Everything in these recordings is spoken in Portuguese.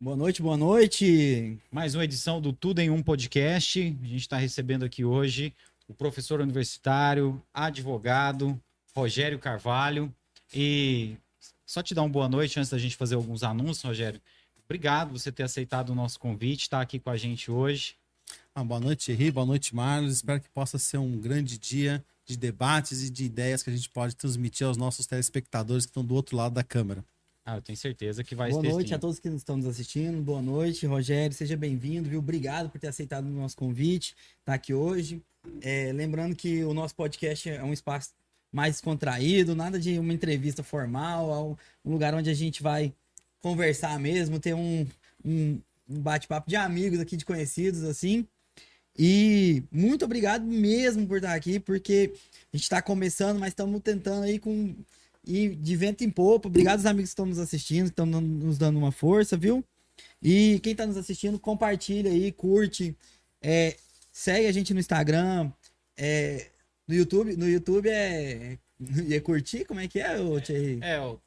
Boa noite, boa noite. Mais uma edição do Tudo em Um Podcast. A gente está recebendo aqui hoje o professor universitário, advogado, Rogério Carvalho. E só te dar uma boa noite antes da gente fazer alguns anúncios, Rogério. Obrigado por você ter aceitado o nosso convite, estar aqui com a gente hoje. Ah, boa noite, Henri. Boa noite, Marlos. Espero que possa ser um grande dia de debates e de ideias que a gente pode transmitir aos nossos telespectadores que estão do outro lado da câmera. Ah, eu tenho certeza que vai Boa ter noite a todos que estão nos assistindo. Boa noite, Rogério. Seja bem-vindo, viu? Obrigado por ter aceitado o nosso convite, estar aqui hoje. É, lembrando que o nosso podcast é um espaço mais descontraído, nada de uma entrevista formal, é um um lugar onde a gente vai conversar mesmo, ter um, um, um bate-papo de amigos aqui, de conhecidos, assim. E muito obrigado mesmo por estar aqui, porque a gente está começando, mas estamos tentando aí com e de vento em popa. Obrigado aos amigos que estão nos assistindo, que estão nos dando uma força, viu? E quem está nos assistindo, compartilha aí, curte, é, segue a gente no Instagram, é, no YouTube. No YouTube é. Ia curtir? Como é que é, ô Thierry? É, o,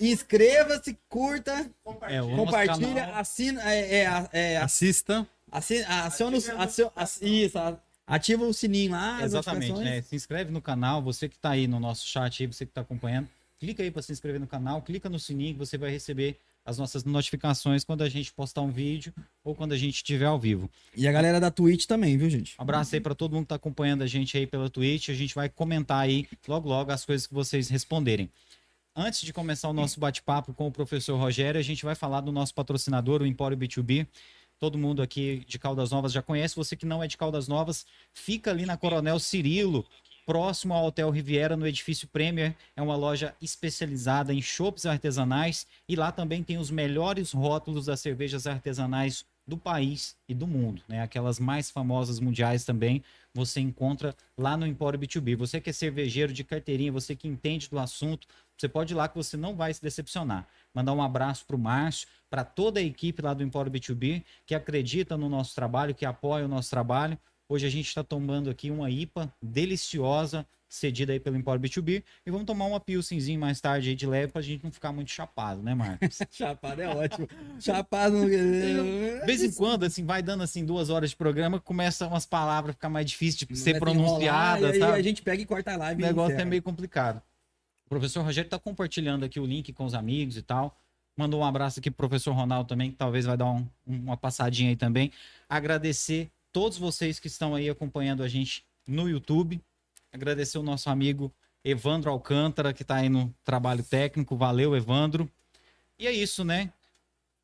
Inscreva-se, curta, é, o nosso compartilha, assina, é, é, é, Assista. assina, aciona, os- aciona, aci- isso, a- ativa o sininho lá, Exatamente, né? Se inscreve no canal, você que está aí no nosso chat aí, você que está acompanhando, clica aí para se inscrever no canal, clica no sininho que você vai receber as nossas notificações quando a gente postar um vídeo ou quando a gente estiver ao vivo. E a galera da Twitch também, viu, gente? Um abraço aí para todo mundo que está acompanhando a gente aí pela Twitch, a gente vai comentar aí logo logo as coisas que vocês responderem. Antes de começar o nosso bate-papo com o professor Rogério, a gente vai falar do nosso patrocinador, o Empório B2B. Todo mundo aqui de Caldas Novas já conhece. Você que não é de Caldas Novas, fica ali na Coronel Cirilo, próximo ao Hotel Riviera, no edifício Premier. É uma loja especializada em chopps artesanais e lá também tem os melhores rótulos das cervejas artesanais do país e do mundo, né? Aquelas mais famosas mundiais também você encontra lá no Empório B2B. Você que é cervejeiro de carteirinha, você que entende do assunto, você pode ir lá que você não vai se decepcionar. Mandar um abraço para o Márcio, para toda a equipe lá do Empório B2B, que acredita no nosso trabalho, que apoia o nosso trabalho. Hoje a gente está tomando aqui uma IPA deliciosa, cedida aí pelo Empório B2B, e vamos tomar uma pilsenzinho mais tarde aí de leve para a gente não ficar muito chapado, né, Marcos? Chapado é ótimo. Chapado não. De vez em quando, assim, vai dando assim duas horas de programa, começa umas palavras a ficar mais difícil de ser pronunciadas, E sabe? aí a gente pega e corta a O live. e negócio é meio complicado. O professor Rogério está compartilhando aqui o link com os amigos e tal. Mandou um abraço aqui pro professor Ronaldo também, que talvez vai dar um- uma passadinha aí também. Agradecer todos vocês que estão aí acompanhando a gente no YouTube. Agradecer o nosso amigo Evandro Alcântara, que está aí no trabalho técnico. Valeu, Evandro. E é isso, né?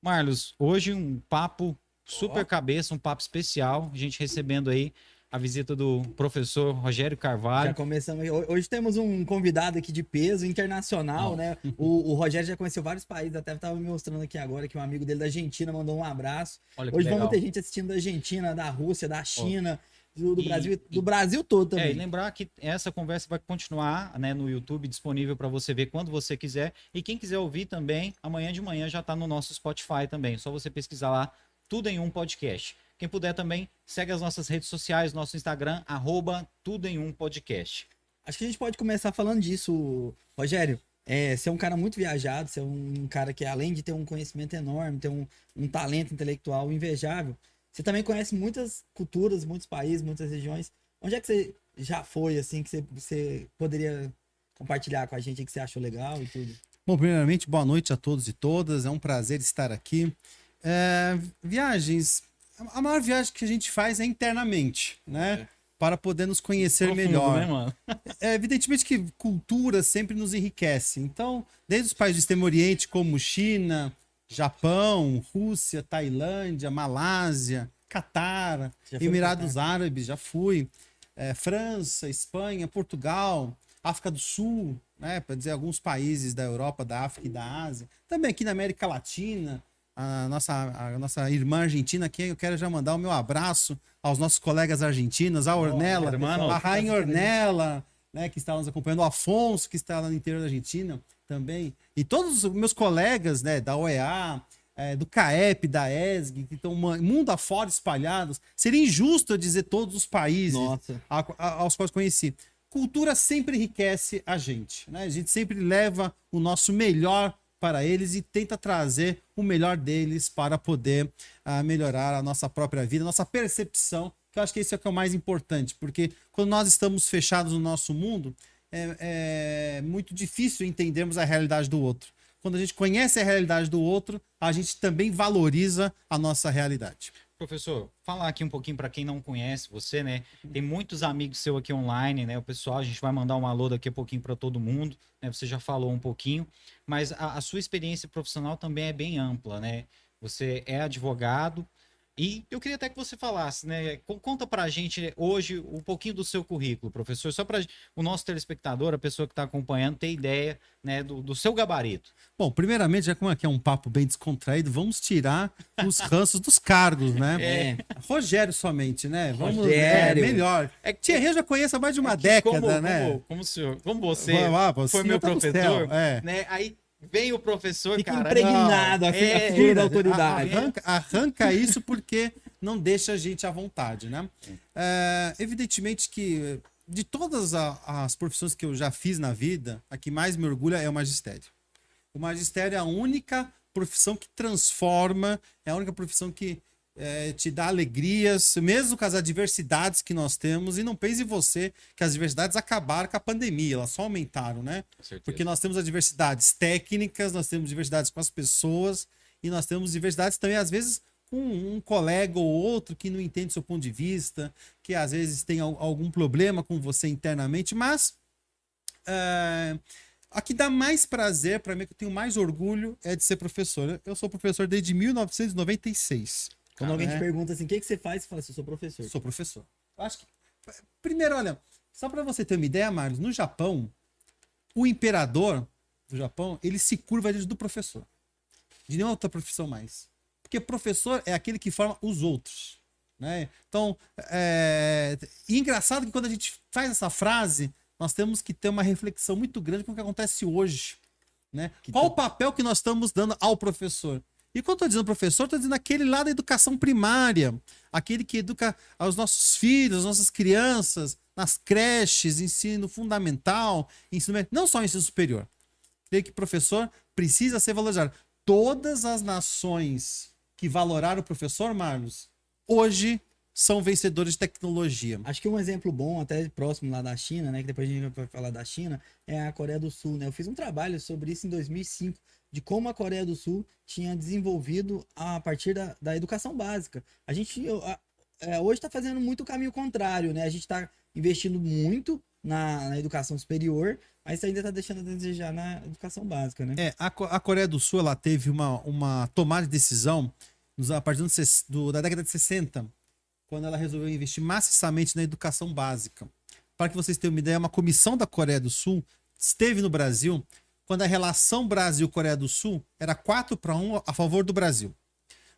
Marlos, hoje um papo super cabeça, um papo especial. A gente recebendo aí a visita do professor Rogério Já Carvalho. começamos. Ho- Hoje temos um convidado aqui de peso internacional, Ó. né? O, o Rogério já conheceu vários países, até estava me mostrando aqui agora que um amigo dele da Argentina mandou um abraço. Olha Hoje legal. vamos ter gente assistindo da Argentina, da Rússia, da China, do, do E- Brasil, e- do Brasil todo É, e também. lembrar que essa conversa vai continuar né, no YouTube, disponível para você ver quando você quiser. E quem quiser ouvir também, amanhã de manhã já está no nosso Spotify também. Só você pesquisar lá, tudo em um podcast. Quem puder também, segue as nossas redes sociais, nosso Instagram, arroba tudo em um podcast. Acho que a gente pode começar falando disso, Rogério. É, você é um cara muito viajado, você é um cara que, além de ter um conhecimento enorme, ter um, um talento intelectual invejável, você também conhece muitas culturas, muitos países, muitas regiões. Onde é que você já foi, assim, que você, você poderia compartilhar com a gente que você achou legal e tudo? Bom, primeiramente, boa noite a todos e todas. É um prazer estar aqui. É, viagens. A maior viagem que a gente faz é internamente, né? Para poder nos conhecer Profundo, melhor. né, mano? É evidentemente que cultura sempre nos enriquece. Então, desde os países do Extremo Oriente, como China, Japão, Rússia, Tailândia, Malásia, Catar, Emirados Árabes, já fui. É, França, Espanha, Portugal, África do Sul, né? Para dizer alguns países da Europa, da África e da Ásia. Também aqui na América Latina, a nossa, a nossa irmã argentina aqui, eu quero já mandar o meu abraço aos nossos colegas argentinos, a Ornella, hermano. a Rainha Ornella, né, que está nos acompanhando, o Afonso, que está lá no interior da Argentina também, e todos os meus colegas, né, da OEA, é, do CAEP, da ESG, que estão mundo afora espalhados. Seria injusto eu dizer todos os países a- a- aos quais conheci. Cultura sempre enriquece a gente, né? A gente sempre leva o nosso melhor para eles e tenta trazer o melhor deles para poder uh, melhorar a nossa própria vida, nossa percepção, que eu acho que isso é o que é o mais importante, porque quando nós estamos fechados no nosso mundo, é, é muito difícil entendermos a realidade do outro. Quando a gente conhece a realidade do outro, a gente também valoriza a nossa realidade. Professor, falar aqui um pouquinho para quem não conhece você, né? Tem muitos amigos seus aqui online, né? O pessoal, a gente vai mandar um alô daqui a pouquinho para todo mundo, né? Você já falou um pouquinho, mas a, a, sua experiência profissional também é bem ampla, né? Você é advogado, e eu queria até que você falasse, né? Conta pra gente hoje um pouquinho do seu currículo, professor, só para o nosso telespectador, a pessoa que está acompanhando, ter ideia né, do, do, seu gabarito. Bom, primeiramente, já como aqui é um papo bem descontraído, vamos tirar os ranços dos cargos, né? É. Rogério somente, né? Vamos, Rogério. É, melhor. É que Thierry eu já conheço há mais de uma é década, como, né? Como, como, senhor, como você, ah, você foi meu tá professor, é. né? Aí Vem o professor, Fica cara. impregnado não, a é, da autoridade. Arranca, arranca, isso porque não deixa a gente à vontade, né? É, evidentemente que de todas as profissões que eu já fiz na vida, a que mais me orgulha é o magistério. O magistério é a única profissão que transforma, é a única profissão que é, te dá alegrias, mesmo com as adversidades que nós temos. E não pense você que as adversidades acabaram com a pandemia, elas só aumentaram, né? Porque nós temos adversidades técnicas, nós temos diversidades com as pessoas e nós temos diversidades também, às vezes, com um colega ou outro que não entende seu ponto de vista, que às vezes tem algum problema com você internamente, mas. É, a que dá mais prazer para mim, que eu tenho mais orgulho, é de ser professor. Eu sou professor desde 1996. Quando alguém te pergunta assim, o que, que você faz? Você fala assim, eu sou professor. Sou professor. Eu acho que. Primeiro, olha, só para você ter uma ideia, Marlos, no Japão, o imperador do Japão, ele se curva diante do professor. De nenhuma outra profissão mais. Porque professor é aquele que forma os outros. Né? Então, é... E engraçado que quando a gente faz essa frase, nós temos que ter uma reflexão muito grande com o que acontece hoje. Né? Qual tá... o papel que nós estamos dando ao professor? E quando eu estou dizendo professor, estou dizendo aquele lá da educação primária, aquele que educa os nossos filhos, as nossas crianças, nas creches, ensino fundamental, ensino não só ensino superior. Creio que professor precisa ser valorizado. Todas as nações que valoraram o professor, Marlos, hoje são vencedores de tecnologia. Acho que um exemplo bom, até próximo lá da China, né, que depois a gente vai falar da China, é a Coreia do Sul, né? Eu fiz um trabalho sobre isso em 2005 de como a Coreia do Sul tinha desenvolvido a partir da, da educação básica. A gente a, é, hoje está fazendo muito o caminho contrário, né? A gente está investindo muito na, na, educação superior, mas ainda está deixando a desejar na educação básica, né? É, a, a Coreia do Sul ela teve uma, uma tomada de decisão a partir do, do, da década de 60, quando ela resolveu investir maciçamente na educação básica. Para que vocês tenham uma ideia, uma comissão da Coreia do Sul esteve no Brasil quando a relação Brasil-Coreia do Sul era 4 para 1 a favor do Brasil.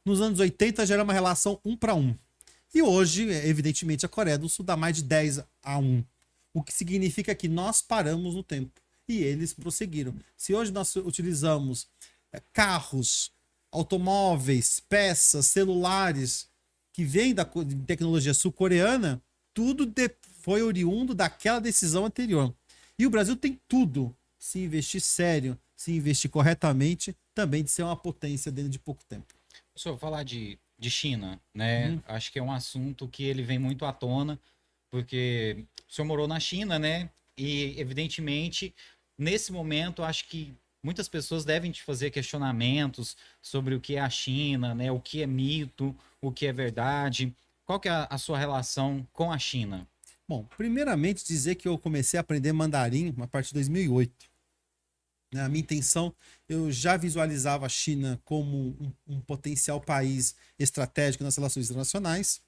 Nos anos 80 já era uma relação 1 para 1. E hoje, evidentemente, a Coreia do Sul dá mais de 10 a 1. O que significa que nós paramos no tempo. E eles prosseguiram. Se hoje nós utilizamos é, carros, automóveis, peças, celulares que vêm da tecnologia sul-coreana, tudo foi oriundo daquela decisão anterior. E o Brasil tem tudo se investir sério, se investir corretamente, também de ser uma potência dentro de pouco tempo. Professor, falar de, de China, né? Uhum. Acho que é um assunto que ele vem muito à tona, porque o senhor morou na China, né? E, evidentemente, nesse momento, acho que muitas pessoas devem te fazer questionamentos sobre o que é a China, né? O que é mito, o que é verdade. Qual que é a, a sua relação com a China? Bom, primeiramente dizer que eu comecei a aprender mandarim a partir de 2008. Né? A minha intenção, eu já visualizava a China como um, um potencial país estratégico nas relações internacionais.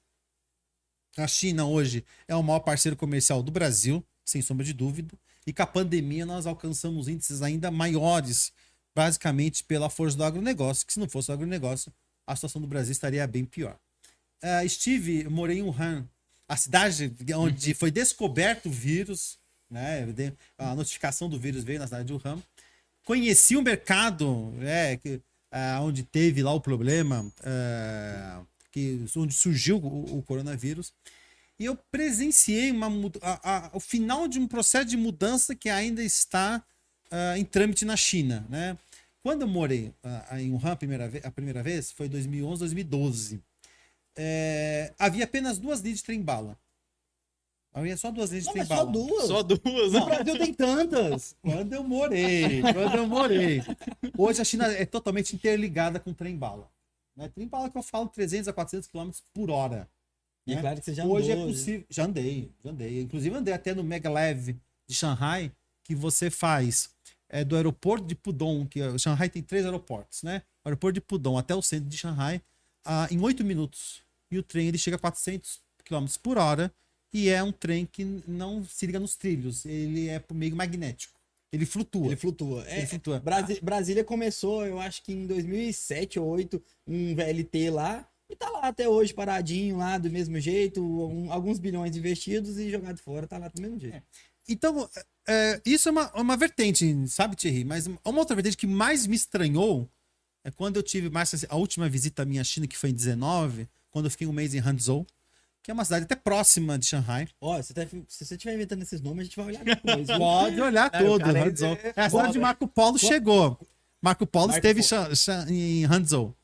A China hoje é o maior parceiro comercial do Brasil, sem sombra de dúvida, e com a pandemia nós alcançamos índices ainda maiores, basicamente pela força do agronegócio, que se não fosse o agronegócio, a situação do Brasil estaria bem pior. Uh, estive, morei em Wuhan, a cidade onde uhum. foi descoberto o vírus, né? A notificação do vírus veio na cidade de Wuhan conheci o mercado, é, que, é, onde teve lá o problema, é, que, onde surgiu o, o, coronavírus. E eu presenciei uma, a, a, o final de um processo de mudança que ainda está uh, em trâmite na China. Né? Quando eu morei ah, em Wuhan a primeira, vez, a primeira vez, foi 2011, 2012. É, havia apenas duas linhas de trem-bala. Havia só duas Não, mas trem-bala. só duas. Só duas. No Brasil tem tantas. Quando eu morei, quando eu morei. Hoje a China é totalmente interligada com trem-bala. Né? Trem-bala que eu falo 300 a 400 km por hora. E é né? claro que você já Hoje é andou, né? possível. Já andei, já andei. Inclusive andei até no Megalev de Shanghai, que você faz é, do aeroporto de Pudong, que é- Shanghai tem três aeroportos, né? O aeroporto de Pudong até o centro de Shanghai, ah, em oito minutos. E o trem ele chega a 400 km por hora e é um trem que não se liga nos trilhos. Ele é meio magnético. Ele flutua. Ele flutua. É, Ele flutua. Brasi- Brasília começou, eu acho que em 2007 ou 2008, um VLT lá. E tá lá até hoje, paradinho lá, do mesmo jeito. um- alguns bilhões investidos e jogado fora, tá lá do mesmo jeito. Então, é, isso é uma, uma vertente, sabe, Thierry? Mas uma outra vertente que mais me estranhou é quando eu tive mais a última visita minha à China, que foi em 19, quando eu fiquei um mês em Hangzhou, que é uma cidade até próxima de Shanghai. Ó, você tá- se você estiver inventando esses nomes, a gente vai olhar depois. Pode olhar É, o todo, é- é É a cidade de Marco Polo chegou. Marco Polo Marco esteve em Hangzhou.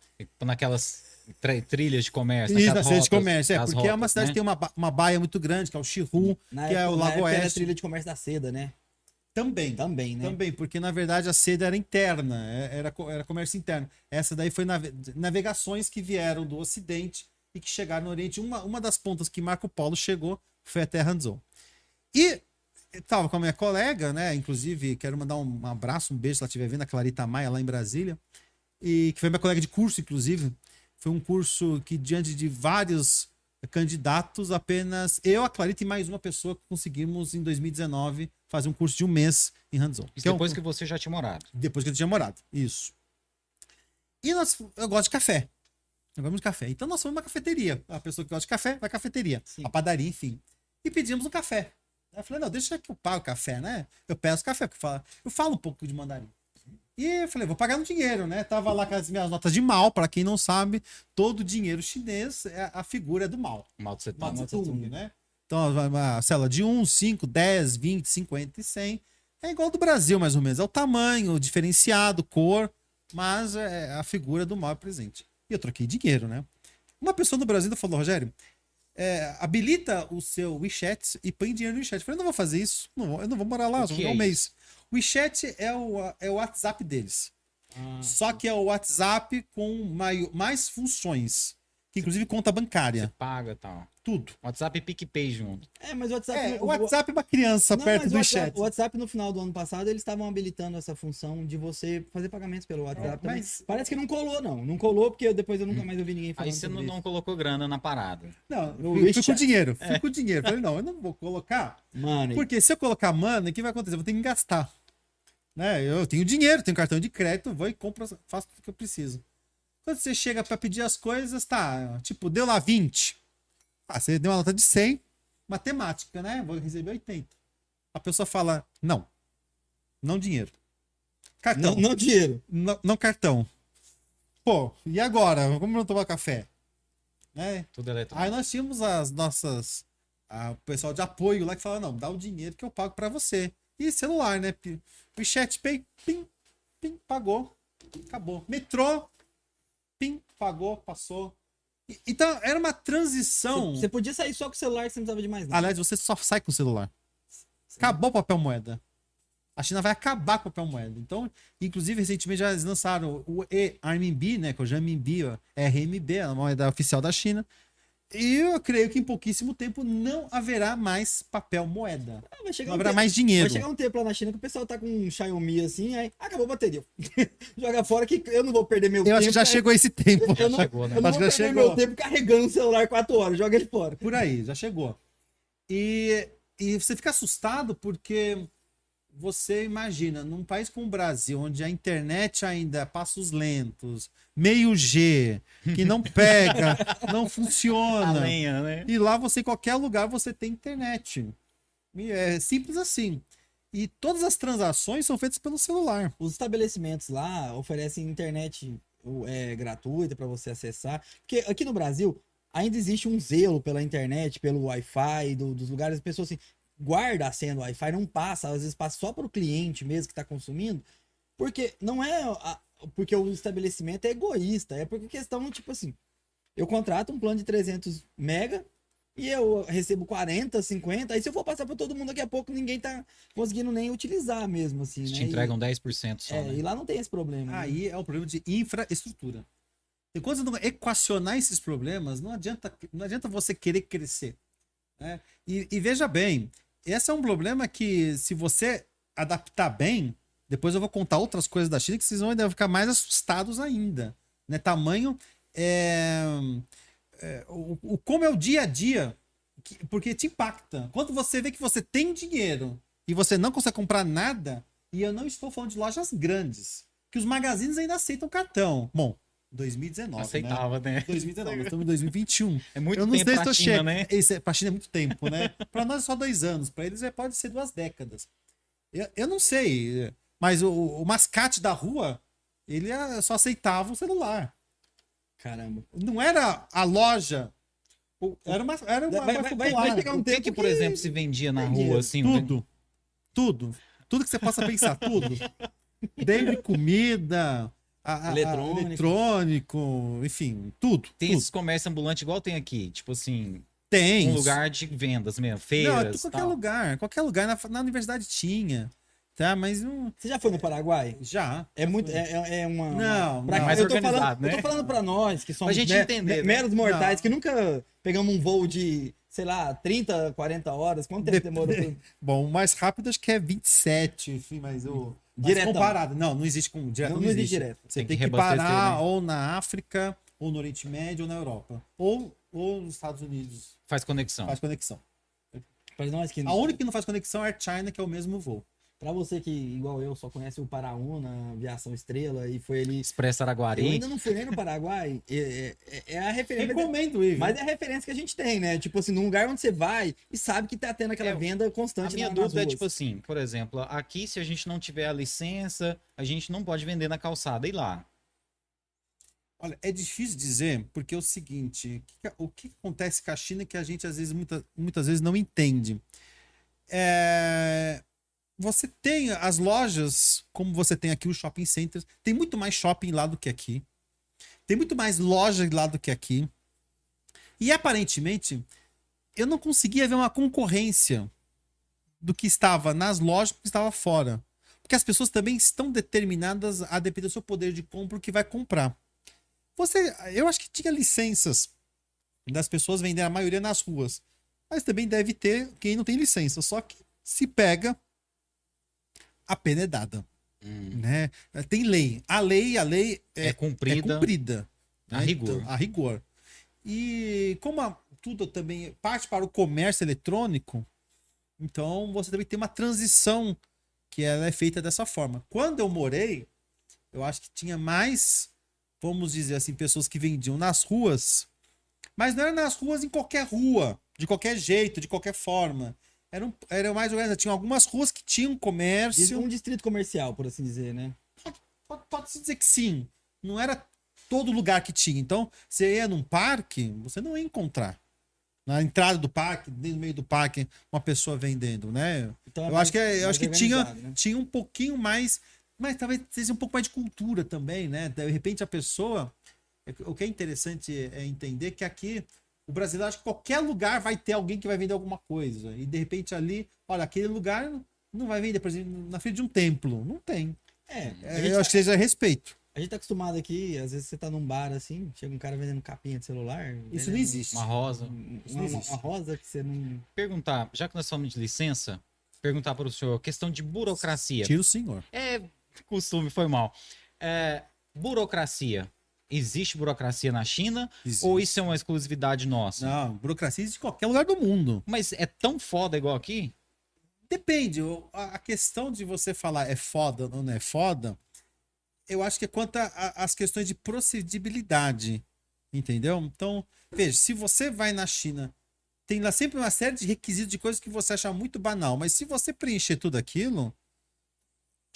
Naquelas tri- trilhas de comércio. Isso, naquelas na cidade de rotas- comércio. É, porque é uma rotas, cidade né? que tem uma, uma baia muito grande, que é o Shihu, Na que é época- o na Lago época era a Oeste. trilha de comércio da seda, né? Também. Também, né? Também, porque na verdade a seda era interna, é- era, era comércio interno. Essa daí foi nave- navegações que vieram do Ocidente e que chegaram no Oriente. Uma, uma das pontas que Marco Polo chegou foi até Hangzhou. E eu tava com a minha colega, né? Inclusive, quero mandar um abraço, um beijo se ela estiver vendo, a Clarita Maia, lá em Brasília. E que foi minha colega de curso, inclusive. Foi um curso que, diante de vários candidatos, apenas eu, a Clarita e mais uma pessoa conseguimos, em 2019, fazer um curso de um mês em Hangzhou. Isso Que é um- depois que você já tinha morado. depois que eu tinha morado. Isso. E nós, eu gosto de café. Eu de café. Então nós fomos numa cafeteria. A pessoa que gosta de café, vai à cafeteria. Sim. A padaria, enfim. E pedimos um café. Eu falei, não, deixa que eu pago o café, né? Eu peço café, porque fala, eu falo um pouco de mandarim. E eu falei, vou pagar no dinheiro, né? Tava lá com as minhas notas de mal, para quem não sabe, todo dinheiro chinês, é a figura é do mal. Mal de Mao Tse Tung, né? Então, uma célula de 1, 5, 10, 20, 50 e 100. É igual do Brasil, mais ou menos. É o tamanho, diferenciado, cor, mas é a figura do mal é presente. E eu troquei dinheiro, né? Uma pessoa no Brasil falou, Rogério, é, habilita o seu WeChat e põe dinheiro no WeChat. Eu falei, não vou fazer isso. Não vou- eu não vou morar lá, vou ficar é um mês. O WeChat é o, é o WhatsApp deles. Ah, Só que é o WhatsApp com mai- mais funções. Que inclusive conta Você bancária. paga e tal. Tudo. WhatsApp e PicPay junto. É, mas o WhatsApp. É, o WhatsApp é uma criança Não, perto mas do o WhatsApp, chat. o WhatsApp no final do ano passado eles estavam habilitando essa função de você fazer pagamentos pelo WhatsApp É, também. mas- Parece que não colou, não. Não colou porque depois eu nunca mais ouvi ninguém falando Aí você não, sobre não isso. colocou grana na parada. Não, No fui, fui com dinheiro. Fui É. com dinheiro. Falei, não, eu não vou colocar. Mano, Porque se eu colocar mana, o que vai acontecer? Eu vou ter que gastar. Né? Eu tenho dinheiro, tenho cartão de crédito, vou e compro, faço tudo que eu preciso. Quando você chega pra pedir as coisas, tá, tipo, deu lá 20. Ah, você deu uma nota de 100, matemática, né? Vou receber 80. A pessoa fala, não. Não dinheiro. Cartão. não, não dinheiro. Não, não cartão. Pô, e agora? Como não tomar café? Né? Tudo eletrônico. Aí nós tínhamos as nossas. a- o pessoal de apoio lá que fala: não, dá o dinheiro que eu pago pra você. E celular, né? Pi- O chat pay, pim, pim, pagou. Acabou. Metrô, pim, pagou, passou. E- Então, era uma transição. Você podia sair só com o celular que você não precisava de mais nada. Aliás, você só sai com o celular. Acabou o papel moeda. A China vai acabar com o papel moeda. Então, inclusive, recentemente já eles lançaram o e-RMB, né? Que é o ó, RMB, a moeda oficial da China. E eu creio que em pouquíssimo tempo não haverá mais papel moeda. Ah, vai chegar Não um haverá tempo- mais dinheiro. Vai chegar um tempo lá na China que o pessoal tá com um Xiaomi assim, aí acabou a bateria. Joga fora que eu não vou perder meu Eu tempo. acho que já carre- chegou esse tempo. Eu não, chegou, né? eu não vou já perder chegou. meu tempo carregando o celular 4 horas. Joga ele fora. Por aí, já chegou. E, e você fica assustado porque você imagina, num país como o Brasil, onde a internet ainda é passos lentos, meio G, que não pega, não funciona. lenha, né? E lá você, em qualquer lugar, você tem internet. E é simples assim. E todas as transações são feitas pelo celular. Os estabelecimentos lá oferecem internet é, gratuita para você acessar. Porque aqui no Brasil ainda existe um zelo pela internet, pelo Wi-Fi do- dos lugares. As pessoas assim, guarda a senha do Wi-Fi, não passa, às vezes passa só para o cliente mesmo que está consumindo. Porque não é. a- porque o estabelecimento é egoísta. É porque questão, tipo assim, eu contrato um plano de 300 mega e eu recebo 40, 50. Aí se eu for passar para todo mundo daqui a pouco, ninguém tá conseguindo nem utilizar mesmo, assim, Eles né? te entregam 10% só, E, é, né? e lá não tem esse problema. né? Aí é o problema de infraestrutura. E você não equacionar esses problemas, não adianta, não adianta você querer crescer. né? E, e veja bem, esse é um problema que, se você adaptar bem, depois eu vou contar outras coisas da China que vocês vão ainda ficar mais assustados ainda. Né? Tamanho é, é, o, o- como é o dia a dia, que- porque te impacta. Quando você vê que você tem dinheiro e você não consegue comprar nada, e eu não estou falando de lojas grandes, que os magazines ainda aceitam cartão. Bom, 2019, né? Aceitava, né? 2019, nós estamos em 2021. É muito eu não tempo sei se eu chego. né? Isso é, pra China é muito tempo, né? pra nós é só dois anos. Pra eles é, pode ser duas décadas. Eu, eu não sei, mas o, o mascate da rua, ele é- só aceitava o celular. Caramba. Não era a loja. Era uma, era uma Vai- vai- vai- vai chegar um O que, que, por que- exemplo, se vendia na Vendia rua, assim? Tudo. Tudo. Tudo que você possa pensar, tudo. Desde comida, a- a- a- Eletrônico. eletrônico, enfim, tudo. Tem tudo. esses comércios ambulantes igual tem aqui. Tipo assim, Tem. um lugar de vendas mesmo, Não, feiras qualquer tal. lugar. Qualquer lugar. Na, na universidade tinha. Tá, mas não. Você já foi no Paraguai? Já. É muito. É, é- é uma. Não, pra- não. Mais eu tô organizado, falando, né? Eu tô falando pra nós, que somos Pra gente me- entender, me- né? meros mortais, Não. que nunca pegamos um voo de, sei lá, 30, 40 horas. Quanto tempo Dep- demorou? pra- Bom, o mais rápido acho que é 27, enfim, mas o. mas Diretão. comparado. Não, não existe com direto. Não, Não, existe. direto. Você Tem tem que que, parar né? ou na África, ou no Oriente Médio, ou na Europa. Ou, ou nos Estados Unidos. Faz conexão. Faz conexão. A única que não faz conexão é a China, que é o mesmo voo. Pra você que, igual eu, só conhece o Paraúna, Aviação Estrela, e foi ali. Expresso Eu Araguari. ainda não fui nem no Paraguai. É, é- é a referência. Recomendo viu? Mas é a referência que a gente tem, né? Tipo assim, num lugar onde você vai e sabe que tá tendo aquela É, venda A constante minha na, nas dúvida é tipo assim, por exemplo, aqui se a gente não tiver a licença, a gente não pode vender na calçada. E lá? Olha, é difícil dizer, porque é o seguinte, o que- o que acontece com a China que a gente às vezes, muita, muitas vezes não entende. É, Você tem as lojas, como você tem aqui os shopping centers, tem muito mais shopping lá do que aqui. Tem muito mais loja lá do que aqui. E aparentemente, eu não conseguia ver uma concorrência do que estava nas lojas do que estava fora. Porque as pessoas também estão determinadas a depender do seu poder de compra o que vai comprar. Você, eu acho que tinha licenças das pessoas vendendo a maioria nas ruas. Mas também deve ter quem não tem licença. Só que se pega, a pena é dada. Né? Tem lei. A lei, a lei É, é, cumprida. é cumprida. A né? rigor. Então, a rigor. E como a- tudo também parte para o comércio eletrônico, então você também tem uma transição que ela é feita dessa forma. Quando eu morei, eu acho que tinha mais, vamos dizer assim, pessoas que vendiam nas ruas, mas não era nas ruas em qualquer rua, de qualquer jeito, de qualquer forma. Era, um, era mais organizado. Tinha algumas ruas que tinham comércio. Um distrito comercial, por assim dizer, né? Pode- Pode-se dizer que sim. Não era todo lugar que tinha. Então, você ia num parque, você não ia encontrar. Na entrada do parque, no meio do parque, uma pessoa vendendo, né? Então, é eu acho que, é- eu acho que tinha, né? tinha um pouquinho mais. Mas talvez seja um pouco mais de cultura também, né? De repente a pessoa. O que é interessante é entender que aqui o brasileiro acha que qualquer lugar vai ter alguém que vai vender alguma coisa. E de repente ali, olha, aquele lugar não vai vender, por exemplo, na frente de um templo. Não tem. É, a É, eu tá, acho que seja respeito. a gente tá acostumado aqui, às vezes você tá num bar assim, chega um cara vendendo capinha de celular. Isso não existe. Uma rosa. um- Uma, uma rosa que você não. Perguntar, já que nós falamos de licença, perguntar para o senhor, questão de burocracia. Tira o senhor. É costume, foi mal. É, burocracia. Existe burocracia na China Existe. ou isso é uma exclusividade nossa? Não, burocracia existe em qualquer lugar do mundo. Mas é tão foda igual aqui? Depende. A questão de você falar é foda ou não é foda, eu acho que é quanto às questões de procedibilidade. Entendeu? Então, veja, se você vai na China, tem lá sempre uma série de requisitos de coisas que você acha muito banal, mas se você preencher tudo aquilo,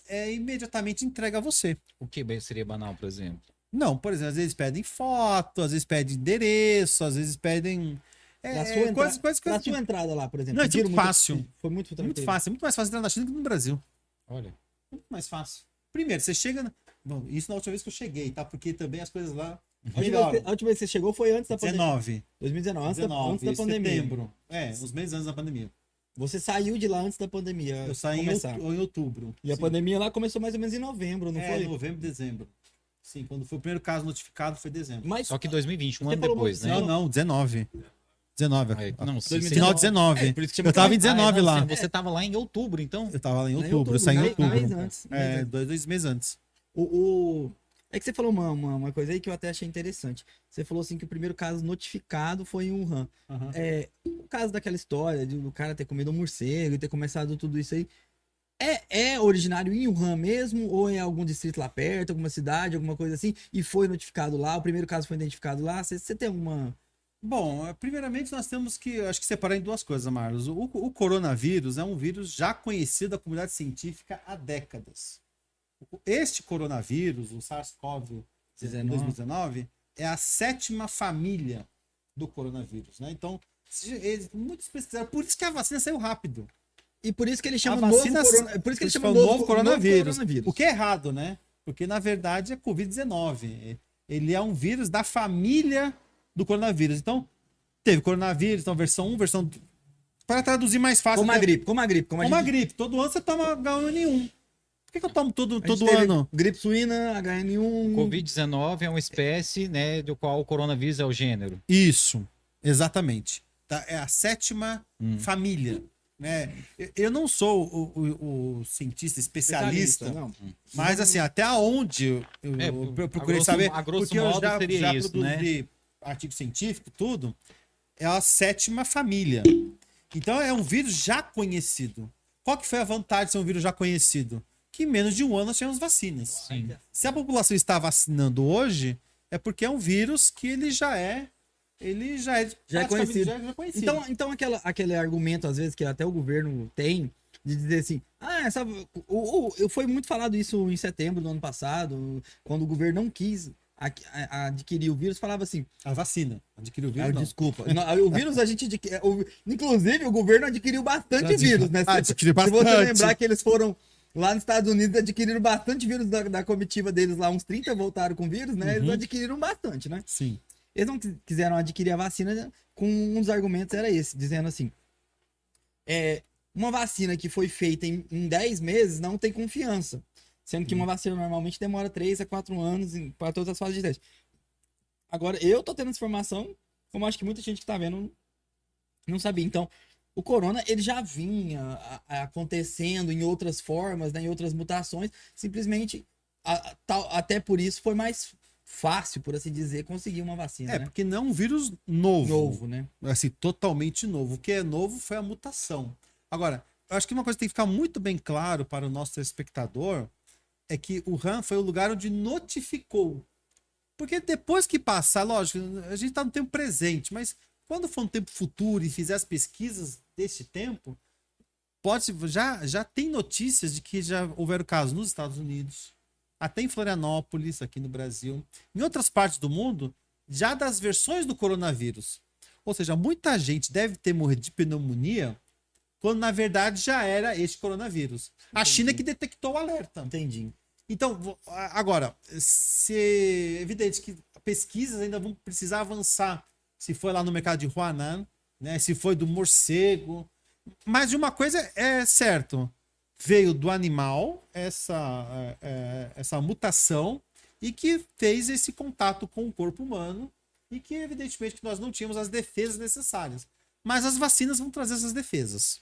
é imediatamente entrega a você. O que seria banal, por exemplo? Não, por exemplo, às vezes pedem foto, às vezes pedem endereço, às vezes pedem. É, Na sua, entra... coisas, na coisas sua entrada lá, por exemplo. Não, é muito fácil. Foi muito Muito tranquilo. fácil, é muito mais fácil entrar na China do que no Brasil. Olha. Muito mais fácil. Primeiro, você chega. na- Bom, isso na última vez que eu cheguei, tá? Porque também as coisas lá A última, vez, a última vez que você chegou foi antes da pandemia. 19. 2019, antes, da, 19, antes da pandemia. setembro. É, uns meses antes da pandemia. Você saiu de lá antes da pandemia. Eu saí em, começar. out- em outubro. E a Sim. pandemia lá começou mais ou menos em novembro, não é, foi? novembro, dezembro. Sim, quando foi o primeiro caso notificado foi dezembro. Mas Só que 2020, um ano depois, né? Não, não, 19. 19. É, não, 2019. Final de 19. É, por isso que chama eu tava em Covid. 19 Ah, não, lá. Você, você tava lá em outubro, então? Eu tava lá em outubro, outubro, eu saí em um outubro. mês antes, um mês É, antes. dois, dois meses antes. O, o- É que você falou uma, uma, uma coisa aí que eu até achei interessante. Você falou assim que o primeiro caso notificado foi em Wuhan. Aham. É, o caso daquela história de o cara ter comido um morcego e ter começado tudo isso aí. É, é originário em Wuhan mesmo? Ou em algum distrito lá perto, alguma cidade, alguma coisa assim? E foi notificado lá? O primeiro caso foi identificado lá? Você, tem alguma. Bom, eh, primeiramente nós temos que, acho que separar em duas coisas, Marlos. O, o coronavírus é um vírus já conhecido da comunidade científica há décadas. Este coronavírus, o SARS-CoV 2019, é a sétima família do coronavírus, né? Então, eles, muitos pesquisaram, por isso que a vacina saiu rápido. E por isso que ele chama novo, corona... por isso que ele chama novo, o novo coronavírus. coronavírus. O que é errado, né? Porque na verdade é Covid-19. Ele é um vírus da família do coronavírus. Então, teve coronavírus, então versão 1, versão. Para traduzir mais fácil. Como a até- gripe, como a gripe. Como a Como a gente- gripe. Todo ano você toma H1N1. Por que, que eu tomo todo, a gente todo teve ano? Gripe suína, HN1. Covid-19 é uma espécie, né, do qual o coronavírus é o gênero. Isso, exatamente. Tá? É a sétima Hum. família. Né? Eu- não sou o, o- o cientista especialista, não. Mas assim, até onde eu, É, eu procurei grosso- saber, porque eu já, já isso, né? produzi artigo científico, tudo, é a sétima família. Então é um vírus já conhecido. Qual que foi a vantagem de ser um vírus já conhecido? Que em menos de um ano nós tínhamos vacinas. Sim. Se a população está vacinando hoje, é porque é um vírus que ele já é. Ele já é, Já é conhecido. Já, já é conhecido. Então, então aquela, aquele argumento, às vezes, que até o governo tem, de dizer assim, ah, essa, o, o, foi muito falado isso em setembro do ano passado, quando o governo não quis a- a- adquirir o vírus, falava assim, a vacina. Adquiriu o ah, vírus? não. desculpa, o vírus a gente o- inclusive o governo adquiriu bastante vírus, né? Se, adquiriu se você bastante. lembrar que eles foram lá nos Estados Unidos adquiriram bastante vírus da, da comitiva deles lá, uns 30 voltaram com vírus, né? Eles Uhum. adquiriram bastante, né? Sim. Eles não quis- quiseram adquirir a vacina né, com um dos argumentos era esse, dizendo assim: é, uma vacina que foi feita em, em 10 meses não tem confiança. Sendo que uma vacina normalmente demora 3 a 4 anos para todas as fases de teste. Agora, eu tô tendo essa informação, como acho que muita gente que tá vendo não sabia. Então, o corona ele já vinha acontecendo em outras formas, né, em outras mutações, simplesmente a- a- até por isso foi mais fácil, por assim dizer, conseguir uma vacina, É, né? porque não é um vírus novo. Novo, né? assim, totalmente novo. O que é novo foi a mutação. Agora, eu acho que uma coisa que tem que ficar muito bem claro para o nosso espectador é que o RAM foi o lugar onde notificou. Porque depois que passar, lógico, a gente está no tempo presente, mas quando for um tempo futuro e fizer as pesquisas desse tempo, pode já, já tem notícias de que já houveram casos nos Estados Unidos, até em Florianópolis, aqui no Brasil, em outras partes do mundo, já das versões do coronavírus. Ou seja, muita gente deve ter morrido de pneumonia quando na verdade já era este coronavírus. A China que detectou o alerta. Entendi. Então, agora, se é evidente que pesquisas ainda vão precisar avançar. Se foi lá no mercado de Huanan, né? Se foi do morcego. Mas uma coisa é certo. Veio do animal essa, é, é, essa mutação e que fez esse contato com o corpo humano e que, evidentemente, nós não tínhamos as defesas necessárias. Mas as vacinas vão trazer essas defesas.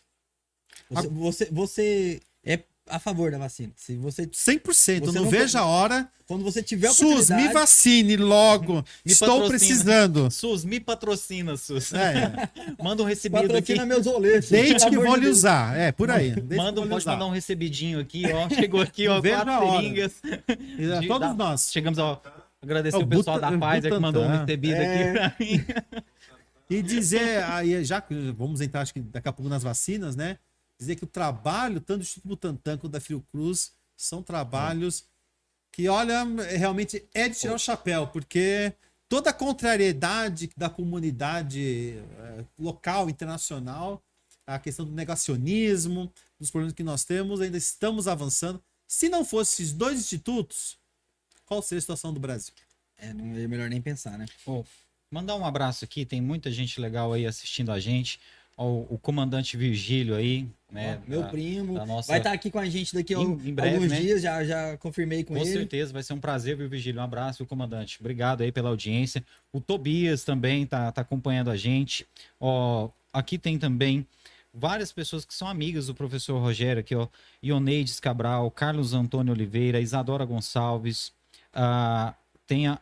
Você, você, você é a favor da vacina. Se você, 100%. Você não, não vejo a hora quando você tiver a SUS, me vacine logo. Me Estou patrocina. precisando. SUS, me patrocina, SUS. É, Manda um recebido aqui. patrocina meus roletes. desde que vou lhe usar. É, por aí. Desde que Manda, lhe pode usar. mandar um recebidinho aqui, ó. Chegou aqui, ó, quatro seringas. É, de- Todos da- nós. Chegamos a agradecer É, o pessoal Buta- da Pfizer que Butantan. mandou um recebido É. aqui pra mim. E dizer, aí, já que vamos entrar, acho que daqui a pouco nas vacinas, né? Dizer que o trabalho, tanto do Instituto Butantan quanto da Fiocruz, são trabalhos que, olha, realmente é de tirar o chapéu, porque toda a contrariedade da comunidade eh, local, internacional, a questão do negacionismo, dos problemas que nós temos, ainda estamos avançando. Se não fossem esses dois institutos, qual seria a situação do Brasil. É, não é melhor nem pensar, né? Bom, mandar um abraço aqui, tem muita gente legal aí assistindo a gente. Ó, o comandante Virgílio aí, né? Ó, meu da- primo. da nossa- Vai estar aqui com a gente daqui a Em- em breve, alguns né? dias, já, já confirmei com, Com ele. certeza, vai ser um prazer, viu, Virgílio? Um abraço, viu, comandante. Obrigado aí pela audiência. O Tobias também tá, tá acompanhando a gente. Ó, aqui tem também várias pessoas que são amigas do professor Rogério, aqui, ó. Ioneides Cabral, Carlos Antônio Oliveira, Isadora Gonçalves. ah, tem a.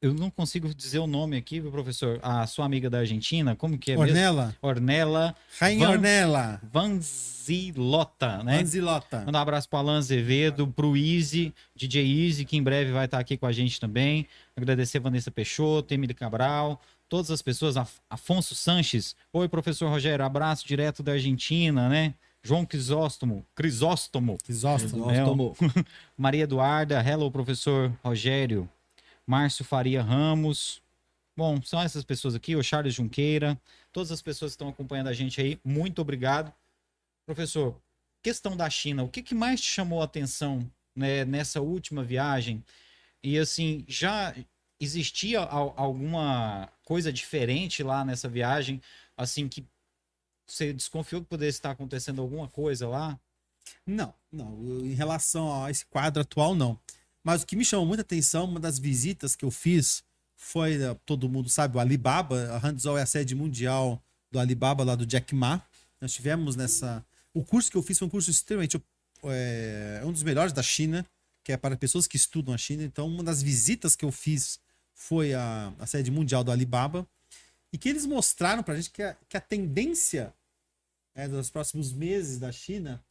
Eu não consigo dizer o nome aqui, professor? A sua amiga da Argentina, como que é mesmo? Ornella, Ornella Rainha Van- Ornella, Vanzilota, né? Anzilota. Mandar um abraço para Alan Azevedo, pro Easy, DJ Easy, que em breve vai estar aqui com a gente também. Agradecer Vanessa Peixoto, Emílio Cabral, todas as pessoas, Af- Afonso Sanches. Oi, professor Rogério, abraço direto da Argentina, né? João Crisóstomo, Crisóstomo, Crisóstomo. Tomou. Maria Eduarda, hello, professor Rogério, Márcio Faria Ramos. Bom, são essas pessoas aqui, o Charles Junqueira, todas as pessoas que estão acompanhando a gente aí, muito obrigado. Professor, questão da China, o que, que mais te chamou a atenção né, nessa última viagem? E assim, já existia al- alguma coisa diferente lá nessa viagem, assim, que você desconfiou que pudesse estar acontecendo alguma coisa lá? Não, não. Em relação a esse quadro atual, não. Mas o que me chamou muita atenção, uma das visitas que eu fiz foi, eh, todo mundo sabe, o Alibaba. A Handzol é a sede mundial do Alibaba, lá do Jack Ma. Nós tivemos nessa. O curso que eu fiz foi um curso extremamente. É, um dos melhores da China, que é para pessoas que estudam a China. Então, uma das visitas que eu fiz foi a, a sede mundial do Alibaba. E que eles mostraram pra gente que a, que a tendência né, dos próximos meses da China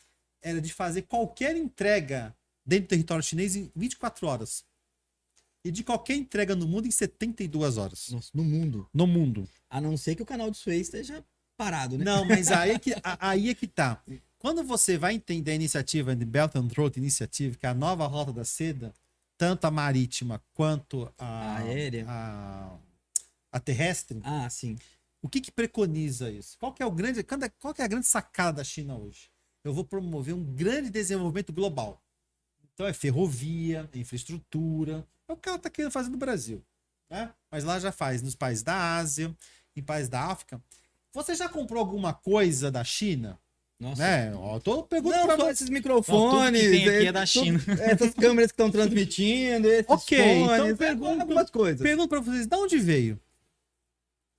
era de fazer qualquer entrega dentro do território chinês em 24 horas. E de qualquer entrega no mundo em 72 horas. Nossa, no mundo. No mundo. A não ser que o canal do Suez esteja parado, né? Não, mas aí é que, aí é que tá. Quando você vai entender a iniciativa de Belt and Road Initiative, que é a nova rota da seda, tanto a marítima quanto a, A aérea. a, a terrestre, Ah, sim. o que, que preconiza isso? Qual que é o grande, qual é- qual que é a grande sacada da China hoje? Eu vou promover um grande desenvolvimento global. Então é ferrovia, é infraestrutura, é o que ela está querendo fazer no Brasil, né? Mas lá já faz nos países da Ásia, em países da África. Você já comprou alguma coisa da China? Nossa. Né? Ó, eu tô perguntando Não, pra esses Não, microfones. tudo tem aqui é eh, da tudo- China. Essas câmeras que estão transmitindo, esses Ok, fones, então pergunta- algumas coisas. Pergunto pra vocês, de onde veio?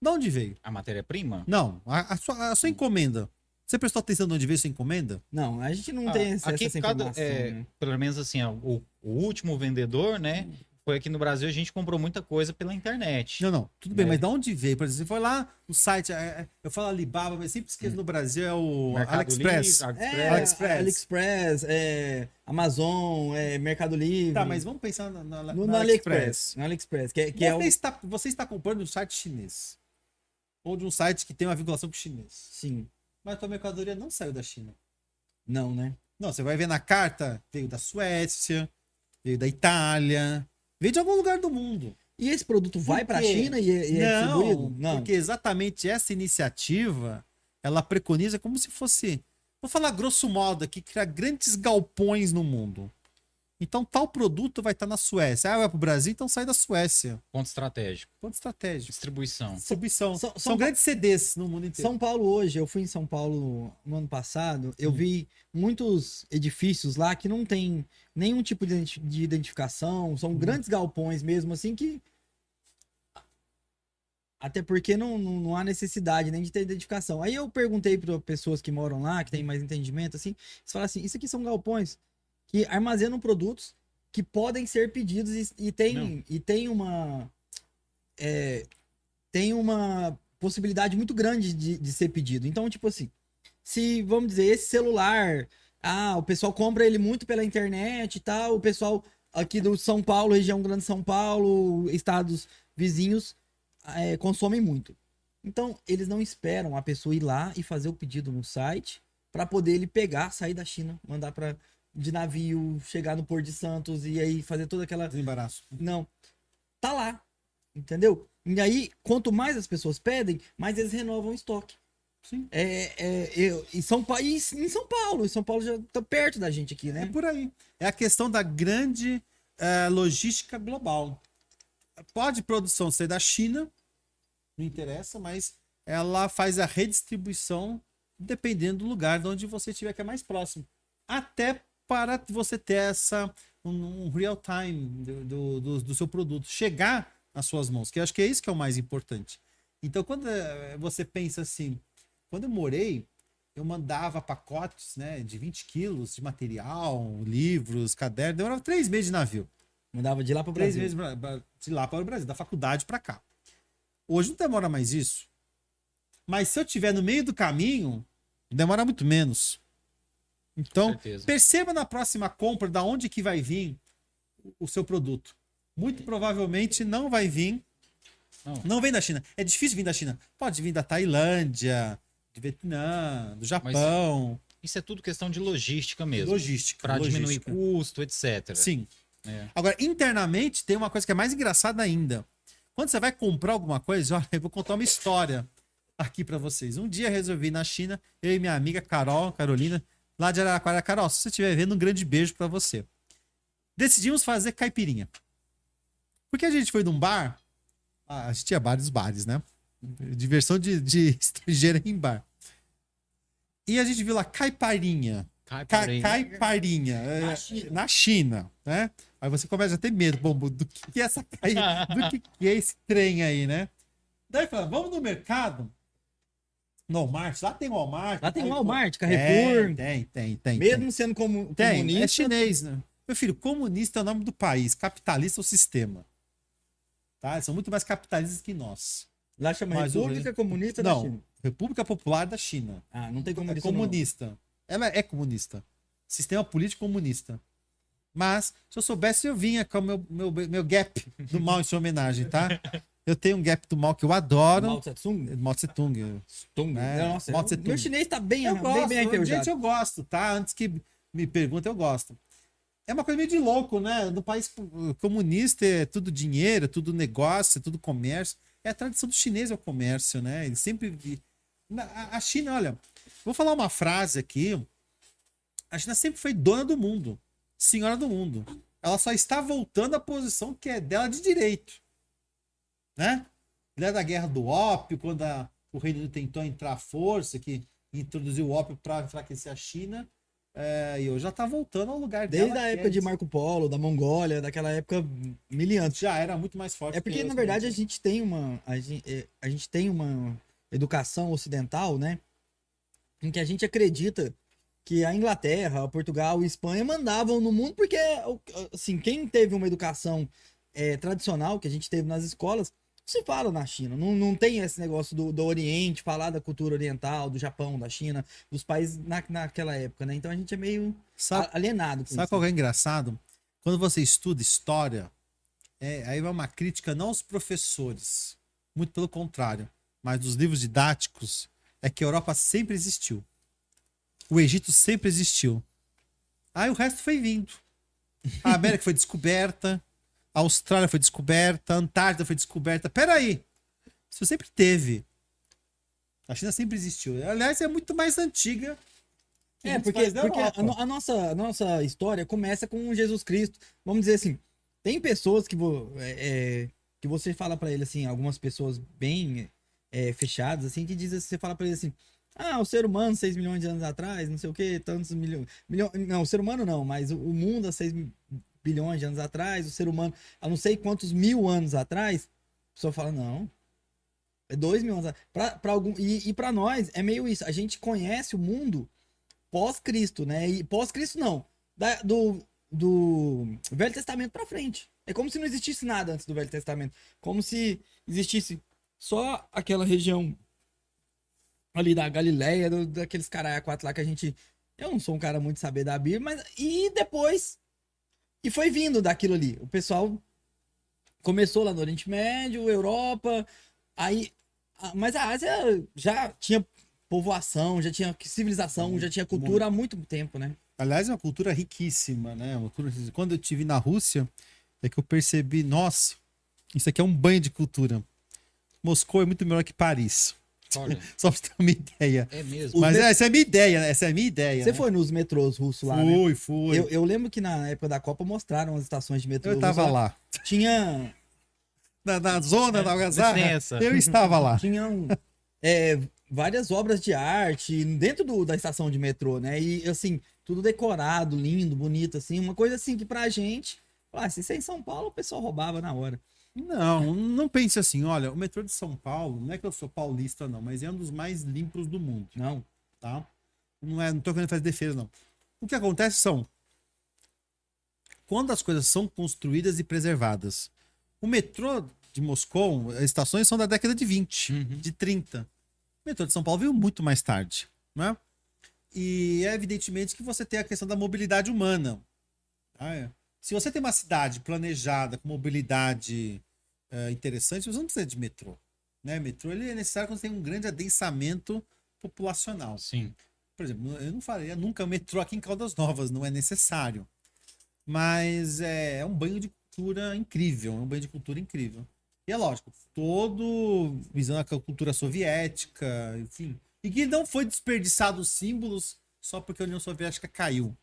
De onde veio? A matéria-prima? Não, a, a sua, a sua encomenda. Você prestou atenção de onde veio sua encomenda? Não, a gente não Ah, tem essa, aqui essa cada- informação. é, né? pelo menos assim, ó, o, o último vendedor, né? Foi aqui no Brasil, a gente comprou muita coisa pela internet. Não, não, tudo bem, É. mas de onde veio? Por exemplo, você foi lá no site, é, é, eu falo Alibaba, mas sempre esqueço no Brasil, é o Mercado AliExpress. Livre, É, AliExpress. AliExpress, é, Amazon, é, Mercado Livre. Tá, mas vamos pensar na, na, no, na no AliExpress. No AliExpress, que, é- que é você, o... está, você está comprando de um site chinês. Ou de um site que tem uma vinculação com o chinês. Sim. Mas a tua mercadoria não saiu da China. Não, né? Não, você vai ver na carta, veio da Suécia, veio da Itália, veio de algum lugar do mundo. E esse produto vai para a? China e, é- e é não, distribuído? Não. porque exatamente essa iniciativa, ela preconiza como se fosse, vou falar grosso modo aqui, criar grandes galpões no mundo. Então tal produto vai estar na Suécia. Ah, vai para o Brasil, então sai da Suécia. Ponto estratégico. Ponto estratégico. Distribuição. Distribuição. São- São, são- grandes CDs no mundo inteiro. São Paulo hoje, eu fui em São Paulo no ano passado, eu Hum. vi muitos edifícios lá que não tem nenhum tipo de de identificação, são Hum. grandes galpões mesmo, assim que. Até porque não, não, não há necessidade nem de ter identificação. Aí eu perguntei para pessoas que moram lá, que têm mais entendimento, assim, eles falaram assim: isso aqui são galpões que armazenam produtos que podem ser pedidos e, e tem, Não. e tem uma. é, tem uma possibilidade muito grande de, de ser pedido. Então, tipo assim, se, vamos dizer, esse celular, ah, o pessoal compra ele muito pela internet e tal, o pessoal aqui do São Paulo, região Grande São Paulo, estados vizinhos, é, consomem muito. Então, eles não esperam a pessoa ir lá e fazer o pedido no site para poder ele pegar, sair da China, mandar para de navio, chegar no Porto de Santos e aí fazer toda aquela Desembaraço. não. Tá lá. Entendeu? E aí, quanto mais as pessoas pedem, mais eles renovam o estoque. Sim. É, é, eu, e São Paulo, e em São Paulo, em São Paulo já tá perto da gente aqui, É né? por aí. É a questão da grande é, logística global. Pode produção ser da China, não interessa, mas ela faz a redistribuição dependendo do lugar de onde você estiver que é mais próximo. Até para você ter essa um, um real time do, do, do, seu produto chegar nas suas mãos, que eu acho que é isso que é o mais importante. Então, quando eh, você pensa assim, quando eu morei, eu mandava pacotes né, de 20 quilos de material, livros, cadernos, demorava três meses de navio. Mandava de lá para o Três Brasil. meses pra- de lá para o Brasil, da faculdade para cá. Hoje não demora mais isso. Mas se eu tiver no meio do caminho, demora muito menos. Então, perceba na próxima compra da onde que vai vir o seu produto. Muito provavelmente não vai vir. Não. Não, vem da China. É difícil vir da China. Pode vir da Tailândia, do Vietnã, do Japão. Isso é tudo questão de logística mesmo. logística. Para diminuir custo, etc. Sim. É. Agora, internamente, tem uma coisa que é mais engraçada ainda. Quando você vai comprar alguma coisa, olha, eu vou contar uma história aqui pra vocês. Um dia resolvi na China, eu e minha amiga Carol, Carolina, lá de Araraquara. Carol, se você estiver vendo, um grande beijo pra você. Decidimos fazer caipirinha. Porque a gente foi num bar, ah, a gente tinha vários bares, né? Diversão de, de estrangeiro em bar. E a gente viu lá caipirinha. Ca Caipirinha. caipirinha. é, Na China. né? Aí você começa a ter medo, bom, do que, que é essa do que, que é esse trem aí, né? Daí fala, vamos no mercado. No Walmart, lá tem Walmart. Lá tem Walmart, Carrefour. Tem, tem, tem. tem Mesmo sendo como, tem, comunista. é chinês, né? Meu filho, comunista é o nome do país, capitalista é o sistema. Tá? Eles são muito mais capitalistas que nós. Lá chama Mas o República rei- Comunista da Não, China. República Popular da China. Ah, não tem É comunista. comunista. Ela é comunista. Sistema político comunista. Mas, se eu soubesse, eu vinha com o meu, meu, meu gap do mal em sua homenagem, tá? Eu tenho um gap do mal que eu adoro. Mao Tse Tung? Mao Tse Tung. Tung. É, Nossa, Mao Tse meu Tung. chinês tá bem, Eu bem, gosto, bem gente, eu gosto, tá? Antes que me perguntem, eu gosto. É uma coisa meio de louco, né? No país co- comunista é tudo dinheiro, é tudo negócio, é tudo comércio. É a tradição do chinês é o comércio, né? Ele sempre. A China, olha, vou falar uma frase aqui. A China sempre foi dona do mundo, senhora do mundo. Ela só está voltando à posição que é dela de direito, né? Lembra da guerra do ópio, quando a- o Reino Unido tentou entrar à força, que introduziu o ópio para enfraquecer a China. É, e hoje já tá voltando ao lugar dela. Desde a época é de Marco Polo, da Mongólia, daquela época miliante. Já era muito mais forte. É porque, que na os verdade, a gente tem uma. A gente, é, a gente tem uma educação ocidental, né? Em que a gente acredita que a Inglaterra, a Portugal e Espanha mandavam no mundo, porque, assim, quem teve uma educação é, tradicional que a gente teve nas escolas, se fala na China. Não, não tem esse negócio do, do Oriente, falar da cultura oriental, do Japão, da China, dos países na, naquela época, né? Então a gente é meio Sabe, alienado sabe isso. qual que é engraçado? Quando você estuda história, é, aí vai uma crítica não aos professores, muito pelo contrário, mas dos livros didáticos, é que a Europa sempre existiu. O Egito sempre existiu. Aí o resto foi vindo. A América foi descoberta, a Austrália foi descoberta, a Antártida foi descoberta. Peraí, isso sempre teve. A China sempre existiu. Aliás, é muito mais antiga. É, porque, porque a, a nossa, a nossa história começa com Jesus Cristo. Vamos dizer assim, tem pessoas que, vo, é, é, que você fala pra ele assim, algumas pessoas bem é, fechadas, assim, que dizem, você fala pra ele assim, ah, o ser humano 6 milhões de anos atrás, não sei o que, tantos milhões, milhões. Não, o ser humano não, mas o, o mundo há 6 bilhões de anos atrás, o ser humano há não sei quantos mil anos atrás, a pessoa fala, não. É dois mil anos atrás. Pra, pra algum, e, e para nós é meio isso. A gente conhece o mundo pós-Cristo, né? E pós-Cristo não. Da- do, do Velho Testamento pra frente. É como se não existisse nada antes do Velho Testamento. Como se existisse só aquela região ali da Galileia, do- daqueles caras quatro lá que a gente. Eu não sou um cara muito saber da Bíblia, mas. E depois. E foi vindo daquilo ali. O pessoal começou lá no Oriente Médio, Europa. Aí. Mas a Ásia já tinha povoação, já tinha civilização, já tinha cultura há muito tempo, né? Aliás, é uma cultura riquíssima, né? Uma cultura... Quando eu estive na Rússia, é que eu percebi, nossa, isso aqui é um banho de cultura. Moscou é muito melhor que Paris. Olha, Só pra você ter uma ideia. é mesmo. Mas met- essa é a minha ideia, né? Essa é a minha ideia. Você né? foi nos metrôs russos lá, né? Fui, fui. Eu, eu lembro que na época da Copa mostraram as estações de metrô. Eu tava russo lá. Tinha, Na, na zona da algazarra. Eu estava lá. tinham é, várias obras de arte dentro do- da estação de metrô, né? E assim, tudo decorado, lindo, bonito, assim. Uma coisa assim que pra gente, ah, se isso é em São Paulo, o pessoal roubava na hora. Não, não pense assim. Olha, o metrô de São Paulo, não é que eu sou paulista, não, mas é um dos mais limpos do mundo, Não. tá? Não, é, não tô querendo fazer defesa, não. O que acontece são. Quando as coisas são construídas e preservadas. O metrô de Moscou, as estações são da década de 20, Uhum. de 30. O metrô de São Paulo veio muito mais tarde, né? E é evidentemente que você tem a questão da mobilidade humana. Ah, é. Se você tem uma cidade planejada com mobilidade é, interessante, você não precisa de metrô. Né? Metrô ele é necessário quando tem um grande adensamento populacional. Sim. Por exemplo, eu não faria nunca metrô aqui em Caldas Novas, não é necessário. Mas é, é um banho de cultura incrível, é um banho de cultura incrível. E é lógico, todo visando a cultura soviética, enfim. E que não foi desperdiçado os símbolos só porque a União Soviética caiu.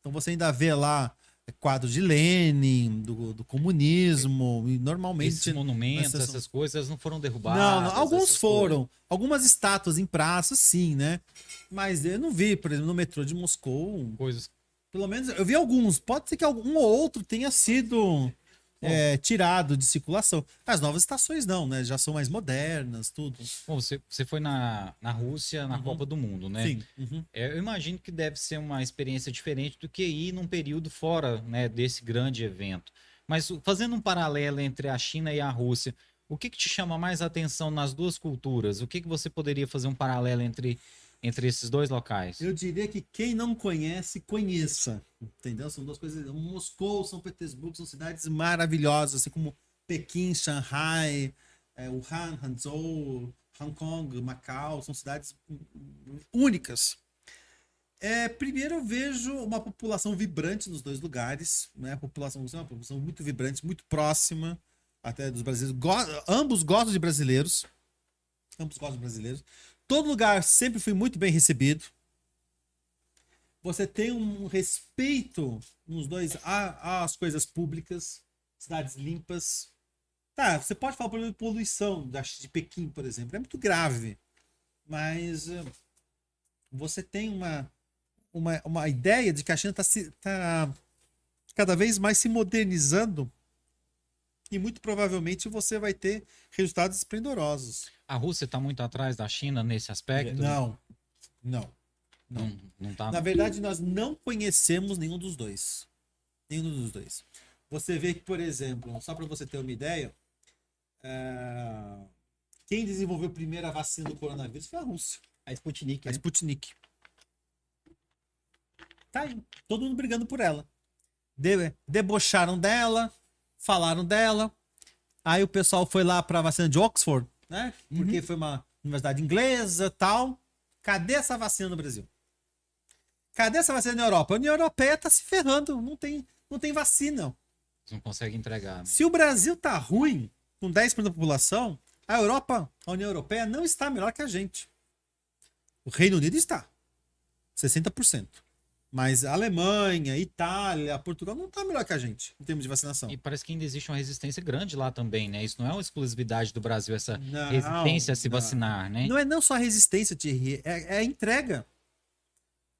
Então você ainda vê lá quadros de Lenin, do, do comunismo, e normalmente. Esses monumentos, essas- essas coisas não foram derrubadas. Não, não, alguns foram. Algumas estátuas em praças, sim, né? Mas eu não vi, por exemplo, no metrô de Moscou. Coisas. Pelo menos eu vi alguns. Pode ser que algum ou outro tenha sido é, tirado de circulação. As novas estações não, né? Já são mais modernas, tudo. Bom, você, você foi na, na Rússia, na Uhum. Copa do Mundo, né? Sim. uhum. É, eu imagino que deve ser uma experiência diferente do que ir num período fora né, desse grande evento. Mas fazendo um paralelo entre a China e a Rússia, o que, que te chama mais atenção nas duas culturas? O que, que você poderia fazer um paralelo entre, entre esses dois locais? Eu diria que quem não conhece, conheça. Entendeu? São duas coisas. Moscou, São Petersburgo são cidades maravilhosas, assim como Pequim, Shanghai, é, Wuhan, Hangzhou, Hong Kong, Macau, são cidades únicas. É, primeiro eu vejo uma população vibrante nos dois lugares, né? A população, uma população muito vibrante, muito próxima até dos brasileiros. Go- ambos gostam de brasileiros. Ambos gostam de brasileiros. Todo lugar sempre fui muito bem recebido. Você tem um respeito nos dois às coisas públicas, cidades limpas. Tá, você pode falar de poluição da- de Pequim, por exemplo, é muito grave. Mas eh, você tem uma, uma, uma ideia de que a China está tá cada vez mais se modernizando e muito provavelmente você vai ter resultados esplendorosos. A Rússia está muito atrás da China nesse aspecto? Não, não. não. Não, não tá. Na verdade, nós não conhecemos nenhum dos dois. Nenhum dos dois. Você vê que, por exemplo, só para você ter uma ideia, é, quem desenvolveu primeiro a vacina do coronavírus foi a Rússia, A Sputnik, a né? Sputnik. Tá aí, todo mundo brigando por ela. De- debocharam dela, falaram dela. Aí o pessoal foi lá para a vacina de Oxford, né? Porque foi uma universidade inglesa, tal. Cadê essa vacina no Brasil? Cadê essa vacina na Europa? A União Europeia tá se ferrando, não tem, não tem vacina. Não consegue entregar. né? Se o Brasil tá ruim, com 10% da população, a Europa, a União Europeia não está melhor que a gente. O Reino Unido está. 60%. Mas a Alemanha, Itália, Portugal não está melhor que a gente em termos de vacinação. E parece que ainda existe uma resistência grande lá também, né? Isso não é uma exclusividade do Brasil, essa Não, resistência a se não. vacinar, né? Não é não só a resistência, Thierry, é, é a entrega.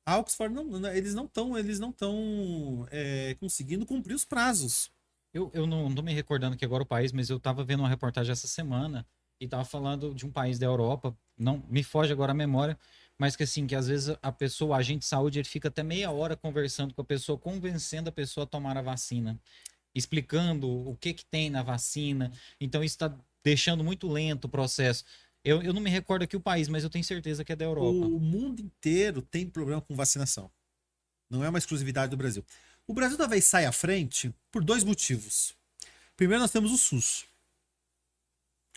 A Oxford não, não- eles não estão, eles não estão é, conseguindo cumprir os prazos. Eu, eu não tô me recordando aqui agora o país, mas eu tava vendo uma reportagem essa semana e tava falando de um país da Europa, não me foge agora a memória, mas que assim, que às vezes a pessoa, o agente de saúde, ele fica até meia hora conversando com a pessoa, convencendo a pessoa a tomar a vacina, explicando o que que tem na vacina. Então isso tá deixando muito lento o processo. Eu, eu não me recordo aqui o país, mas eu tenho certeza que é da Europa. O mundo inteiro tem problema com vacinação. Não é uma exclusividade do Brasil. O Brasil talvez saia à frente por dois motivos. Primeiro, nós temos o SUS.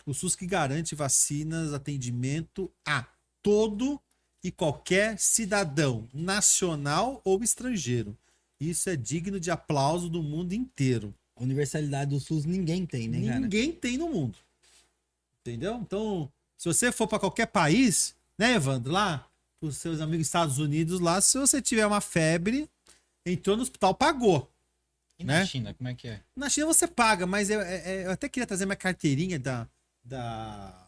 O SUS que garante vacinas, atendimento a todo e qualquer cidadão, nacional ou estrangeiro. Isso é digno de aplauso do mundo inteiro. A universalidade do SUS ninguém tem, né, cara? Ninguém tem no mundo. Entendeu? Então, Se você for para qualquer país, né, Evandro, lá, os seus amigos Estados Unidos lá, se você tiver uma febre, entrou no hospital, pagou. E na Né? China, como é que é? Na China você paga, mas eu, é- é- eu até queria trazer minha carteirinha da, da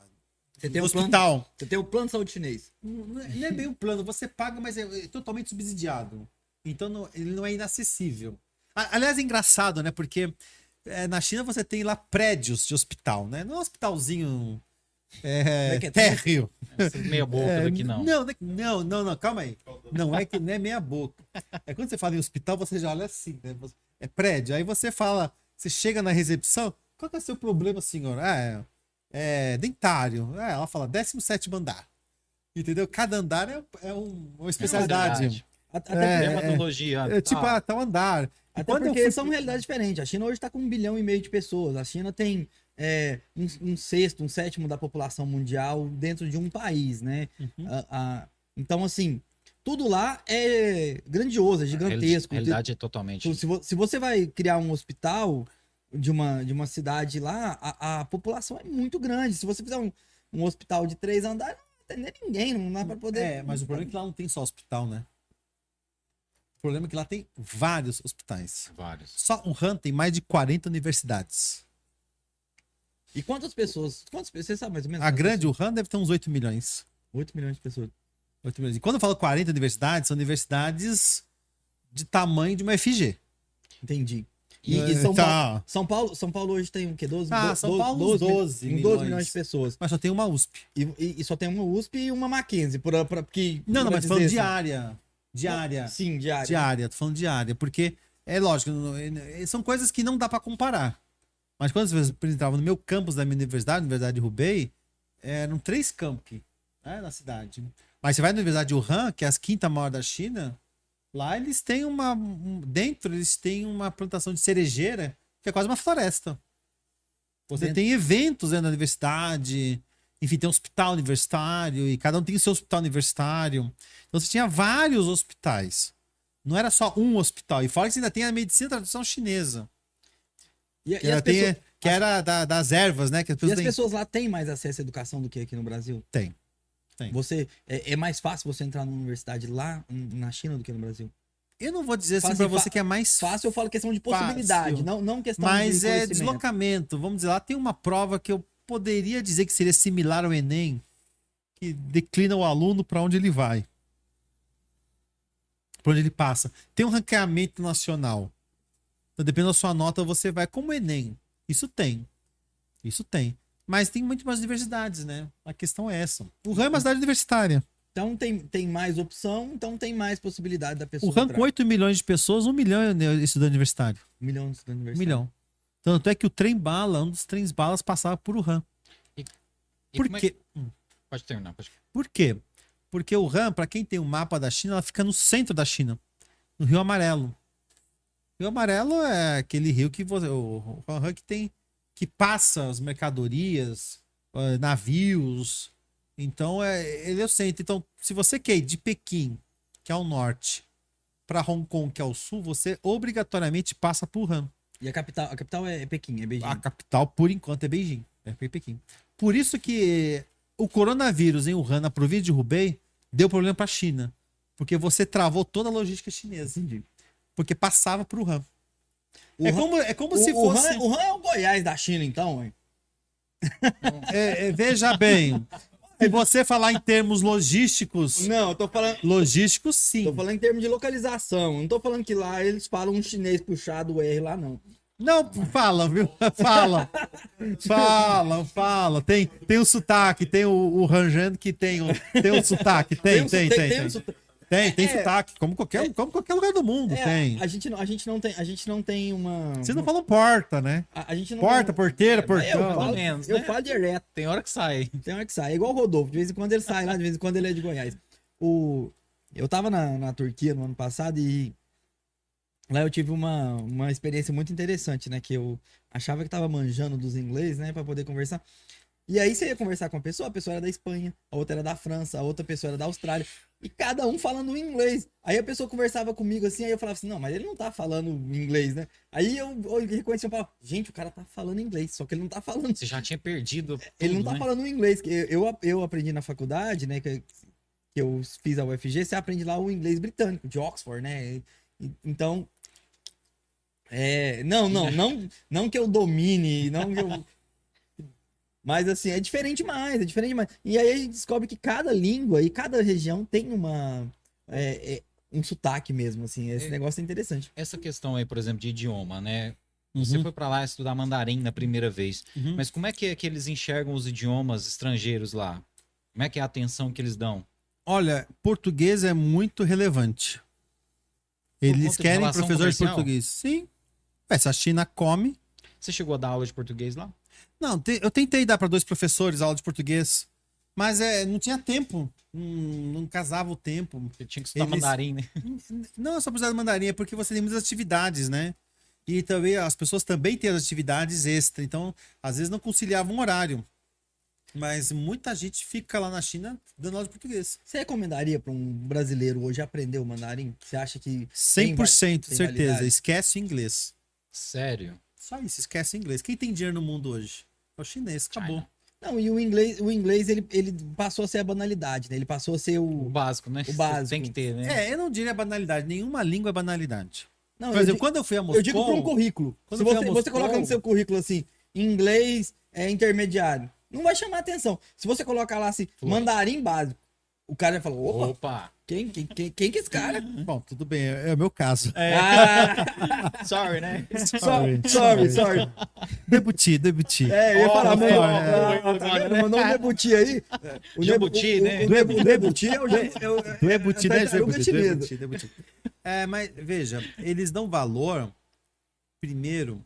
Você tem do o plano, hospital. você tem o plano de saúde chinês. Não é não é bem o plano, você paga, mas é, é totalmente subsidiado. Então não- ele não é inacessível. Aliás, é engraçado, né? Porque é, na China você tem lá prédios de hospital, né? Não é um hospitalzinho é, É é térreo. Essa meia boca É, daqui não. Não, não, não, não, calma aí. Não é que não é meia boca. É quando você fala em hospital, você já olha assim, né? É prédio. Aí você fala, você chega na recepção, qual que é o seu problema, senhor? Ah, é, é dentário. Ah, ela fala 17 andar. Entendeu? Cada andar é, é um- uma especialidade. A- Até, É, porque, Dermatologia. É, tipo, ah, ah, tal andar. E até eu porque fui- são realidades diferentes. A China hoje está com um bilhão e meio de pessoas. A China tem é, um, um sexto, um sétimo da população mundial dentro de um país, né? Uhum. A- a- então, assim, tudo lá é grandioso, é a gigantesco. realidade é totalmente. Se, vo- se você vai criar um hospital de uma, de uma cidade lá, a, a população é muito grande. Se você fizer um, um hospital de três andares, não atender ninguém, não dá para poder. É, mas o problema é que lá não tem só hospital, né? O problema é que lá tem vários hospitais. Vários. Só o Han tem mais de 40 universidades. E quantas pessoas? Quantas pessoas? Você sabe mais ou menos? A grande, o Han deve ter uns 8 milhões. pessoas? 8 milhões de pessoas. 8 milhões. E quando eu falo 40 universidades, são universidades de tamanho de uma FG. Entendi. E, e São, tá. Paulo, São Paulo São Paulo hoje tem o quê? 12, Ah, do- São Paulo, uns 12, 12 uns 12 milhões. milhões de pessoas. Mas só tem uma USP. E, e- e só tem uma USP e uma Mackenzie. Por, por, porque, Não, não, mas falando assim, diária. Diária. Sim, diária. Diária, tô falando diária. Porque, é lógico, são coisas que não dá pra comparar. Mas quando eu apresentava no meu campus da minha universidade, Universidade de Hubei, eram três campos né, na cidade. Mas você vai na Universidade de Wuhan, que é a quinta maior da China, lá eles têm uma. um- dentro eles têm uma plantação de cerejeira, que é quase uma floresta. Você Dentro- tem eventos dentro da universidade, enfim, tem um hospital universitário, e cada um tem seu hospital universitário. Então você tinha vários hospitais. Não era só um hospital. E fora que você ainda tem a medicina tradicional chinesa. E, Que, e era, tem- pessoas, que era da- das ervas, né? Que as e pessoas as têm. pessoas lá têm mais acesso à educação do que aqui no Brasil? Tem. Tem. Você, é, é mais fácil você entrar numa universidade lá na China do que no Brasil? Eu não vou dizer assim pra você que é mais Fácil eu falo questão de possibilidade, Fácil. não, não questão Mas de é conhecimento. deslocamento. Vamos dizer, lá tem uma prova que eu poderia dizer que seria similar ao Enem, que declina o aluno para onde ele vai. Para onde ele passa. Tem um ranqueamento nacional. Então, dependendo da sua nota, você vai como o Enem. Isso tem. Isso tem. Mas tem muito mais diversidades, né? A questão é essa. O RAM é uma cidade universitária. Então tem, tem mais opção, então tem mais possibilidade da pessoa O RAM com 8 milhões de pessoas, 1 milhão é estudante universitário. Um milhão de estudantes Um universitários. milhão. Tanto é que o trem bala, um dos trens balas passava por RAM. E Por é quê? que- Pode terminar. Pode... Por quê? Porque o RAM, para quem tem o mapa da China, ela fica no centro da China, no Rio Amarelo. Rio Amarelo é aquele rio que você, o, o RAM que tem que passa as mercadorias, eh, navios. Então é, ele é o centro. Então, se você quer ir de Pequim, que é o norte, para Hong Kong, que é o sul, você obrigatoriamente passa por RAM. E a capital, a capital é, é Pequim, é Beijing. A capital, por enquanto, é Beijing. É Pequim. Por isso que o coronavírus em Wuhan, na província de Hubei, deu problema para a China. Porque você travou toda a logística chinesa. Entendi. Porque passava por Wuhan. O É Han- como, é como o, se o fosse. Han, o Han é o Goiás da China, então, hein? é, é, veja bem. Se você falar em termos logísticos, Não, eu tô falando, logísticos, sim. tô falando em termos de localização. Não tô falando que lá eles falam um chinês puxado o R lá, não. Não, fala, viu? Fala. Fala, fala. Tem, tem o sotaque, tem o, o Ranjan que tem o, tem o sotaque. Tem, tem, sotaque- tem. um Tem, sotaque- tem, tem É. sotaque, como qualquer, como qualquer lugar do mundo É, tem. A gente, não, a gente não tem, a gente não tem uma. Vocês não falam porta, né? A, a gente não Porta, tem- porteira, Eu portão. falo, menos, eu né? falo direto. Tem hora que sai. Tem hora que sai. É igual o Rodolfo. De vez em quando ele sai lá, de vez em quando ele é de Goiás. O... Eu tava na, na Turquia no ano passado e lá eu tive uma, uma experiência muito interessante, né? Que eu achava que tava manjando dos inglês, né? Pra poder conversar. E aí você ia conversar com a pessoa, a pessoa era da Espanha, a outra era da França, a outra pessoa era da Austrália. E cada um falando inglês. Aí a pessoa conversava comigo assim, aí eu falava assim, não, mas ele não tá falando inglês, né? Aí eu, eu reconhecia e falava, gente, o cara tá falando inglês, só que ele não tá falando. Você já tinha perdido. ele não tudo, tá né? falando inglês. Eu, eu, eu aprendi na faculdade, né? Que, eu fiz a UFG, você aprende lá o inglês britânico, de Oxford, né? Então. É, não, não, não, não que eu domine, não que eu. Mas assim, é diferente demais, é diferente demais. E aí a gente descobre que cada língua e cada região tem uma. é, é, um sotaque mesmo, assim. Esse É. negócio é interessante. Essa questão aí, por exemplo, de idioma, né? Você Uhum. foi pra lá estudar mandarim na primeira vez. Uhum. Mas como é que, é que eles enxergam os idiomas estrangeiros lá? Como é que é a atenção que eles dão? Olha, português é muito relevante. Eles querem professor de português. Sim. Ué, se a China come. Você chegou a dar aula de português lá? Não, te- eu tentei dar para dois professores aula de português, mas é, não tinha tempo. Não, não casava o tempo. Você tinha que estudar Eles- mandarim, né? Não é só precisar de mandarim, é porque você tem muitas atividades, né? E também as pessoas também têm as atividades extra, então às vezes não conciliavam um horário. Mas muita gente fica lá na China dando aula de português. Você recomendaria para um brasileiro hoje aprender o mandarim? Você acha que. 100% tem certeza. validade? Esquece o inglês. Sério? Só isso, esquece o inglês. Quem tem dinheiro no mundo hoje? É o chinês, acabou. China. Não, e o inglês, o inglês ele, ele passou a ser a banalidade, né? Ele passou a ser O o. básico, né? O básico. Tem que ter, né? É, eu não diria banalidade. Nenhuma língua é banalidade. Não, Por eu, exemplo, digo, quando eu fui a Moscou... eu digo para um currículo. quando Se você, você Moscou- coloca no seu currículo assim, inglês é intermediário, não vai chamar atenção. Se você colocar lá assim, Fluente. mandarim básico, o cara já fala, opa, Opa! Quem, quem, quem, quem que é esse cara? Bom, tudo bem, é, é o meu caso. Ah, Sorry, né? sorry, sorry, sorry. Debuti, debuti. É, eu ia Oh, falar, é, mandou, é, ah, tá vendo? mandou um debuti aí. O nebu- né? O, o, o debuti é o, é é Debuti, né? Debuti, debuti, debuti. É, mas veja, eles dão valor, primeiro,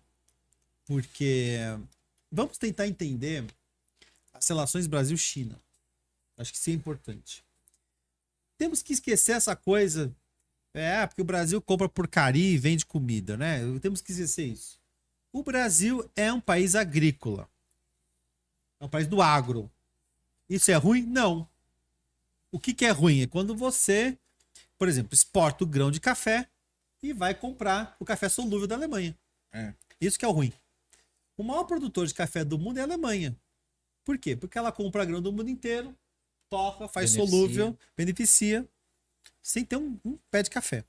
porque vamos tentar entender as relações Brasil-China. Acho que isso é importante. Temos que esquecer essa coisa. É, porque o Brasil compra porcaria e vende comida, né? Temos que esquecer isso. O Brasil é um país agrícola. É um país do agro. Isso é ruim? Não. O que, que é ruim? É quando você, por exemplo, exporta o grão de café e vai comprar o café solúvel da Alemanha. É. Isso que é o ruim. O maior produtor de café do mundo é a Alemanha. Por quê? Porque ela compra grão do mundo inteiro, torra, faz Beneficia. solúvel, beneficia, sem ter um, um pé de café.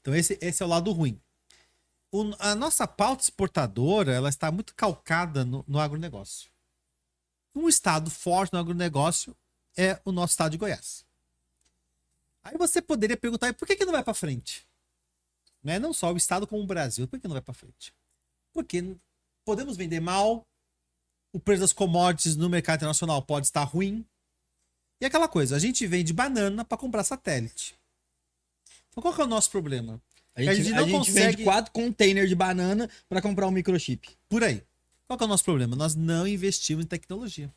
Então esse, esse é o lado ruim. O- a nossa pauta exportadora ela está muito calcada no, no agronegócio. Um estado forte no agronegócio é o nosso estado de Goiás. Aí você poderia perguntar, por que, que não vai para frente? Né? Não só o estado como o Brasil, por que não vai para frente? Porque podemos vender mal, o preço das commodities no mercado internacional pode estar ruim. E aquela coisa, a gente vende banana para comprar satélite. Então qual que é o nosso problema? A gente, A gente a não gente consegue- vende quatro containers de banana para comprar um microchip. Por aí. Qual que é o nosso problema? Nós não investimos em tecnologia.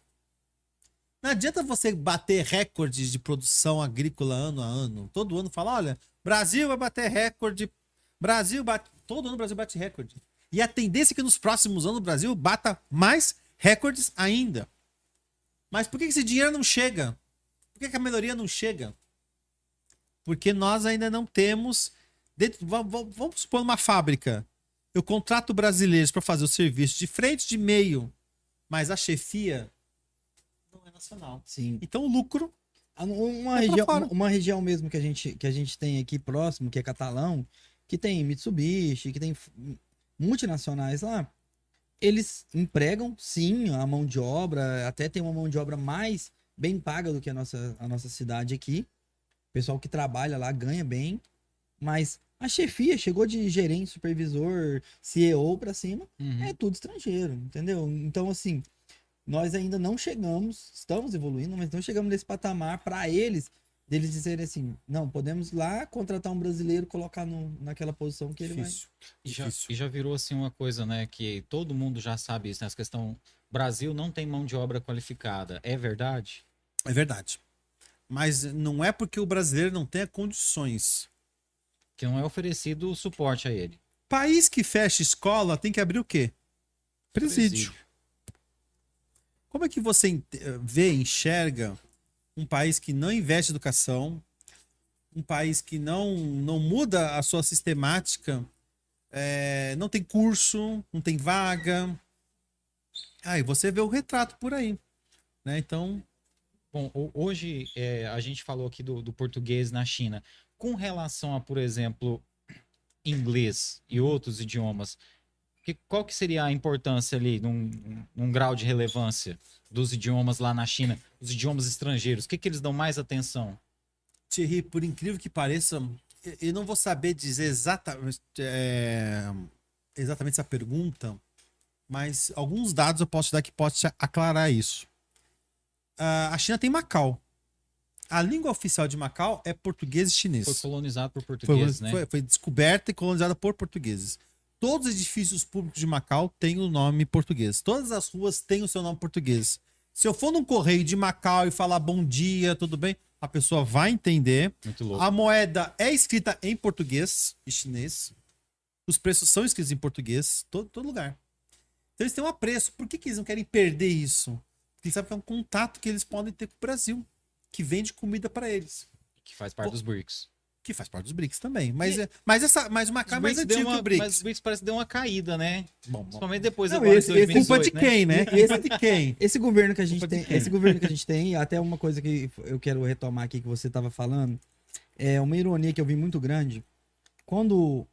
Não adianta você bater recordes de produção agrícola ano a ano. Todo ano fala, olha, Brasil vai bater recorde. Brasil bate. Todo ano o Brasil bate recorde. E a tendência é que nos próximos anos o Brasil bata mais recordes ainda. Mas por que esse dinheiro não chega? Por que que a melhoria não chega? Porque nós ainda não temos. Dentro, va- va- vamos supor uma fábrica. Eu contrato brasileiros para fazer o serviço de frente de meio, mas a chefia não é nacional. Sim. Então o lucro Ah, Uma, pra região, uma região mesmo que a, gente, que a gente tem aqui próximo, que é Catalão, que tem Mitsubishi, que tem multinacionais lá, eles empregam, sim, a mão de obra, até tem uma mão de obra mais bem paga do que a nossa, a nossa cidade aqui. O pessoal que trabalha lá ganha bem, mas a chefia chegou de gerente, supervisor, CEO pra cima, Uhum. é tudo estrangeiro, entendeu? Então, assim, nós ainda não chegamos, estamos evoluindo, mas não chegamos nesse patamar para eles, deles dizerem assim, não, podemos lá contratar um brasileiro, colocar no, naquela posição que ele difícil. E já, e já virou assim uma coisa, né? Que todo mundo já sabe isso, né? Essa questão. Brasil não tem mão de obra qualificada. É verdade? É verdade. Mas não é porque o brasileiro não tenha condições. Que não é oferecido o suporte a ele. País que fecha escola tem que abrir o quê? Presídio. Como é que você eh, vê, enxerga um país que não investe em educação, um país que não, não muda a sua sistemática, eh, não tem curso, não tem vaga. Aí você vê o retrato por aí. Né? Então, Hoje é, a gente falou aqui do, do português na China. Com relação a, por exemplo, inglês e outros idiomas, que, qual que seria a importância ali, num, num grau de relevância dos idiomas lá na China, os idiomas estrangeiros? O que, que eles dão mais atenção? Thierry, por incrível que pareça, eu- não vou saber dizer exata, é, exatamente essa pergunta, mas alguns dados eu posso te dar que pode aclarar isso. Ah, a China tem Macau. A língua oficial de Macau é português e chinês. Foi colonizado por portugueses, né? foi- foi descoberta e colonizada por portugueses. Todos os edifícios públicos de Macau têm o nome português. Todas as ruas têm o seu nome português. Se eu for num correio de Macau e falar bom dia, tudo bem, a pessoa vai entender. Muito louco. A moeda é escrita em português e chinês. Os preços são escritos em português, todo, todo lugar. Então eles têm um apreço. Por que, que eles não querem perder isso? Eles sabem que é um contato que eles podem ter com o Brasil, que vende comida para eles. Que faz parte Pô, dos BRICS. Que faz parte dos BRICS também. Mas, E- é, mas, essa, mas o Macau é mais antigo que uma- o BRICS. Mas os BRICS parece que deu uma caída, né? Bom, bom. Principalmente depois Não, agora esse- de esse- 2018, Culpa de né? quem, né? Culpa de quem? Esse governo que a gente tem, quem? esse governo que a gente tem, e até uma coisa que eu quero retomar aqui que você estava falando, é uma ironia que eu vi muito grande. Quando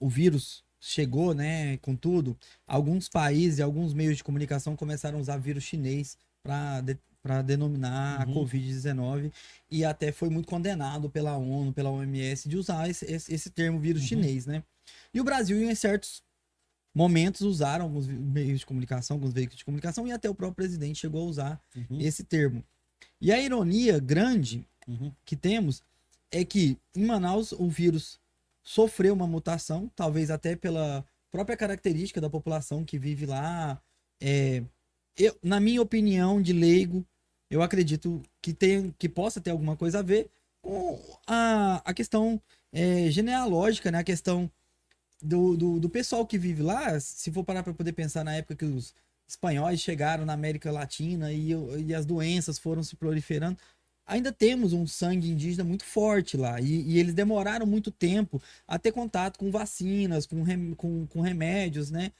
o vírus chegou, né, com tudo, alguns países e alguns meios de comunicação começaram a usar vírus chinês para para denominar a Uhum. Covid-19 e até foi muito condenado pela ONU, pela OMS de usar esse, esse, esse termo vírus Uhum. chinês, né? E o Brasil, em certos momentos, usaram alguns meios de comunicação, alguns veículos de comunicação e até o próprio presidente chegou a usar Uhum, esse termo. E a ironia grande uhum. que temos é que em Manaus o vírus sofreu uma mutação, talvez até pela própria característica da população que vive lá. É, eu, na minha opinião de leigo, eu acredito que, tem, que possa ter alguma coisa a ver com a, a questão é, genealógica, né? A questão do, do, do pessoal que vive lá, se for parar para poder pensar na época que os espanhóis chegaram na América Latina e, e as doenças foram se proliferando, ainda temos um sangue indígena muito forte lá. E, e eles demoraram muito tempo a ter contato com vacinas, com, rem- com, com remédios, né?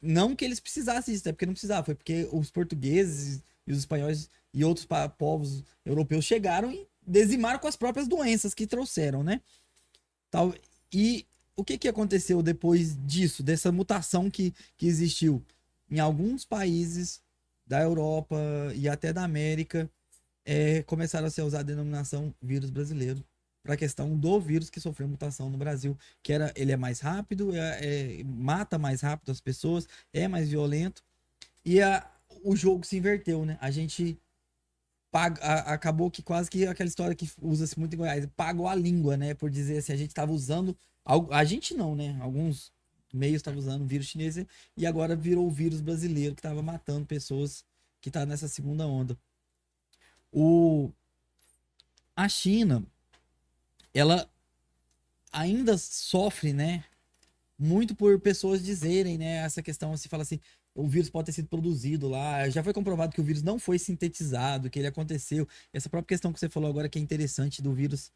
Não que eles precisassem disso, é porque não precisava, foi porque os portugueses e os espanhóis e outros povos europeus chegaram e dizimaram com as próprias doenças que trouxeram, né? Tal, e o que, que aconteceu depois disso, dessa mutação que, que existiu? Em alguns países da Europa e até da América, é, começaram a se usar a denominação vírus brasileiro para a questão do vírus que sofreu mutação no Brasil, que era ele é mais rápido, é- é- mata mais rápido as pessoas, é mais violento e a- o jogo se inverteu, né? A gente paga, a- acabou que quase que aquela história que usa-se muito em Goiás, pagou a língua, né? Por dizer assim, a gente estava usando, a gente não, né? Alguns meios estavam usando o vírus chinês e agora virou o vírus brasileiro que estava matando pessoas que tá nessa segunda onda. O a China ela ainda sofre, né? Muito por pessoas dizerem, né? Essa questão, se fala assim, o vírus pode ter sido produzido lá. Já foi comprovado que o vírus não foi sintetizado, que ele aconteceu. Essa própria questão que você falou agora que é interessante do vírus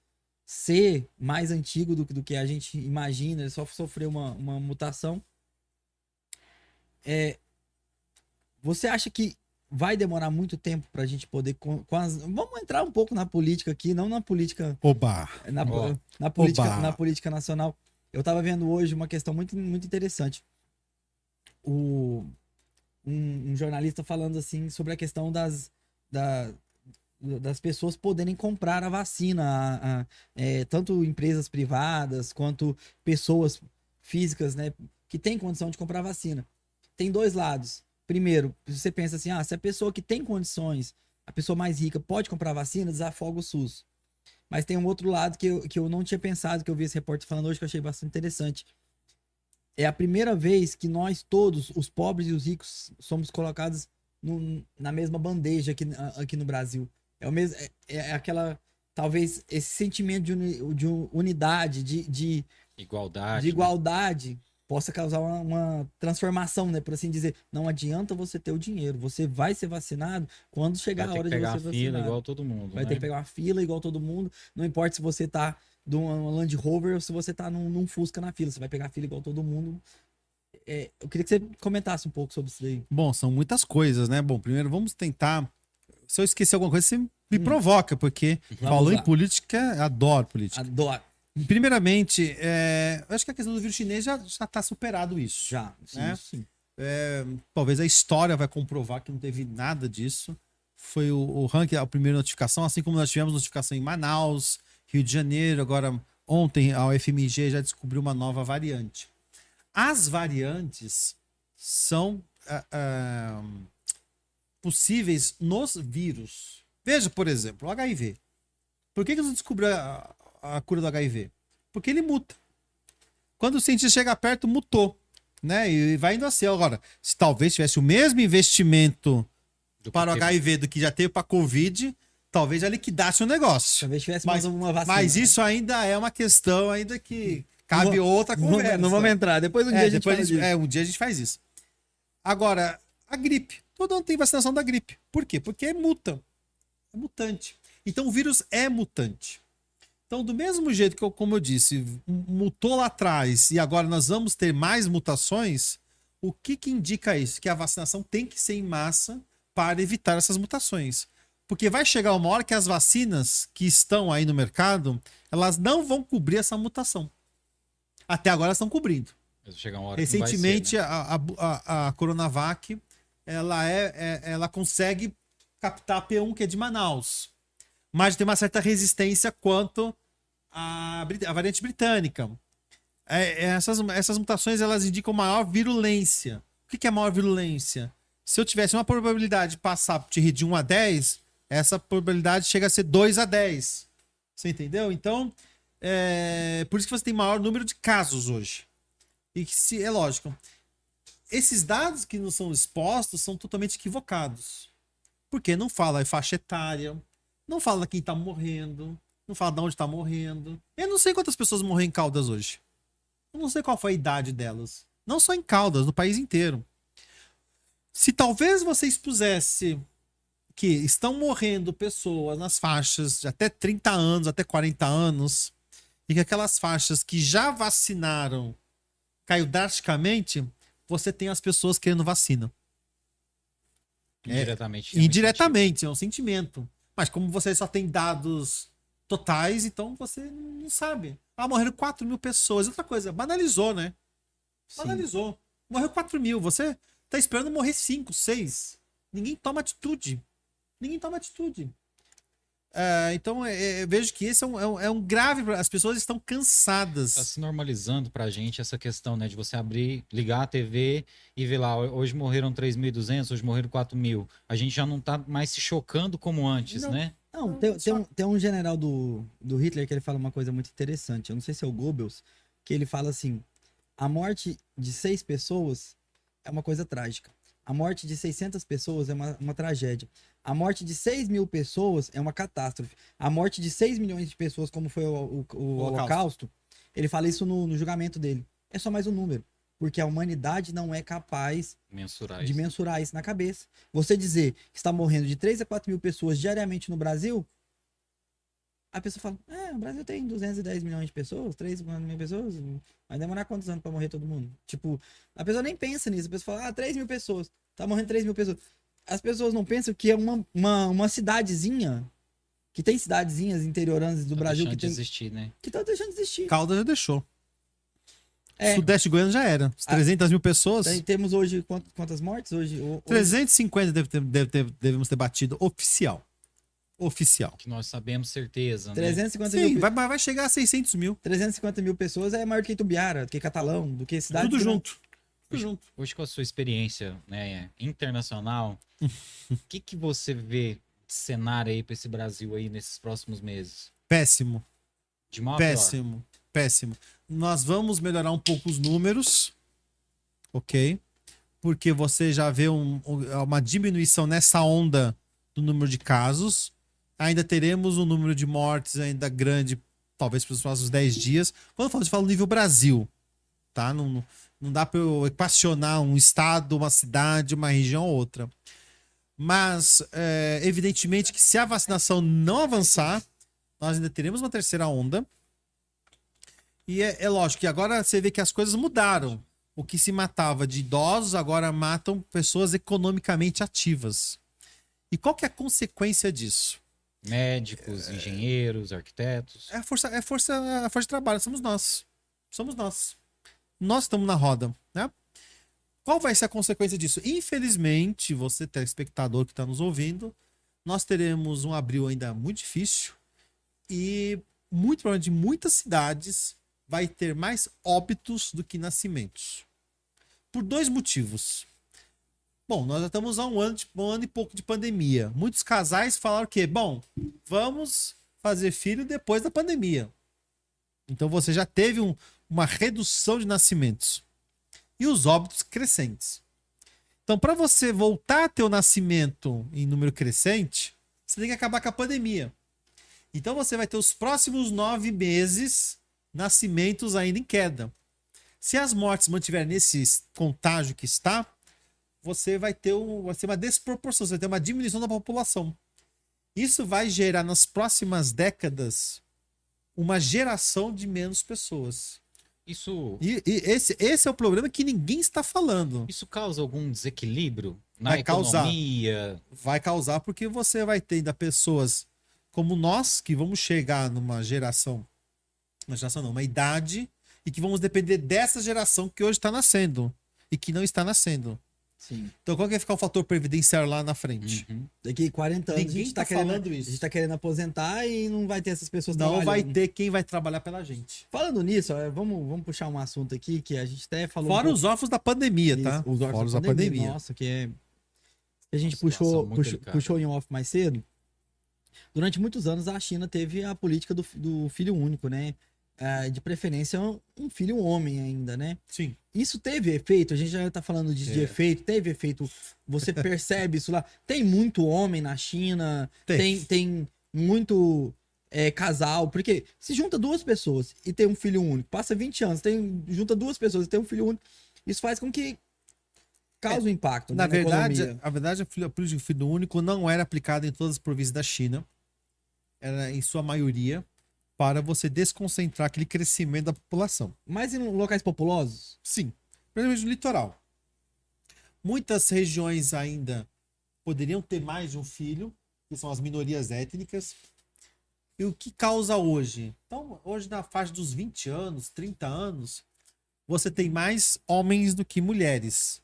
ser mais antigo do, que- do que a gente imagina, ele só sofreu uma, uma mutação. É, você acha que vai demorar muito tempo para a gente poder. Com, com as- vamos entrar um pouco na política aqui, não na política Oba! na, na, política, Oba. na política nacional. Eu tava vendo hoje uma questão muito, muito interessante. O, um, um jornalista falando assim sobre a questão das, da- das pessoas poderem comprar a vacina, a- a- é, tanto empresas privadas quanto pessoas físicas, né, que têm condição de comprar vacina. Tem dois lados. Primeiro, você pensa assim, ah, se a pessoa que tem condições, a pessoa mais rica, pode comprar vacina, desafoga o SUS. Mas tem um outro lado que eu, que eu não tinha pensado, que eu vi esse repórter falando hoje, que eu achei bastante interessante. É a primeira vez que nós todos, os pobres e os ricos, somos colocados no- na mesma bandeja aqui, aqui no Brasil. É o mesmo, é, é aquela, talvez, esse sentimento de, uni- de unidade, de, de, Igualdade. de igualdade possa causar uma, uma transformação, né? Por assim dizer. Não adianta você ter o dinheiro. Você vai ser vacinado quando chegar Vai a ter hora que de pegar você a vacinar. fila igual todo mundo. Vai né? ter que pegar uma fila igual todo mundo. Não importa se você tá de uma Land Rover ou se você tá num, num Fusca na fila. Você vai pegar a fila igual todo mundo. É, eu queria que você comentasse um pouco sobre isso daí. Bom, são muitas coisas, né? Bom, primeiro vamos tentar. Se eu esquecer alguma coisa, você me Hum. provoca, porque Vamos falou lá. em política, adoro política. Adoro. Primeiramente, é, eu acho que a questão do vírus chinês já está superado isso. Já. Sim, Né? sim. É, talvez a história vai comprovar que não teve nada disso. Foi o, o ranking, a primeira notificação, assim como nós tivemos notificação em Manaus, Rio de Janeiro, agora ontem a UFMG já descobriu uma nova variante. As variantes são ah, ah, possíveis nos vírus. Veja, por exemplo, o HIV. Por que, que não descobriu a, a cura do HIV? Porque ele muta. Quando o cientista chega perto, mutou. Né? E vai indo assim. Agora, se talvez tivesse o mesmo investimento Do para o HIV do que já teve para Covid, talvez já liquidasse o negócio. Talvez tivesse Mas- mais uma vacina. Mas né? isso ainda é uma questão ainda que cabe Não- outra conversa. não vamos entrar. Depois um dia É, a gente fala a gente- disso. é, um dia a gente faz isso. Agora, a gripe. Todo mundo tem vacinação da gripe. Por quê? Porque é muta. É mutante. Então o vírus é mutante. Então, do mesmo jeito que, eu, como eu disse, mutou lá atrás e agora nós vamos ter mais mutações, o que, que indica isso? Que a vacinação tem que ser em massa para evitar essas mutações. Porque vai chegar uma hora que as vacinas que estão aí no mercado, elas não vão cobrir essa mutação. Até agora elas estão cobrindo. Vai ser, Recentemente, né? a, a, a Coronavac, ela, é, é- ela consegue captar a P1, que é de Manaus. Mas tem uma certa resistência quanto brit- à variante britânica. É, é, essas, essas mutações, elas indicam maior virulência. O que, é maior virulência? Se eu tivesse uma probabilidade de passar de 1 a 10, essa probabilidade chega a ser 2 a 10. Você entendeu? Então, é, por isso que você tem maior número de casos hoje. E que se é lógico, esses dados que não são expostos são totalmente equivocados. Porque não fala a faixa etária, não fala quem tá morrendo, não fala de onde tá morrendo. Eu não sei quantas pessoas morreram em Caldas hoje. Eu não sei qual foi a idade delas. Não só em Caldas, no país inteiro. Se talvez você expusesse que estão morrendo pessoas nas faixas de até 30 anos, até 40 anos, e que aquelas faixas que já vacinaram caiu drasticamente, você tem as pessoas querendo vacina. é, Indiretamente. também Indiretamente, é um sentimento. Mas como você só tem dados totais, então você não sabe. Ah, morreram 4 mil pessoas. Outra coisa, banalizou, né? Sim. Banalizou. Morreu 4 mil. Você tá esperando morrer 5, 6. Ninguém toma atitude. Ninguém toma atitude. É, então, é, é, vejo que esse é um, é um- é grave. As pessoas estão cansadas. Tá se normalizando pra gente essa questão, né? De você abrir, ligar a TV e ver lá, hoje morreram 3.200, hoje morreram 4.000. A gente já não tá mais se chocando como antes, Não. né? Não, tem, tem, um, tem um general do, do Hitler que ele fala uma coisa muito interessante. Eu não sei se é o Goebbels, que ele fala assim: a morte de seis pessoas é uma coisa trágica. A morte de 600 pessoas é uma, uma tragédia. A morte de 6 mil pessoas é uma catástrofe. A morte de 6 milhões de pessoas, como foi o, o- o Holocausto. Holocausto, ele fala isso no, no julgamento dele. É só mais um número. Porque a humanidade não é capaz Mensurar de isso. mensurar isso na cabeça. Você dizer que está morrendo de 3 a 4 mil pessoas diariamente no Brasil, a pessoa fala, é, o Brasil tem 210 milhões de pessoas, 3 mil pessoas, vai demorar quantos anos para morrer todo mundo? Tipo, a pessoa nem pensa nisso, a pessoa fala, ah, 3 mil pessoas, tá morrendo 3 mil pessoas. As pessoas não pensam que é uma, uma, uma cidadezinha, que tem cidadezinhas interioranas do Tá Brasil deixando que, tem, de existir, né? que tá deixando de existir. Caldas já deixou. É, Sudeste Goiano já era. As Ah, 300 mil pessoas. temos hoje quant- quantas mortes? Hoje, hoje 350 deve ter- deve ter- devemos ter batido oficial. Oficial. Que nós sabemos certeza, né? 350 Sim, mil vai, vai vai chegar a 600 mil. 350 mil pessoas é maior do que Itubiara, do que Catalão, do que cidade. Tudo que não- junto. Tudo junto. Hoje com a sua experiência né, internacional, o que, que você vê de cenário aí pra esse Brasil aí nesses próximos meses? Péssimo. De mal a pior? Péssimo. Nós vamos melhorar um pouco os números. Ok? Porque você já vê um- um- uma diminuição nessa onda do número de casos. Ainda teremos um número de mortes ainda grande, talvez para os próximos 10 dias. Quando eu falo, eu falo nível Brasil. Tá? Não- Não dá para eu equacionar um estado, uma cidade, uma região ou outra. Mas, é, evidentemente, que se a vacinação não avançar, nós ainda teremos uma terceira onda. E é, é lógico que agora você vê que as coisas mudaram. O que se matava de idosos agora matam pessoas economicamente ativas. E qual que é a consequência disso? Médicos, engenheiros, arquitetos. É a força, é a força, a força de trabalho, somos nós. Somos nós. Nós estamos na roda, né? Qual vai ser a consequência disso? Infelizmente, você telespectador que está nos ouvindo, nós teremos um abril ainda muito difícil e muito provavelmente muitas cidades vai ter mais óbitos do que nascimentos. Por dois motivos. Bom, nós já estamos há um ano, um ano e pouco de pandemia. Muitos casais falaram que, bom, vamos fazer filho depois da pandemia. Então você já teve um, uma redução de nascimentos e os óbitos crescentes. Então, para você voltar a ter o nascimento em número crescente, você tem que acabar com a pandemia. Então, você vai ter os próximos nove meses nascimentos ainda em queda. Se as mortes mantiverem nesse contágio que está, você vai ter, um, vai ter uma desproporção, você vai ter uma diminuição da população. Isso vai gerar nas próximas décadas uma geração de menos pessoas. Isso, E, e esse, esse é o problema que ninguém está falando. isso causa algum desequilíbrio na Vai causar. economia? Vai causar porque você vai ter ainda pessoas como nós que vamos chegar numa geração, uma geração não, uma idade e que vamos depender dessa geração que hoje está nascendo e que não está nascendo. Sim. Então qual que vai ficar o fator previdenciário lá na frente? Uhum. Daqui 40 anos a Ninguém gente tá tá, querendo, falando a isso. gente tá querendo aposentar e não vai ter essas pessoas Não vai ter quem vai trabalhar pela gente. Falando nisso, ó, vamos, vamos puxar um assunto aqui que a gente até falou. um Fora pouco os órfãos da pandemia, tá? Isso, Os órfãos da da pandemia. Nossa, que é. A gente puxou, puxou, puxou em off mais cedo. Durante muitos anos, a China teve a política do, do filho único, né? Ah, de preferência, um- um filho homem ainda, né? Sim. Isso teve efeito, a gente já tá falando de, de É. efeito, teve efeito. Você percebe isso lá. Tem muito homem na China, Tem. tem, tem muito é, casal, porque se junta duas pessoas e tem um filho único, passa 20 anos, tem, junta duas pessoas e tem um filho único, isso faz com que cause um impacto. Na né, verdade, economia. a verdade, a filha- a política do filho único não era aplicada em todas as províncias da China. Era, em sua maioria, para você desconcentrar aquele crescimento da população. Mas em locais populosos, Sim, principalmente no litoral. Muitas regiões ainda poderiam ter mais de um filho, que são as minorias étnicas. E o que causa hoje? Então, hoje na faixa dos 20 anos, 30 anos, você tem mais homens do que mulheres.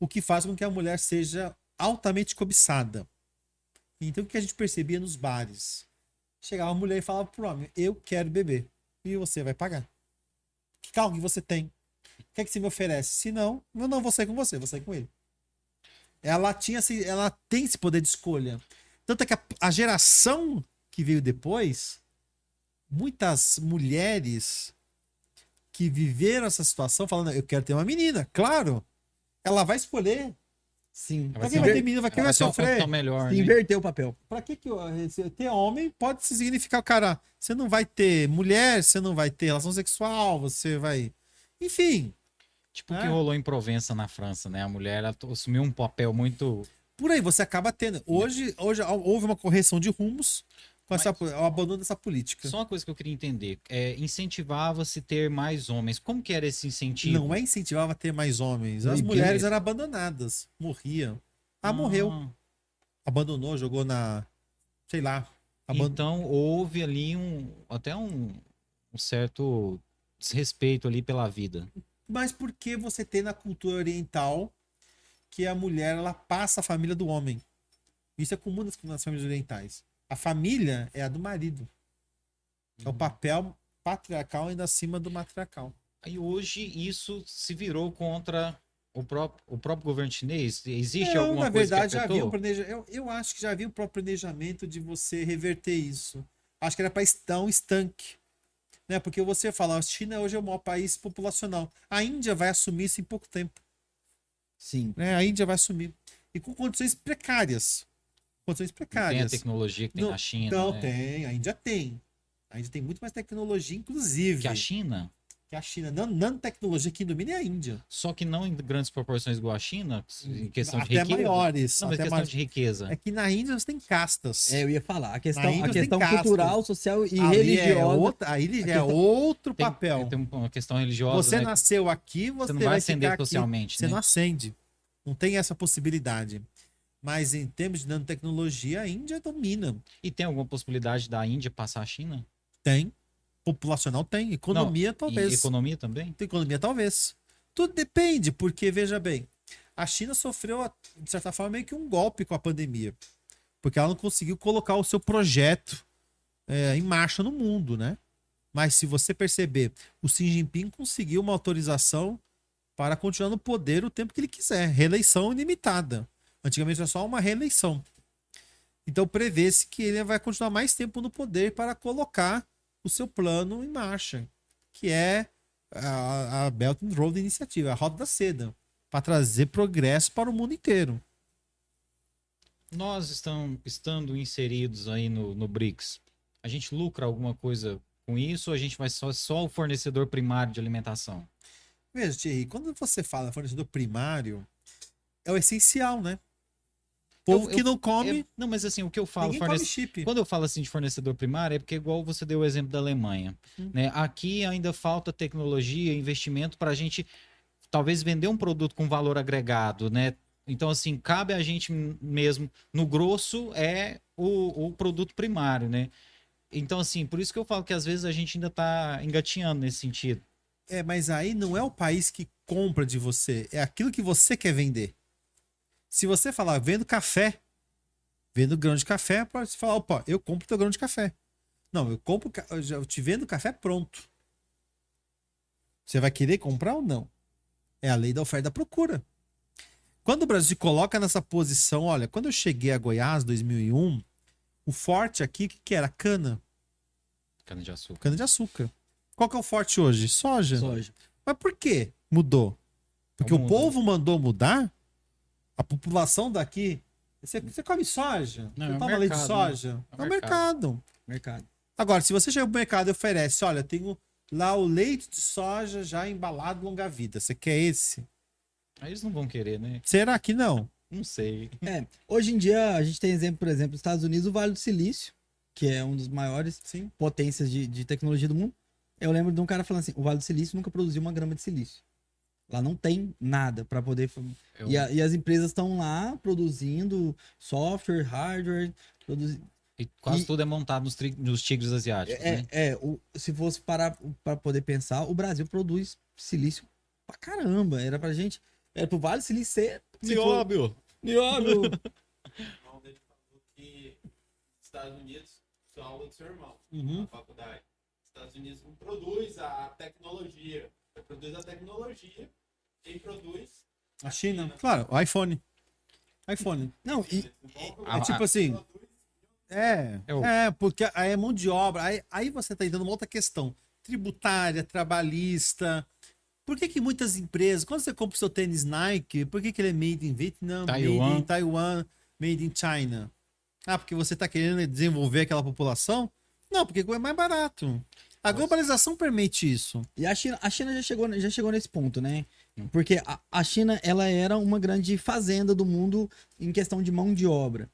O que faz com que a mulher seja altamente cobiçada. Então, o que a gente percebia nos bares? Chegava uma mulher e falava pro homem: Eu quero beber. E você vai pagar. Que carro que você tem? O que é que você me oferece? Se não, eu não vou sair com você, vou sair com ele. Ela tinha ela tem esse poder de escolha. Tanto é que a, a geração que veio depois, muitas mulheres que viveram essa situação falando, eu quero ter uma menina, claro. Ela vai escolher. Sim. Pra Vai quem ser vai um- ter menina, pra quem vai uma sofrer? condição melhor, Se né? inverter o papel. Pra que, que eu- ter homem pode significar, cara, você não vai ter mulher, você não vai ter relação sexual, você vai. Enfim, Tipo o É. que rolou em Provença, na França, né? A mulher ela assumiu um papel muito. por aí você acaba tendo. Hoje, hoje houve uma correção de rumos com essa, o abandono dessa política. Só uma coisa que eu queria entender. É, incentivava-se ter mais homens. Como que era esse incentivo? Não é incentivava ter mais homens. As mulheres eram abandonadas, morriam. Ah, morreu. Abandonou, jogou na. Sei lá. Então houve ali um até um, um certo desrespeito ali pela vida. Mas por que você tem na cultura oriental que a mulher ela passa a família do homem? Isso é comum nas, nas famílias orientais. A família é a do marido. É Uhum. o papel patriarcal ainda acima do matriarcal. Aí hoje isso se virou contra o próprio, o próprio governo chinês. Existe Não, alguma na coisa verdade, que já havia um planejamento. Eu, eu acho que já havia o próprio planejamento de você reverter isso. Acho que era para dar um estanque. Né? Porque você fala, a China hoje é o maior país populacional. A Índia vai assumir isso em pouco tempo. Sim. Né? A Índia vai assumir. E com condições precárias. Condições Não tem a precárias. tecnologia que tem Não, na China. Não, né? tem. A Índia tem. A Índia tem muito mais tecnologia, inclusive. Que a China? que a China, nan- nanotecnologia que domina é a Índia. Só que não em grandes proporções igual a China, em questão de até riqueza. maiores. Não, mas até questão mais- de riqueza. É que na Índia você tem castas. É, eu ia falar. A questão, a questão cultural, social e Ali religiosa. É outra, aí já é questão- outro Tem- papel. Tem uma questão religiosa. Você né? nasceu aqui, você, Você não vai vai ascender ficar aqui. socialmente. Você né? não acende. Não tem essa possibilidade. Mas em termos de nanotecnologia, a Índia domina. E tem alguma possibilidade da Índia passar a China? Tem. Populacional tem. Economia, E talvez. economia também? Tem economia, talvez. Tudo depende, porque, veja bem, a China sofreu, de certa forma, meio que um golpe com a pandemia. Porque ela não conseguiu colocar o seu projeto é, em marcha no mundo, né? Mas se você perceber, o Xi Jinping conseguiu uma autorização para continuar no poder o tempo que ele quiser. Reeleição ilimitada. Antigamente era só uma reeleição. Então prevê-se que ele vai continuar mais tempo no poder para colocar o seu plano em marcha, que é a, a Belt and Road Iniciativa, a Rota da Seda, para trazer progresso para o mundo inteiro. Nós estão, estando inseridos aí no, no BRICS, a gente lucra alguma coisa com isso ou a gente vai só, só o fornecedor primário de alimentação? Veja, Thierry, quando você fala fornecedor primário, é o essencial, né? Povo Eu- que eu- não come, É, não, mas assim, o que eu falo, fornece-. Quando eu falo assim de fornecedor primário, é porque igual você deu o exemplo da Alemanha. Hum. Né? Aqui ainda falta tecnologia, investimento para a gente talvez vender um produto com valor agregado, né? Então, assim, cabe a gente mesmo, no grosso, é o, o produto primário, né? Então, assim, por isso que eu falo que às vezes a gente ainda está engatinhando nesse sentido. É, mas aí não é o país que compra de você, é aquilo que você quer vender. Se você falar, vendo café, vendo grão de café, pode falar, opa, eu compro teu grão de café. Não, eu compro, eu já- eu te vendo café pronto. Você vai querer comprar ou não? É a lei da oferta e da procura. Quando o Brasil se coloca nessa posição, olha, quando eu cheguei a Goiás, 2001, o forte aqui, o que, que era? Cana, Cana de açúcar. cana de açúcar. Qual que é o forte hoje? Soja. Soja. Mas por que mudou? Porque o povo mandou mudar? A população daqui. Você, você come soja? Não, você é toma leite de mercado, soja? É É o mercado. Mercado. Agora, se você chega pro mercado e oferece, olha, tenho lá o leite de soja já embalado longa vida. Você quer esse? Aí eles não vão querer, né? Será que não? Não sei. É, hoje em dia a gente tem exemplo, por exemplo, nos Estados Unidos, o Vale do Silício, que é um dos maiores Sim. potências de, de tecnologia do mundo. Eu lembro de um cara falando assim: o Vale do Silício nunca produziu uma grama de silício. Lá não tem nada para poder. Eu- E, a- e as empresas estão lá produzindo software, hardware. Produzi... E quase E- tudo é montado nos, tri- nos tigres asiáticos, É, né? é o, se fosse parar para poder pensar, o Brasil produz silício pra caramba. Era pra gente. Era pro Vale Silício ser. Nióbio. Nióbio. irmão dele falou que Estados Unidos, sua aula do seu irmão, Uhum. na faculdade. Estados Unidos não produz a tecnologia. Produz a tecnologia. Quem produz A China? Claro, o iPhone. iPhone. Não, e, Ah, É tipo assim. produz. É, É é, porque aí é mão de obra. Aí, aí você está entrando uma outra questão. Tributária, trabalhista. Por que, que muitas empresas, quando você compra o seu tênis Nike, por que, que ele é made in Vietnam, made Taiwan. in Taiwan, made in China? Ah, porque você está querendo desenvolver aquela população? Não, porque é mais barato. A globalização permite isso. E a China, a China já, chegou, já chegou nesse ponto, né? Porque a, a China, ela era uma grande fazenda do mundo em questão de mão de obra.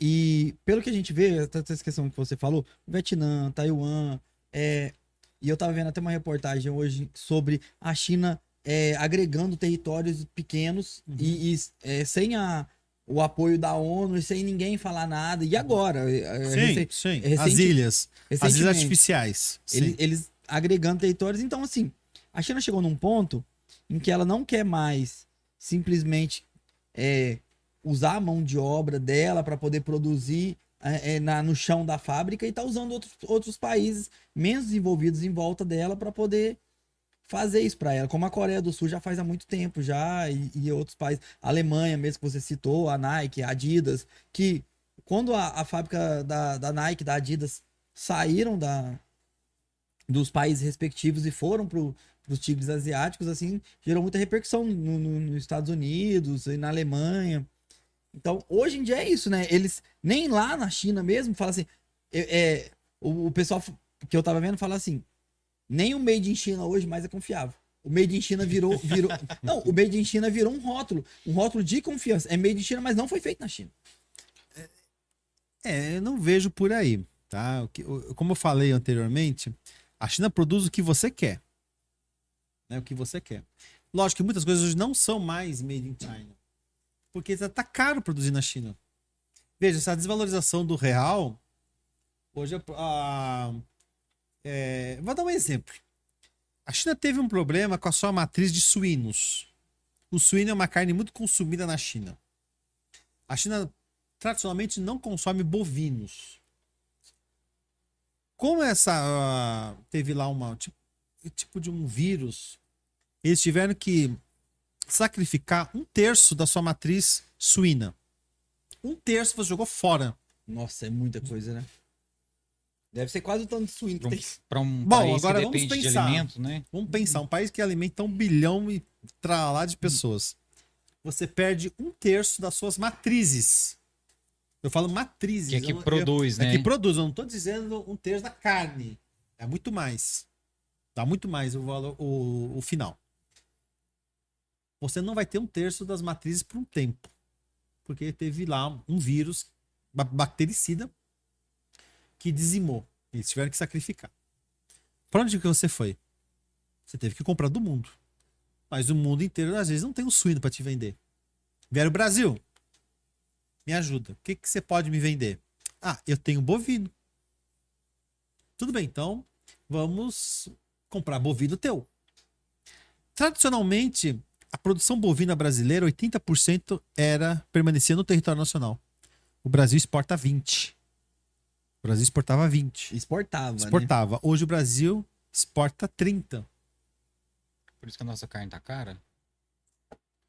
E pelo que a gente vê, essa questão que você falou, Vietnã, Taiwan, é, e eu tava vendo até uma reportagem hoje sobre a China é, agregando territórios pequenos e, e, é, sem a, o apoio da ONU e sem ninguém falar nada. E agora? É, é, sim. recente- As ilhas. As ilhas artificiais. Sim. eles, eles agregando territórios. Então, assim, a China chegou num ponto em que ela não quer mais simplesmente é, usar a mão de obra dela para poder produzir é, é, na, no chão da fábrica e tá usando outros, outros países menos desenvolvidos em volta dela para poder fazer isso para ela. Como a Coreia do Sul já faz há muito tempo já e, e outros países, a Alemanha mesmo que você citou, a Nike, a Adidas, que quando a, a fábrica da, da Nike, da Adidas saíram da, dos países respectivos e foram para os tigres asiáticos, assim, gerou muita repercussão no- no- nos Estados Unidos e na Alemanha. Então, hoje em dia é isso, né? Eles, nem lá na China mesmo, falam assim, é, é, o, o pessoal que eu tava vendo fala assim, Nem o Made in China hoje mais é confiável. O Made in China virou. virou não, o Made in China virou um rótulo. Um rótulo de confiança. É Made in China, mas não foi feito na China. É, eu não vejo por aí, tá? Como eu falei anteriormente, a China produz o que você quer. Né? O que você quer. Lógico que muitas coisas hoje não são mais made in China. Porque tá tá caro produzir na China. Veja, essa desvalorização do real. Hoje, a- a- é, vou dar um exemplo. A China teve um problema com a sua matriz de suínos. O suíno é uma carne muito consumida na China. A China tradicionalmente não consome bovinos. Como essa ah, teve lá uma tipo, tipo de um vírus, eles tiveram que sacrificar um terço da sua matriz suína. Um terço você jogou fora. Nossa, é muita coisa, né? Deve ser quase o tanto de suíno que um, tem. pra um Bom, país agora que vamos depende de pensar. alimento, né? Vamos pensar, um país que alimenta um bilhão e tralá de pessoas. Você perde um terço das suas matrizes. Eu falo matrizes. Que é que eu não- produz, eu, né? É que produz, eu não tô dizendo um terço da carne. É muito mais. Dá muito mais o valor, o, o final. Você não vai ter um terço das matrizes por um tempo. Porque teve lá um vírus ba- bactericida que dizimou. Eles tiveram que sacrificar. Pra onde que você foi? Você teve que comprar do mundo. Mas o mundo inteiro, às vezes, não tem um suíno para te vender. Vieram o Brasil. Me ajuda. O que, que você pode me vender? Ah, eu tenho bovino. Tudo bem, então vamos comprar bovino teu. Tradicionalmente, a produção bovina brasileira, 80% era permanecia no território nacional. O Brasil exporta 20. O Brasil exportava 20. Exportava, né? Exportava. Hoje o Brasil exporta 30. Por isso que a nossa carne tá cara.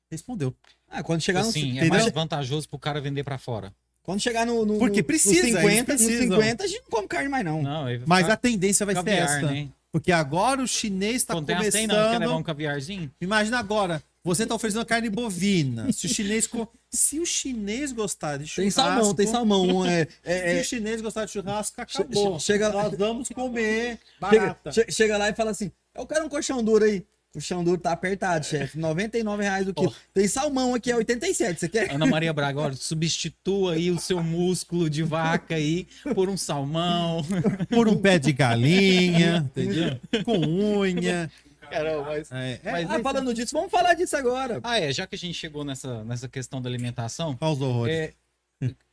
Respondeu. Ah, quando chegar no, Assim, é entendeu? mais vantajoso pro cara vender pra fora. quando chegar no, no Porque no- precisa, no eles 50, no precisam. 50 a gente não come carne mais não. Não, Mas a tendência vai ser caviar, essa. né? Porque agora o chinês está tem começando. não, quer levar um caviarzinho? Imagina agora, você tá oferecendo carne bovina. Se o chinês co- se o chinês gostar de churrasco, Tem salmão, tem salmão. É, Se é, o é, chinês gostar de churrasco, acabou. chega lá- Nós vamos comer chega, barata. che- chega lá e fala assim: eu quero um colchão duro aí. O colchão duro tá apertado, chefe. 99 reais o quilo. Tem salmão aqui, é 87. Você quer? Ana Maria Braga, olha, substitua aí o seu músculo de vaca aí por um salmão. Por um pé de galinha, entendeu? Com unha. Caramba, mas... É, é, Mas Ah, falando disso, vamos falar disso agora. Ah, é, já que a gente chegou nessa, nessa questão da alimentação, Olha os horrores. é,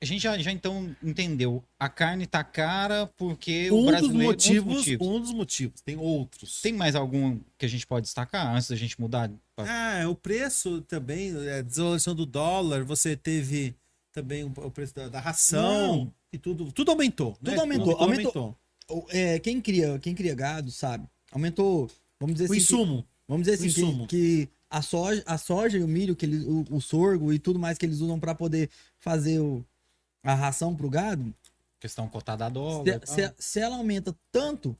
a gente já, já então entendeu. A carne tá cara porque o um, dos brasileiro... motivos, um dos motivos. um dos motivos. Tem outros. Tem mais algum que a gente pode destacar antes da gente mudar? pra- Ah, o preço também, a desvalorização do dólar, você teve também o o preço da, da ração Não. e tudo, tudo aumentou. né? Tudo aumentou, Tudo aumentou. O- é, quem, cria, quem cria gado, sabe? Aumentou, vamos dizer O assim. que- insumo. vamos dizer o assim, insumo. que, que a, soja, a soja e o milho, que eles, o, o sorgo e tudo mais que eles usam para poder fazer o, a ração pro gado, Questão cotada a dólar. se, se- se ela aumenta tanto,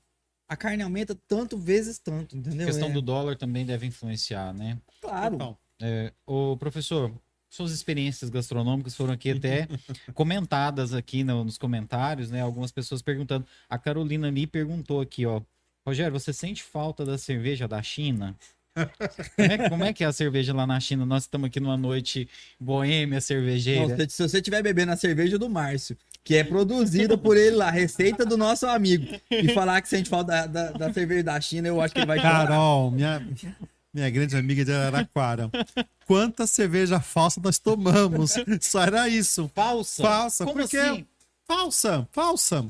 a carne aumenta tanto vezes tanto, entendeu? A questão É, do dólar também deve influenciar, né? Claro. Então, É, ô, professor, suas experiências gastronômicas foram aqui até comentadas aqui no- nos comentários, né? Algumas pessoas perguntando. A Carolina me perguntou aqui, ó. Rogério, você sente falta da cerveja da China? Como é, como é que é a cerveja lá na China? Nós estamos aqui numa noite boêmia Não, cervejeira. se, se você estiver bebendo a cerveja do Márcio, que é produzida por ele lá, receita do nosso amigo, e falar que sente falta da, da, da cerveja da China, eu acho que ele vai chorar. Carol, minha, minha grande amiga de Araraquara. Quanta cerveja falsa nós tomamos? Só era isso. Falsa? Falsa, Como porque assim? falsa, falsa.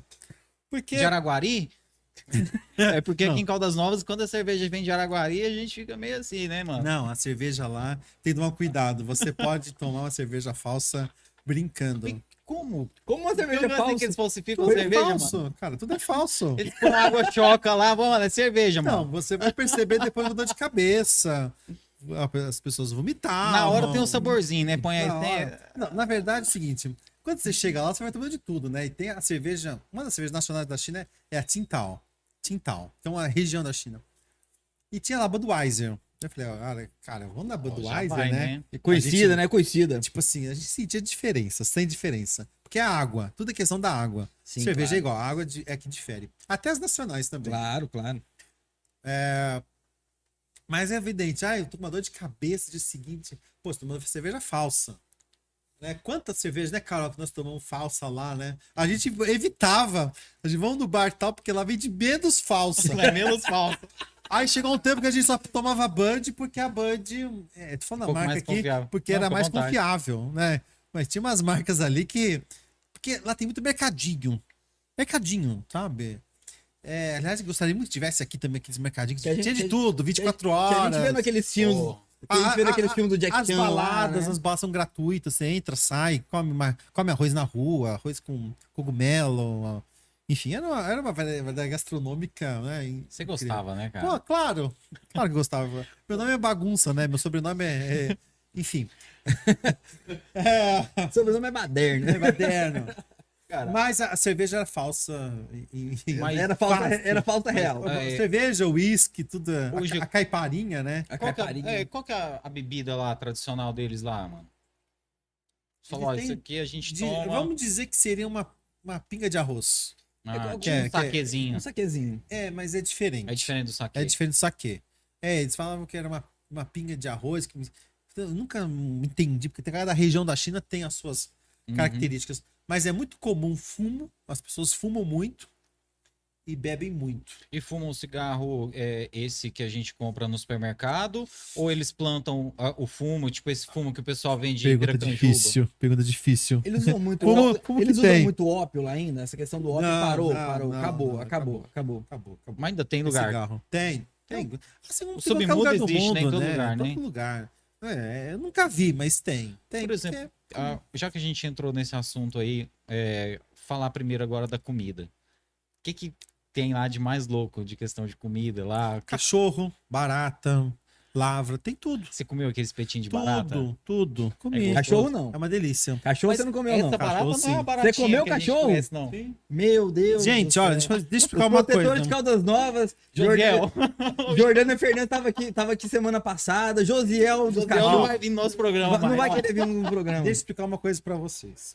Porque De Araguari? É porque Não. aqui em Caldas Novas, quando a cerveja vem de Araguari, a gente fica meio assim, né, mano? não, a cerveja lá tem que tomar cuidado. Você pode tomar uma cerveja falsa brincando. Como? Como uma cerveja Eu não sei falsa? que eles falsificam Tudo é cerveja, falso, mano. cara, tudo é falso. Eles põem água choca lá, vamos, é cerveja, Não, mano. você vai perceber depois da dor de cabeça. As pessoas vomitavam. Na hora tem um saborzinho, né? Põe aí. Na, tem- hora. Não, na verdade é o seguinte: quando você chega lá, você vai tomando de tudo, né? E tem a cerveja, uma das cervejas nacionais da China é a Tsingtao. Tsingtao, então a região da China. E tinha lá Budweiser. Eu falei, olha, cara, vamos na Budweiser, vai, né? né? A Conhecida, gente- né? Conhecida. Tipo assim, a gente sentia diferença, sem diferença. Porque é água, tudo é questão da água. Sim, Cerveja claro. é igual, a água é que difere. Até as nacionais também. Claro, claro. É, Mas é evidente, ah, eu tô com uma dor de cabeça de seguinte. Pô, você tomando cerveja falsa. Né? Quantas cervejas, né, Carol, que nós tomamos falsa lá, né? A gente evitava. A gente vamos no bar e tal, porque lá vende menos falsa. É menos falso. Aí chegou um tempo que a gente só tomava Bud porque a Bud. É, tô falando Um a marca aqui, confiável. porque Não, era mais vontade. confiável, né? Mas tinha umas marcas ali que. Porque lá tem muito mercadinho. Mercadinho, sabe? É, aliás, eu gostaria muito que tivesse aqui também aqueles mercadinhos. Que a gente- tinha de que a tudo, 24 Que a horas. gente vê naqueles filmes. Pô. Que a gente vê A- naqueles a- filmes do Jack As Chan lá, baladas, né? as balas são gratuitas. Você entra, sai, come, uma- come arroz na rua, arroz com cogumelo. Enfim, era uma, era uma variedade gastronômica, né? Você gostava, né, cara? Pô, claro. Claro que gostava. Meu nome é bagunça, né? Meu sobrenome é. é- Enfim. é, Sobrenome é Baderno, é né? Cara. Mas a, a cerveja era falsa. e- e- Mas Era falta, fácil. era falta real. A É. Cerveja, uísque, tudo. a- Hoje- A, caiparinha, né? A Qual que, caiparinha. é, é, qual que é a, a bebida lá tradicional deles lá, mano? Só isso aqui a gente De- toma. vamos dizer que seria uma, uma pinga de arroz. Ah, É, tipo que é- um que é- saquezinho. Um saquezinho. É, mas é diferente. É diferente do saque. É diferente do saquê. É, eles falavam que era uma, uma pinga de arroz. Que... Eu nunca entendi, porque cada região da China tem as suas Uhum. Mas é muito comum fumo, as pessoas fumam muito e bebem muito. E fumam um cigarro é, esse que a gente compra no supermercado? Ou eles plantam ah, o fumo, tipo esse fumo que o pessoal vende em Piracanjuba? pergunta difícil. Eles usam muito Como- ópio. como Eles usam tem? muito ópio lá ainda. Essa questão do ópio Não, parou, não, parou. não, acabou, não, acabou, acabou. acabou. Acabou, acabou. Mas ainda tem lugar. Tem, tem. Assim, O em submundo lugar do existe, né, em todo né? lugar, Em né? todo lugar. É, eu nunca vi, mas tem. Tem. Por exemplo, porque- Ah, já que a gente entrou nesse assunto aí, é, falar primeiro agora da comida. O que que tem lá de mais louco de questão de comida lá? Cachorro, barata, lavra, tem tudo. Você comeu aquele espetinho de barata? Tudo, tudo. Comi. gostoso. Cachorro não. É uma delícia. Cachorro Mas você não comeu, Essa não. barata Cachorro, não é sim. uma baratinha Você comeu que a gente cachorro? conhece, não. Meu Deus. Gente, do olha, deixa eu, deixa eu explicar uma protetores coisa. de Caldas Novas, Josiel, Jordana, Fernandes tava aqui, tava aqui semana passada, Josiel dos Josiel não vai vir no nosso programa Não vai mais. querer vir no programa. Deixa eu explicar uma coisa pra vocês.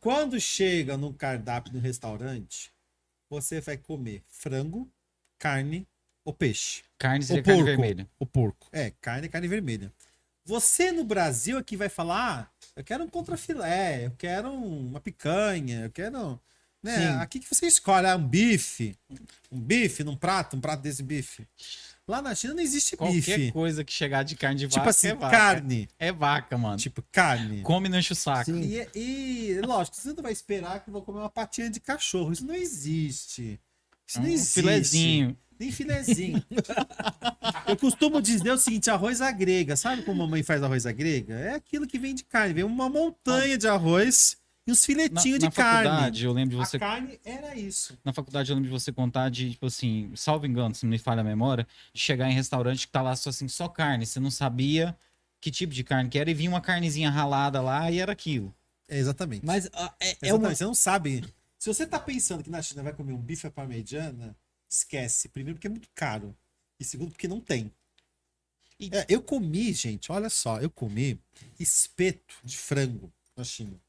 Quando chega no cardápio do restaurante, você vai comer frango, carne ou peixe. Carne seria O carne porco. vermelha. O porco. É, carne, carne vermelha. Você no Brasil aqui vai falar, ah, eu quero um contrafilé, eu quero um- uma picanha, eu quero. Né? Sim. Aqui que você escolhe ah, um bife. Um bife num prato, um prato desse bife. Lá na China não existe Qualquer bife. coisa que chegar de carne de vaca Tipo assim, é vaca. carne. É vaca, mano. Tipo, carne. Come não enche o saco. Sim. E, e, lógico, você não vai esperar que eu vou comer uma patinha de cachorro. Isso não existe. Isso não um existe. filezinho. Nem filezinho. eu costumo dizer o seguinte: arroz à grega. Sabe como a mamãe faz arroz à grega? É aquilo que vem de carne. Vem uma montanha de arroz e uns Na, filetinhos na de carne. faculdade, eu lembro de A você carne era isso. na faculdade eu lembro de você contar de, tipo assim, salvo engano, se não me falha a memória, de chegar em restaurante que tá lá só assim, só carne. Você não sabia que tipo de carne que era e vinha uma carnezinha ralada lá e era aquilo. É, exatamente. Mas ah, é, é Exatamente, uma. Você não sabe. Se você tá pensando que na China vai comer um bife à parmegiana, esquece. Primeiro, porque é muito caro. E segundo, porque não tem. E- É, eu comi, gente, olha só, eu comi espeto de frango na China.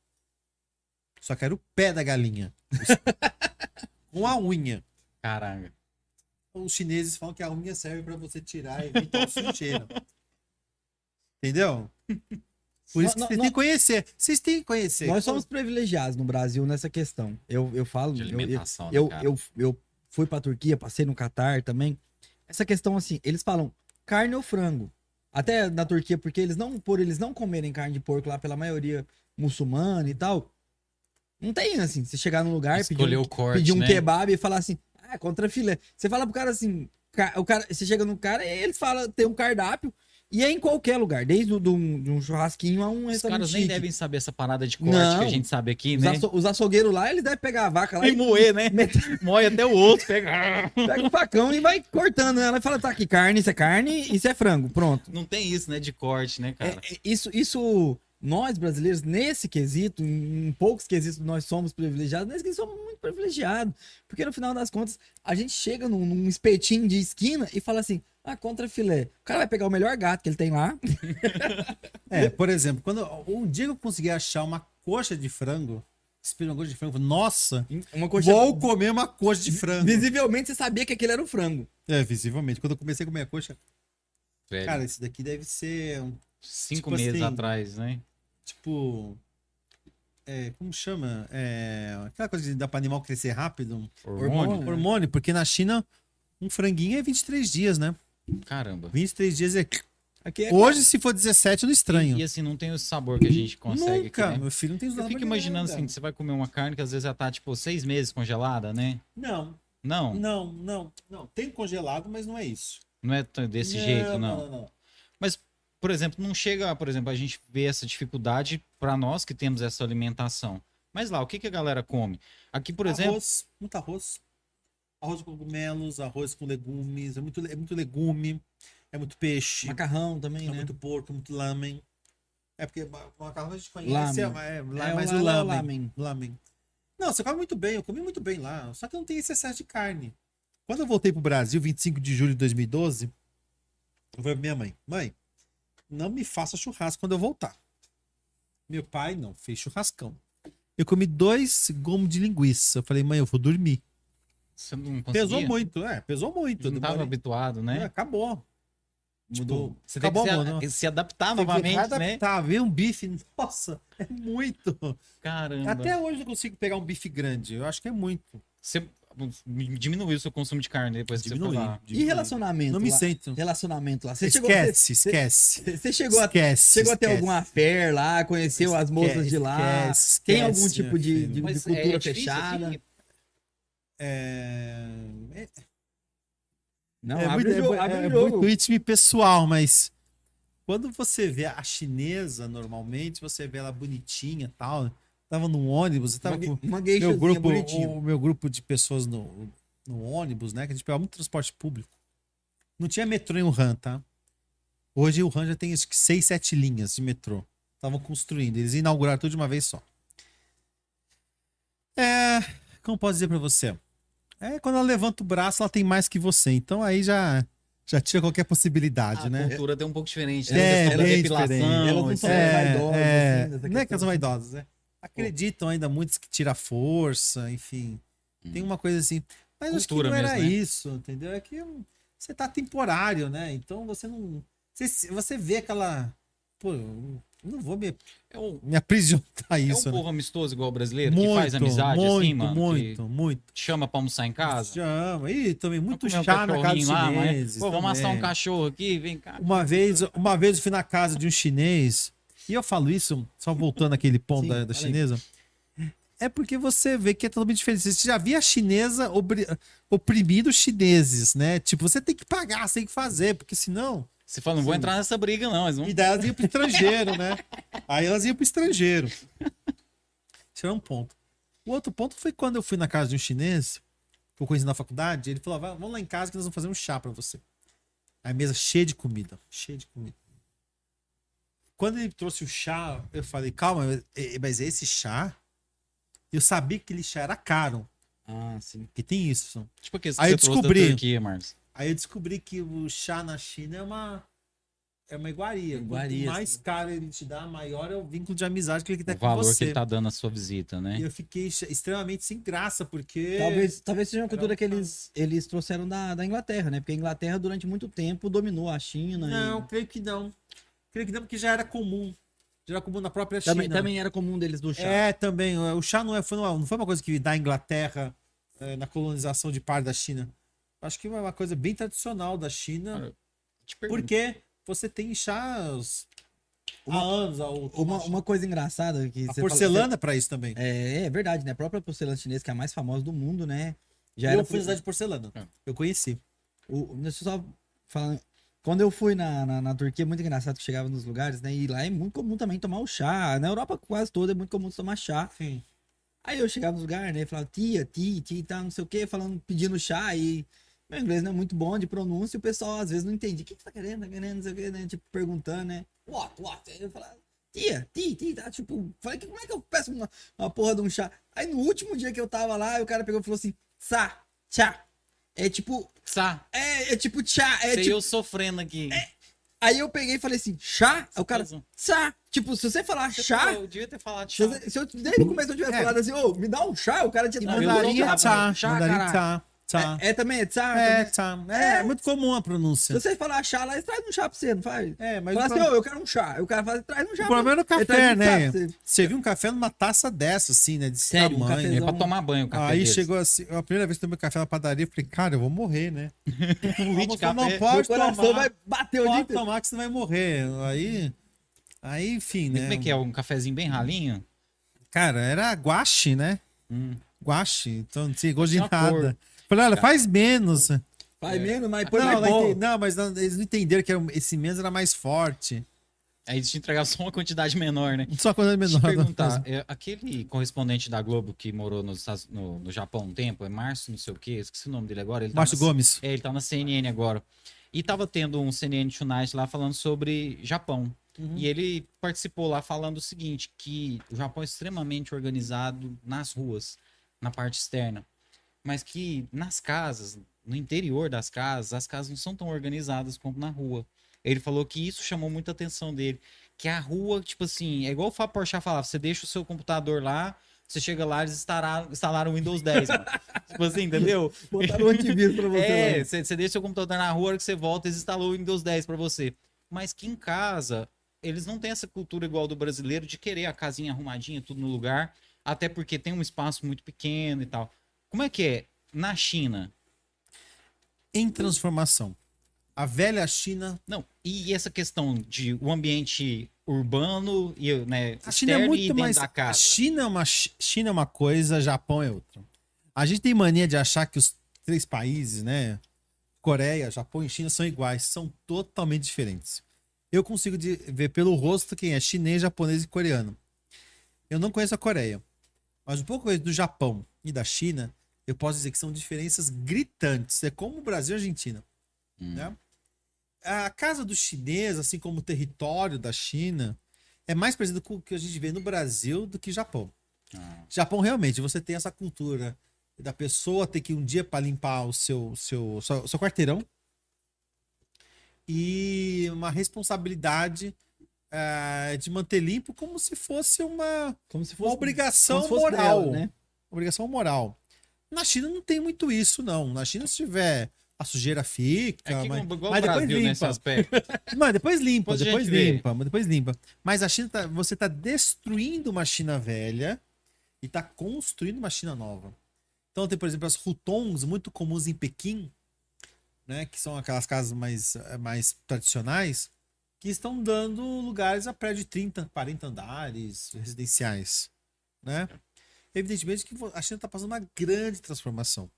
Só que era o pé da galinha. Com a unha. Caramba. Os chineses falam que a unha serve pra você tirar e evitar o sujeira. Entendeu? Por isso que vocês nó- têm que conhecer. Vocês têm que conhecer. Nós somos privilegiados no Brasil nessa questão. Eu, eu falo. De eu- alimentação, né, eu, eu, eu fui pra Turquia, passei no Catar também. Essa questão assim, eles falam carne ou frango. Até na Turquia, porque eles não, por eles não comerem carne de porco lá pela maioria muçulmana e tal. Não tem assim, você chegar num lugar, pedir Escolher um, o corte, pedir um né? kebab e falar assim, ah, contra filé. Você fala pro cara assim, o cara, você chega no cara e eles falam, tem um cardápio e é em qualquer lugar, desde de, um, de um churrasquinho a um Os restaurante caras nem chique. devem saber essa parada de corte Não. que a gente sabe aqui, Os, né? aço- os açougueiros lá, eles devem pegar a vaca lá E e moer, né? Moe até o outro, pega. pega o facão e vai cortando ela e fala, tá aqui, carne, isso é carne, isso é frango, pronto. Não tem isso, né, de corte, né, cara? É, é, isso, isso, nós brasileiros, nesse quesito, em, em poucos quesitos nós somos privilegiados, nesse quesito somos muito privilegiados. Porque no final das contas, a gente chega num, num espetinho de esquina e fala assim, ah, contra filé. O cara vai pegar o melhor gato que ele tem lá, É, por exemplo, quando um dia que eu consegui achar uma coxa de frango, uma coxa de frango. eu falei, Nossa, Uma coxa. vou comer uma coxa de frango. Visivelmente você sabia que aquele era o frango. É, visivelmente. Quando eu comecei a comer a coxa, Velho, cara, esse daqui deve ser um cinco tipo meses assim, atrás, né? tipo. É, como chama? É, aquela coisa que dá pra animal crescer rápido. Hormônio? Hormônio, porque na China um franguinho é 23 dias, né? Caramba. 23 dias é. Aqui é Hoje, se for 17, eu não estranho. E assim, não tem o sabor que a gente consegue Nunca. aqui, né? Meu filho não tem Eu usado fico imaginando assim, você vai comer uma carne que às vezes já tá, tipo, seis meses congelada, né? Não, Não, não, não, não. Tem congelado, mas não é isso. não é desse jeito, não. não, não. Mas, por exemplo, não chega, por exemplo, a gente vê essa dificuldade para nós que temos essa alimentação. Mas lá, o que, que a galera come? Aqui, por exemplo, arroz, muito arroz. Arroz com cogumelos, arroz com legumes, é muito, é muito legume, é muito peixe, macarrão também, é né? muito porco, é muito lamen. É porque ma- macarrão a gente conhece, Lamen. é, é, É, mas o o lamen. lamen. lamen. Não, você come muito bem, eu comi muito bem lá, só que não tem esse excesso de carne. Quando eu voltei pro Brasil, 25 de julho de 2012, eu falei pra minha mãe, mãe, não me faça churrasco quando eu voltar. Meu pai não, fez churrascão. Eu comi dois gomos de linguiça. Eu falei, mãe, eu vou dormir. Você não conseguia. Pesou muito, é, pesou muito. Não estava habituado, É, né? acabou. Mudou. Tipo, Você tem acabou, que se, mano. se adaptar Tem que novamente, né? adaptar, ver um bife, nossa, é muito. Caramba. Até hoje eu consigo pegar um bife grande, eu acho que é muito. Você diminuiu o seu consumo de carne depois que você foi lá. E relacionamento? Não me lá? sinto. Relacionamento lá. Você chegou, Esquece, você, esquece. você- você chegou, a, esquece. chegou a ter esquece. alguma affair lá, conheceu as moças de lá? Esquece, Tem esquece, algum tipo de, de- de cultura é difícil, fechada? assim? É... é- Não, é, abre muito, o jogo. é, abre é jogo. muito e pessoal, mas quando você vê a chinesa, normalmente, você vê ela bonitinha e tal. Tava num ônibus, tava Uma, com uma meu grupo, o meu grupo de pessoas no, no ônibus, né? Que a gente pegava muito transporte público. Não tinha metrô em Wuhan, tá? Hoje o Wuhan já tem acho que seis, sete linhas de metrô. Estavam construindo, eles inauguraram tudo de uma vez só. É. Como posso dizer pra você? É quando ela levanta o braço, ela tem mais que você. Então aí já, já tira qualquer possibilidade, A né? cultura é um pouco diferente. É, né? A questão da bem depilação, Elas diferente. não são é- vaidosas, é, assim, dessa não é que elas são vaidosas, né? Acreditam ainda muitos que tira força, enfim. Tem uma coisa assim. Mas acho que Cultura não era mesmo, né? isso, entendeu? É que hum, você tá temporário, né? Então você não. Você, você vê aquela. Pô, não vou me, É um, me aprisionar é um isso, né? povo amistoso igual o brasileiro, que faz amizade muito, assim, mano. Muito, muito. chama pra almoçar em casa. Chama. E também muito um chá na casa dos lá, mas- chineses. Pô, vamos assar um cachorro aqui, vem cá. Uma vez, uma vez eu fui na casa de um chinês, e eu falo isso, só voltando àquele ponto Sim, da, da aí. chinesa. É porque você vê que é totalmente diferente. Você já via a chinesa oprimindo os chineses, né? Tipo, você tem que pagar, você tem que fazer, porque senão. Você fala, não vou entrar nessa briga, não. Vão... E daí elas iam pro estrangeiro, né? Aí elas iam pro estrangeiro. Isso era um ponto. O outro ponto foi quando eu fui na casa de um chinês, que eu conheci na faculdade, ele falou: "Vai, vamos lá em casa que nós vamos fazer um chá pra você. Aí a mesa cheia de comida, cheia de comida. Quando ele trouxe o chá, eu falei, calma, mas- esse chá? Eu sabia que aquele chá era caro, Ah, sim. que tem isso. Tipo que Aí eu descobri. Turquia, Marcos. Aí eu descobri que o chá na China é uma é uma iguaria. Iguaria, Quanto mais caro ele te dá, maior é o vínculo de amizade que ele tem O com valor você. que ele tá dando à sua visita, né? E eu fiquei extremamente sem graça, porque. Talvez, talvez seja uma cultura um que eles, eles trouxeram da, da Inglaterra, né? Porque a Inglaterra, durante muito tempo, dominou a China. e- Não, creio que não. Creio que não, porque já era comum. Já era comum na própria China. Também, também era comum deles do chá. É, também. O chá não, é, foi, não foi uma coisa que da Inglaterra é, na colonização de parte da China. Acho que é uma coisa bem tradicional da China. Cara, Porque você tem chás há anos. Ao, Uma, uma coisa engraçada que a porcelana para isso também. É, é verdade, né? A própria porcelana chinesa, que é a mais famosa do mundo, né? Já eu fui na cidade de porcelana. É. Eu conheci. O, deixa eu só falar. Quando eu fui na, na, na Turquia, é muito engraçado que chegava nos lugares, né? E lá é muito comum também tomar o chá. Na Europa quase toda é muito comum tomar chá. Sim. Aí eu chegava nos lugares, né? E falava, tia, tia, tia, tá, não sei o quê, falando, pedindo chá. E meu inglês não é muito bom de pronúncia. E o pessoal às vezes não entendia. O que, que você tá querendo? Tá querendo? Não sei o quê, né? Tipo, perguntando, né? What, what? Aí eu falava, tia, tia, tia, tá? Tipo, falei, "Que- como é que eu peço uma, uma porra de um chá? Aí no último dia que eu tava lá, o cara pegou e falou assim, sa, chá. É tipo, Sá, é, é tipo chá, é sei tipo eu sofrendo aqui. Aí eu peguei e falei assim, chá? Aí o cara, chá. Tipo, se você falar chá, Eu devia ter falado se, chá. se eu desde o começo eu tivesse É. falado assim, ô, me dá um chá, o cara tinha dado mandarim um é chá, tchá. Tchá. É, é também, é. É, tchá. É, É. muito comum a Se pronúncia. você falar chá lá, eles trazem um chá pra você, não faz? É, mas Fala o assim, pro- ô, eu quero um chá. O cara fala, traz um chá. o problema é Ele café, traz um né? você. Você viu um café numa taça dessa, assim, né? Desse Sério, um tamanho. É pra tomar banho o café Aí deles. chegou assim, a primeira vez que tomei café na padaria, eu falei, cara, eu vou morrer, né? Um de Não pode coração tomar. vai bater o dia Pode tomar que você vai morrer. Aí, aí enfim, né? Como é que é? Um cafezinho bem ralinho? Cara, era guache, né? Hum. Guache, então não tinha gosto de Tinha cor. Falei, olha, faz menos. Vai menos, mas põe Não, mais ela bom. não, mas não- eles não entenderam que era- esse menos era mais forte. Aí eles te entregavam só uma quantidade menor, né? Só coisa Deixa eu menor. perguntar, é, aquele correspondente da Globo que morou nos Estados- no, no Japão um tempo, é Márcio não sei o quê, esqueci o nome dele agora. Ele tá Márcio na- Gomes. É, ele tá na CNN agora. E tava tendo um CNN Tonight lá falando sobre Japão. Uhum. E ele participou lá falando o seguinte, que o Japão é extremamente organizado nas ruas, na parte externa. Mas que nas casas, no interior das casas, as casas não são tão organizadas como na rua. Ele falou que isso chamou muita atenção dele. Que a rua, tipo assim, é igual o Fábio Porchat falava, você deixa o seu computador lá, você chega lá, eles instalaram, instalaram o Windows 10, mano. tipo assim, entendeu? Botaram um antivírus pra você. É, você, você deixa seu computador na rua, a hora que você volta, eles instalou o Windows 10 pra você. Mas que em casa, eles não têm essa cultura igual do brasileiro de querer a casinha arrumadinha, tudo no lugar, até porque tem um espaço muito pequeno e tal. Como é que é? Na China, Em transformação. A velha China. não. E essa questão de o ambiente urbano e né, A China é muito mais. A. China é, uma, Chi- China é uma coisa, Japão é outra. A gente tem mania de achar que os três países, né? Coreia, Japão e China são iguais. São totalmente diferentes. Eu consigo de- ver pelo rosto quem é chinês, japonês e coreano. Eu não conheço a Coreia. Mas um pouco do Japão e da China, eu posso dizer que são diferenças gritantes. É como o Brasil e a Argentina. Hum. né? A casa do chinês, assim como o território da China, é mais parecido com o que a gente vê no Brasil do que Japão. Ah, Japão, realmente, você tem essa cultura da pessoa ter que ir um dia para limpar o seu, seu, seu, seu quarteirão e uma responsabilidade eh, de manter limpo como se fosse uma, Como se uma fosse obrigação como se fosse moral. dela, né? Obrigação moral. Na China não tem muito isso, não. Na China, se tiver a sujeira fica, É mas, igual mas depois nesse limpa. Mas depois limpa, Depois depois vê. limpa, mas depois limpa. Mas a China tá, você tá destruindo uma China velha e tá construindo uma China nova. Então tem, por exemplo, as hutongs muito comuns em Pequim, né, que são aquelas casas mais, eh, mais tradicionais, que estão dando lugares a prédio de 30, 40 andares residenciais, né? Evidentemente que a China está passando uma grande transformação.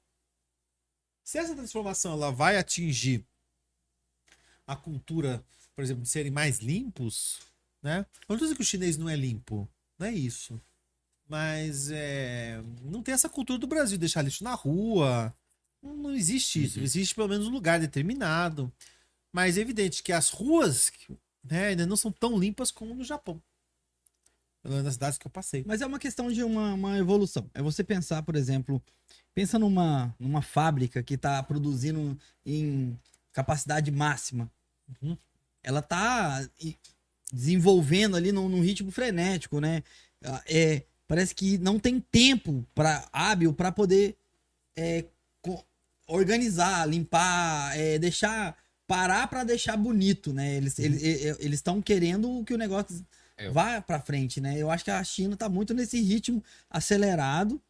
Se essa transformação ela vai atingir a cultura, por exemplo, de serem mais limpos, né? Eu não dizendo que o chinês não é limpo, não é isso. Mas é, não tem essa cultura do Brasil, deixar lixo na rua. Não, não existe isso. Existe pelo menos um lugar determinado. Mas é evidente que as ruas né, ainda não são tão limpas como no Japão. Nas cidades que eu passei. Mas é uma questão de uma, uma evolução. É você pensar, por exemplo, pensa numa, numa fábrica que está produzindo em capacidade máxima. Uhum. Ela está desenvolvendo ali num, num ritmo frenético, né? Ah, É, parece que não tem tempo para hábil para poder é, organizar, limpar, é, deixar parar para deixar bonito, né? Eles eles eles estão querendo que o negócio É. vá para frente, né? Eu acho que a China tá muito nesse ritmo acelerado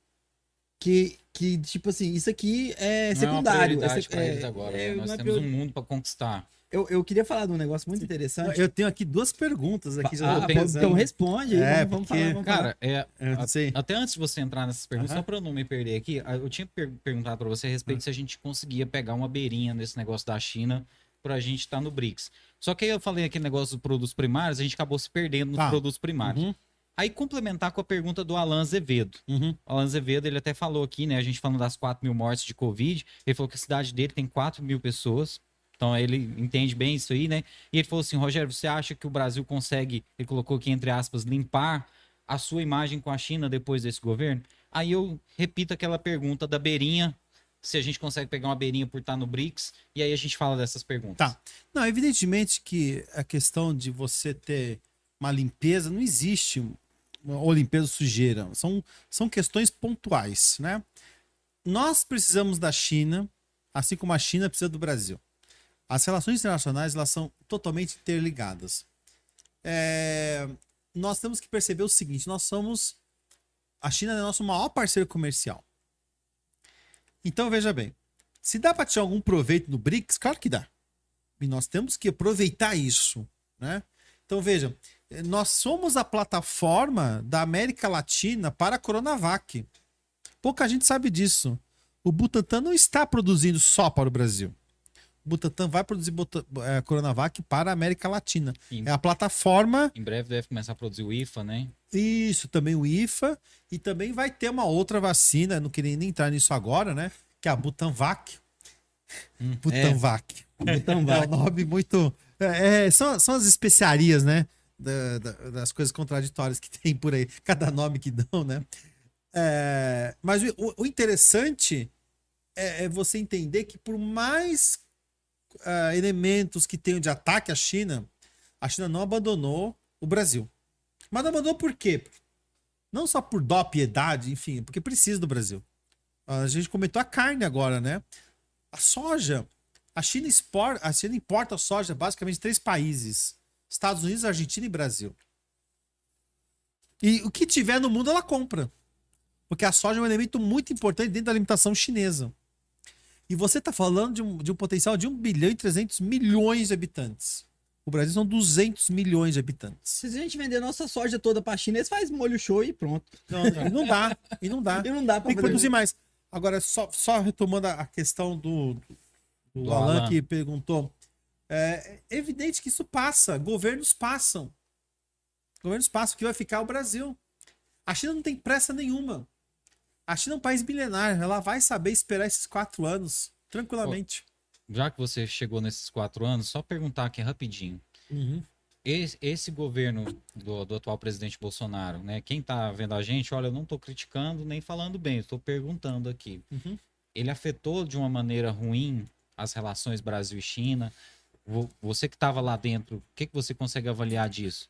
que que tipo assim, isso aqui é Não é uma secundário, prioridade é, pra é- eles agora. é- né? Nós é temos priori- um mundo pra conquistar. eu, eu queria falar de um negócio muito interessante. Eu tenho aqui duas perguntas aqui. já Ah, pensando. então responde É, vamos, vamos porque- falar, vamos falar. Cara, é, Eu não sei. Até antes de você entrar nessas perguntas, Aham. só pra eu não me perder aqui, eu tinha per- perguntado pra você a respeito se a gente conseguia pegar uma beirinha nesse negócio da China pra gente estar no BRICS. Só que aí eu falei aquele negócio dos produtos primários, a gente acabou se perdendo nos Tá. produtos primários. Uhum, Aí complementar com a pergunta do Alan Azevedo. uhum. O Alan Azevedo, ele até falou aqui, né? A gente falando das 4 mil mortes de Covid. Ele falou que a cidade dele tem 4 mil pessoas. Então ele entende bem isso aí, né? E ele falou assim: Rogério, você acha que o Brasil consegue, ele colocou aqui entre aspas, limpar a sua imagem com a China depois desse governo? Aí eu repito aquela pergunta da beirinha se a gente consegue pegar uma beirinha por estar no BRICS, e aí a gente fala dessas perguntas. Tá. Não, evidentemente que a questão de você ter uma limpeza não existe, ou limpeza sujeira. São, são questões pontuais, né? Nós precisamos da China, assim como a China precisa do Brasil. As relações internacionais elas são totalmente interligadas. É, nós temos que perceber o seguinte: nós somos. A China é nosso maior parceiro comercial. Então, veja bem: se dá para tirar algum proveito no BRICS, claro que dá. E nós temos que aproveitar isso. Né? Então, veja: nós somos a plataforma da América Latina para a Coronavac. Pouca gente sabe disso. O Butantan não está produzindo só para o Brasil. Butantan vai produzir é, Coronavac para a América Latina. Em- É a plataforma Em breve deve começar a produzir o IFA, né? isso, também o IFA. E também vai ter uma outra vacina, não queria nem entrar nisso agora, né? Que é a Butanvac. Butanvac. É, Butanvac. um nome muito. é, é, são, são as especiarias, né? Da- da- das coisas contraditórias que tem por aí. Cada nome que dão, né? É, mas o, o interessante é, é você entender que por mais ah, elementos que tenham de ataque à China, a China não abandonou o Brasil. Mas não abandonou por quê? Não só por dó, piedade, enfim, porque precisa do Brasil. A gente comentou a carne agora, né? A soja. A China, a China importa soja basicamente de três países: Estados Unidos, Argentina e Brasil. E o que tiver no mundo ela compra. Porque a soja é um elemento muito importante dentro da alimentação chinesa. E você está falando de um, de um potencial de 1 bilhão e 300 milhões de habitantes. O Brasil são 200 milhões de habitantes. Se a gente vender nossa soja toda pra China, eles fazem molho show e pronto. Não, e não dá. E não dá. E não dá pra Tem que fazer. produzir mais. Agora, só, só retomando a a questão do, do, Do Alan, Alan. que perguntou. É é evidente que isso passa. Governos passam. Governos passam. O que vai ficar é o Brasil. A China não tem pressa nenhuma. A China é um país milenar. Ela vai saber esperar esses quatro anos tranquilamente. Já que você chegou nesses quatro anos, só perguntar aqui rapidinho. Uhum. Esse, esse governo do, do atual presidente Bolsonaro, né? Quem tá vendo a gente, olha, eu não tô criticando nem falando bem, eu tô perguntando aqui. Uhum. Ele afetou de uma maneira ruim as relações Brasil e China? Vo- Você que estava lá dentro, o que, que você consegue avaliar disso?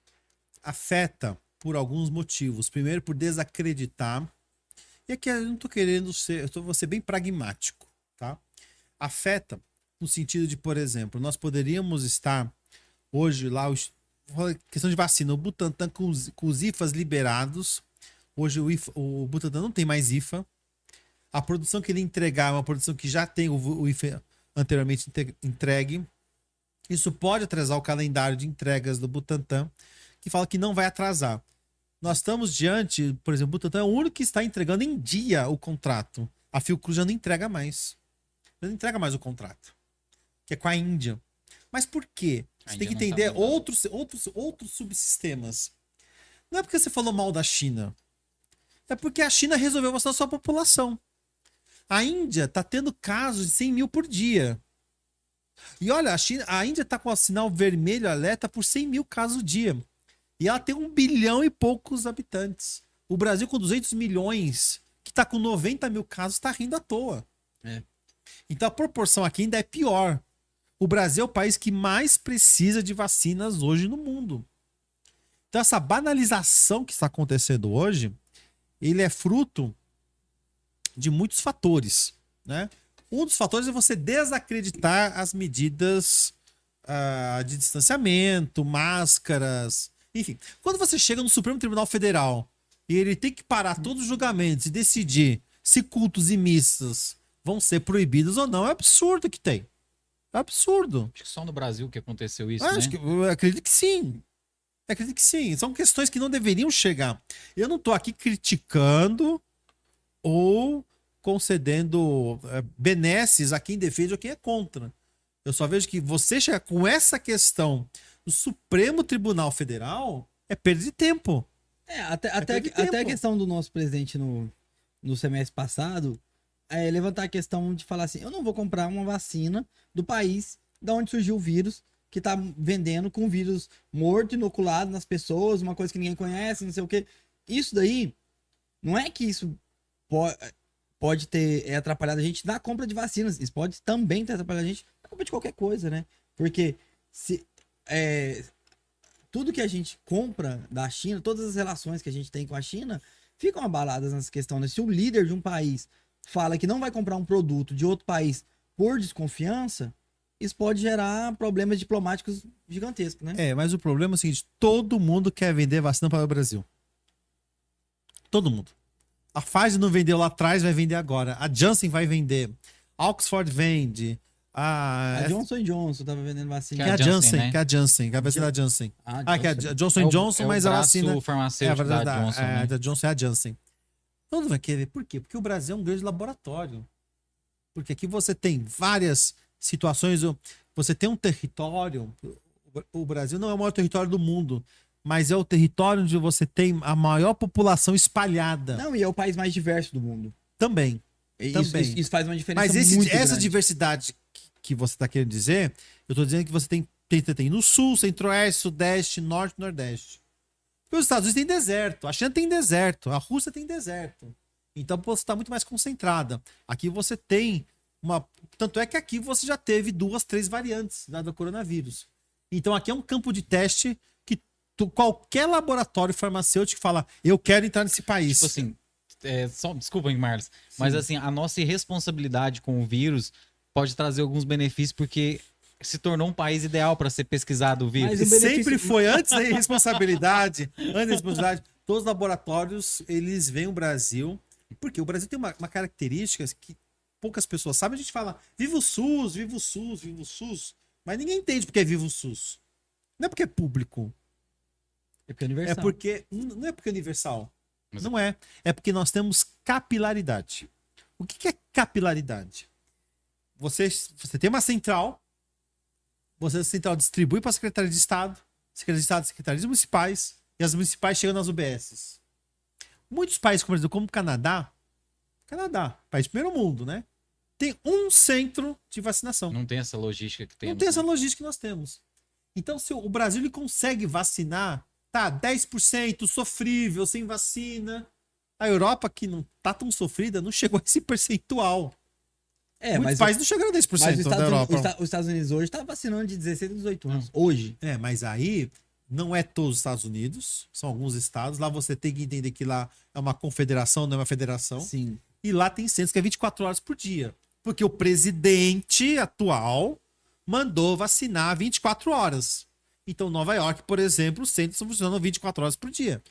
afeta por alguns motivos. Primeiro, por desacreditar. E aqui eu não tô querendo ser, eu tô, vou ser bem pragmático, tá? Afeta no sentido de, por exemplo, nós poderíamos estar hoje lá, os, questão de vacina, o Butantan com os, com os IFAs liberados. Hoje o, IFA, o Butantan não tem mais IFA. A produção que ele entregar é uma produção que já tem o, o IFA anteriormente entregue. Isso pode atrasar o calendário de entregas do Butantan que fala que não vai atrasar. Nós estamos diante, por exemplo, o Butantan é o único que está entregando em dia o contrato. A Fiocruz já não entrega mais. Já não entrega mais o contrato. Que é com a Índia. Mas por quê? A Você tem que tá entender mandando. outros, outros, outros subsistemas. Não é porque você falou mal da China. É porque a China resolveu vacinar sua população. A Índia está tendo casos de 100 mil por dia. E olha, a, China, a Índia está com o sinal vermelho alerta por 100 mil casos dia. E ela tem um bilhão e poucos habitantes. O Brasil, com 200 milhões, que está com 90 mil casos, está rindo à toa. É. Então a proporção aqui ainda é pior. O Brasil é o país que mais precisa de vacinas hoje no mundo. Então essa banalização que está acontecendo hoje, ele é fruto de muitos fatores, né? Um dos fatores é você desacreditar as medidas ah, de distanciamento, máscaras, enfim. Quando você chega no Supremo Tribunal Federal e ele tem que parar todos os julgamentos e decidir se cultos e missas vão ser proibidos ou não, é absurdo que tem. É absurdo. Acho que só no Brasil que aconteceu isso, Ah, né? acho que, eu acredito que sim. Eu acredito que sim. São questões que não deveriam chegar. Eu não tô aqui criticando ou concedendo é, benesses a quem defende ou quem é contra. Eu só vejo que você chegar com essa questão no Supremo Tribunal Federal é perda de tempo. É, até, até, perder até a questão do nosso presidente no, no semestre passado é levantar a questão de falar assim: eu não vou comprar uma vacina do país da onde surgiu o vírus, que tá vendendo com vírus morto, inoculado nas pessoas, uma coisa que ninguém conhece, não sei o quê. Isso daí, não é que isso po- pode ter é, atrapalhado a gente na compra de vacinas. Isso pode também ter atrapalhado a gente na compra de qualquer coisa, né? Porque se é, tudo que a gente compra da China, todas as relações que a gente tem com a China, ficam abaladas nessa questão. Né? Se o líder de um país fala que não vai comprar um produto de outro país por desconfiança, isso pode gerar problemas diplomáticos gigantescos, né? É, mas o problema é o seguinte: todo mundo quer vender vacina para o Brasil. Todo mundo. A Pfizer não vendeu lá atrás, vai vender agora. A Janssen vai vender. A Oxford vende. A, A Johnson Johnson tava vendendo que vacina. é a a Janssen, né? que é a Janssen, que é a vacina da Janssen. Ah, Ah, que é a Johnson. Johnson É o- Johnson, é o mas a vacina. É a farmacêutico verdade, da Johnson, é, né? da Johnson é a Janssen. Todo mundo vai querer. Por quê? Porque o Brasil é um grande laboratório. Porque aqui você tem várias situações. Você tem um território. O Brasil não é o maior território do mundo, mas é o território onde você tem a maior população espalhada. Não, e é o país mais diverso do mundo. Também. Isso, Também. isso- isso faz uma diferença Mas esse- muito essa grande. diversidade que, você está querendo dizer, eu estou dizendo que você tem, tem, tem no sul, centro-oeste, sudeste, norte, nordeste. Os Estados Unidos têm deserto, a China tem deserto, a Rússia tem deserto. Então você está muito mais concentrada. Aqui você tem uma. Tanto é que aqui você já teve duas, três variantes da, do coronavírus. Então aqui é um campo de teste que tu- qualquer laboratório farmacêutico fala: eu quero entrar nesse país. Tipo assim, é, só, desculpa, hein, Marlos, mas assim, a nossa irresponsabilidade com o vírus pode trazer alguns benefícios porque se tornou um país ideal para ser pesquisado o vírus. Mas o benefício- Sempre foi antes da irresponsabilidade, antes da responsabilidade, todos os laboratórios, eles veem o Brasil, porque o Brasil tem uma, uma característica que poucas pessoas sabem, a gente fala, viva o SUS, viva o SUS, viva o SUS, mas ninguém entende porque é viva o SUS. Não é porque é público, É porque é é universal. porque, não é porque é universal, Mas- não é, é porque nós temos capilaridade. O que que é capilaridade? Você, você tem uma central, você central distribui para a Secretaria de Estado, Secretaria de Estado, Secretarias Municipais, e as municipais chegam nas UBSs. Muitos países, como, como o Canadá, Canadá, país primeiro mundo, né? Tem um centro de vacinação. Não tem essa logística que temos. Não tem essa né? logística que nós temos. Então, se o Brasil ele consegue vacinar, tá, 10% sofrível, sem vacina. A Europa, que não tá tão sofrida, não chegou a esse percentual. É, Muitos mas, países não chegaram a 10% mas os, da Estados Unidos, Europa. os Esta- os Estados Unidos hoje tá vacinando de 16 a 18 anos. Hoje. É, mas aí não é todos os Estados Unidos, são alguns estados. Lá você tem que entender que lá é uma confederação, não é uma federação. Sim. E lá tem centros que é 24 horas por dia. Porque o presidente atual mandou vacinar 24 horas. Então, Nova York, por exemplo, os centros estão funcionando 24 horas por dia.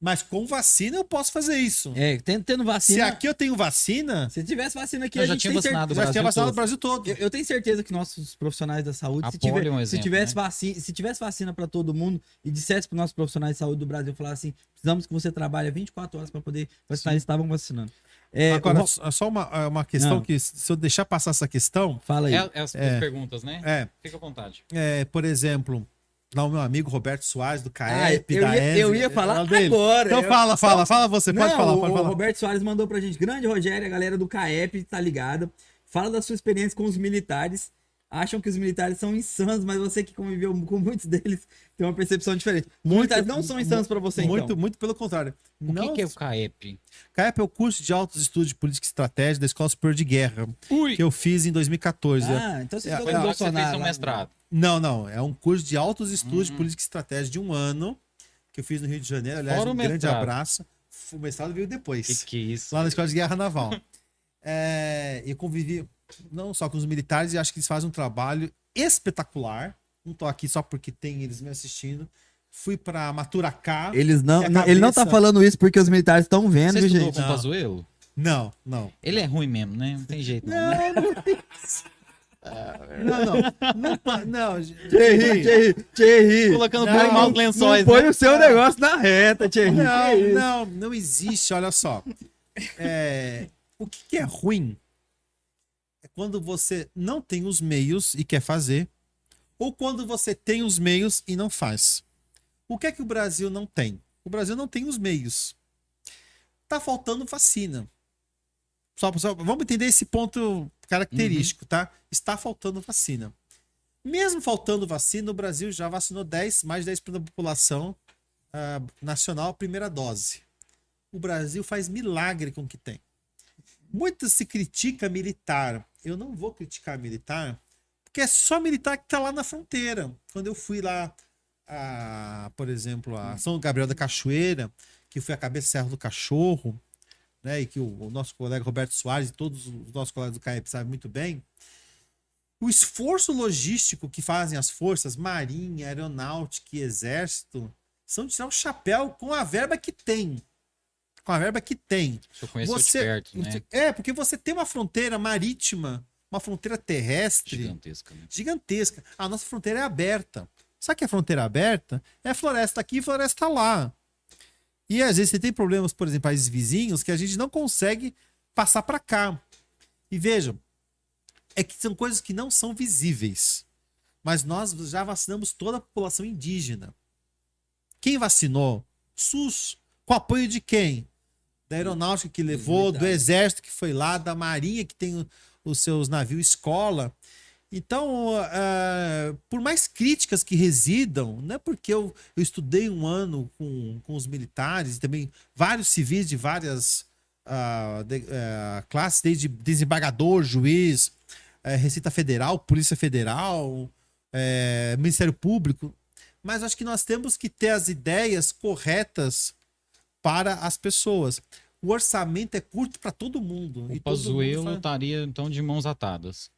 Mas com vacina eu posso fazer isso. É, tendo, tendo Se vacina. aqui eu tenho vacina, Se tivesse vacina aqui, Eu a já gente tinha cer- vacinado o já Brasil tinha vacinado todo. o Brasil todo. Eu, eu tenho certeza que nossos profissionais da saúde, se, tiver, é um se exemplo, tivesse né? vacina, se tivesse vacina para todo mundo e dissesse para nossos profissionais de saúde do Brasil falar assim, precisamos que você trabalhe 24 horas para poder vacinar, eles estavam vacinando. É, Agora, o só só uma, uma questão Não. que, se eu deixar passar essa questão, fala aí. É, é as É. perguntas, né? é, Fica à vontade. é, por exemplo, lá o meu amigo Roberto Soares, do Ah, CAEP, eu, da ia, eu ia falar fala dele. agora. Então eu- fala, fala, fala você, pode Não, falar, o, pode o falar. Roberto Soares mandou pra gente. Grande Rogério, a galera do CAEP tá ligada. Fala da sua experiência com os militares. Acham que os militares são insanos, mas você que conviveu com muitos deles tem uma percepção diferente. Militares não são insanos pra você, muito, então. muito pelo contrário. O não, que, que é o CAEP? CAEP é o curso de altos estudos de política e estratégia da Escola Superior de Guerra, Ui! que eu fiz em 2014. Ah, então você É, Foi com o lá que você fez Bolsonaro. seu lá. mestrado. Não, não. É um curso de altos estudos de Uhum. política e estratégia de um ano, que eu fiz no Rio de Janeiro. Aliás, Fora um grande abraço. O mestrado veio depois. Que que é isso? Lá na Escola de Guerra Naval. É, eu convivi não só com os militares, e acho que eles fazem um trabalho espetacular. Não tô aqui só porque tem eles me assistindo. Fui pra Maturacá. Eles não, a não- ele não tá cabeça- falando isso porque os militares estão vendo, Você gente? com o Não. Pazuello? Não, não. Ele é ruim mesmo, né? Não tem jeito, não. né? Não, não. Não, pa- não, Thierry, Thierry, Thierry. Colocando Não, por maus Não lençóis, põe né? o seu negócio na reta, Thierry. Não, isso? não, não existe, olha só. É, o que, que é ruim é quando você não tem os meios e quer fazer, ou quando você tem os meios e não faz. O que é que o Brasil não tem? O Brasil não tem os meios. Tá faltando vacina. Só, só- vamos entender esse ponto característico, tá? Está faltando vacina. Mesmo faltando vacina, o Brasil já vacinou 10, mais de 10% da população ah, nacional primeira dose. O Brasil faz milagre com o que tem. Muito se critica militar. Eu não vou criticar militar, porque é só militar que tá lá na fronteira. Quando eu fui lá, a, por exemplo, a São Gabriel da Cachoeira, que foi a cabeça Serra do Cachorro, né? E que o, o nosso colega Roberto Soares e todos os nossos colegas do CAEP sabem muito bem. O esforço logístico que fazem as forças, Marinha, Aeronáutica e Exército, são de tirar o chapéu com a verba que tem. Com a verba que tem. Eu conheço Você- de perto, né? É, porque você tem uma fronteira marítima, uma fronteira terrestre Gigantesca, né? gigantesca. A nossa fronteira é aberta. Só que a fronteira aberta é floresta aqui e floresta lá. E às vezes você tem problemas, por exemplo, países vizinhos, que a gente não consegue passar para cá. E vejam, é que são coisas que não são visíveis. Mas nós já vacinamos toda a população indígena. Quem vacinou? SUS. Com apoio de quem? Da aeronáutica que levou, do exército que foi lá, da marinha que tem os seus navios escola. Então, ah, por mais críticas que residam, não é porque eu, eu estudei um ano com, com os militares e também vários civis de várias ah, de- ah, classes, desde desembargador, juiz, eh, Receita Federal, Polícia Federal, Ministério Público, mas acho que nós temos que ter as ideias corretas para as pessoas. O orçamento é curto para todo mundo. O e Pazuello estaria, então, de mãos atadas.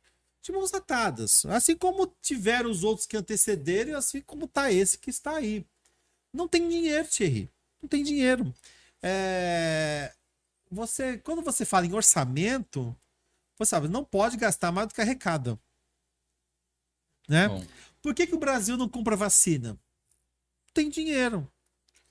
de mãos atadas. Assim como tiveram os outros que antecederam, assim como tá esse que está aí. Não tem dinheiro, Thierry. Não tem dinheiro. É, Você, quando você fala em orçamento, você sabe, não pode gastar mais do que arrecada. Né? Bom, Por que, que o Brasil não compra vacina? Não tem dinheiro.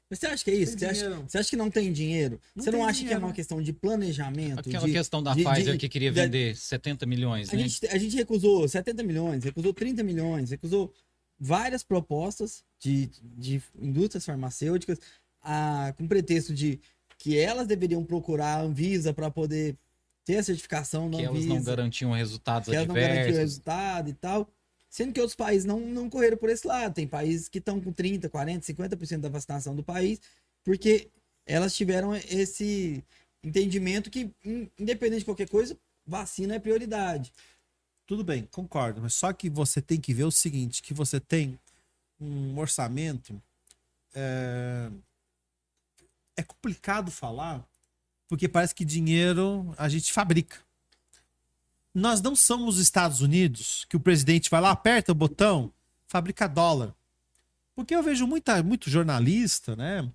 Mas você acha que é isso? Você acha, dinheiro. você acha que não tem dinheiro? Não você não acha que é dinheiro. uma questão de planejamento? aquela de- questão da de- Pfiser de- que queria de- vender 70 milhões, A né? gente, a gente recusou 70 milhões, recusou 30 milhões, recusou várias propostas de, de indústrias farmacêuticas a, com pretexto de que elas deveriam procurar a Anvisa para poder ter a certificação da Que elas Anvisa, não garantiam resultados que elas não garantiam adversos. resultado e tal. Sendo que outros países não, não correram por esse lado. Tem países que estão com 30, 40, 50% da vacinação do país, porque elas tiveram esse entendimento que, in- independente de qualquer coisa, vacina é prioridade. Tudo bem, concordo. Mas só que você tem que ver o seguinte: que você tem um orçamento. É, é complicado falar, porque parece que dinheiro a gente fabrica. Nós não somos os Estados Unidos, que o presidente vai lá, aperta o botão, fabrica dólar. Porque eu vejo muita, muito jornalista, né?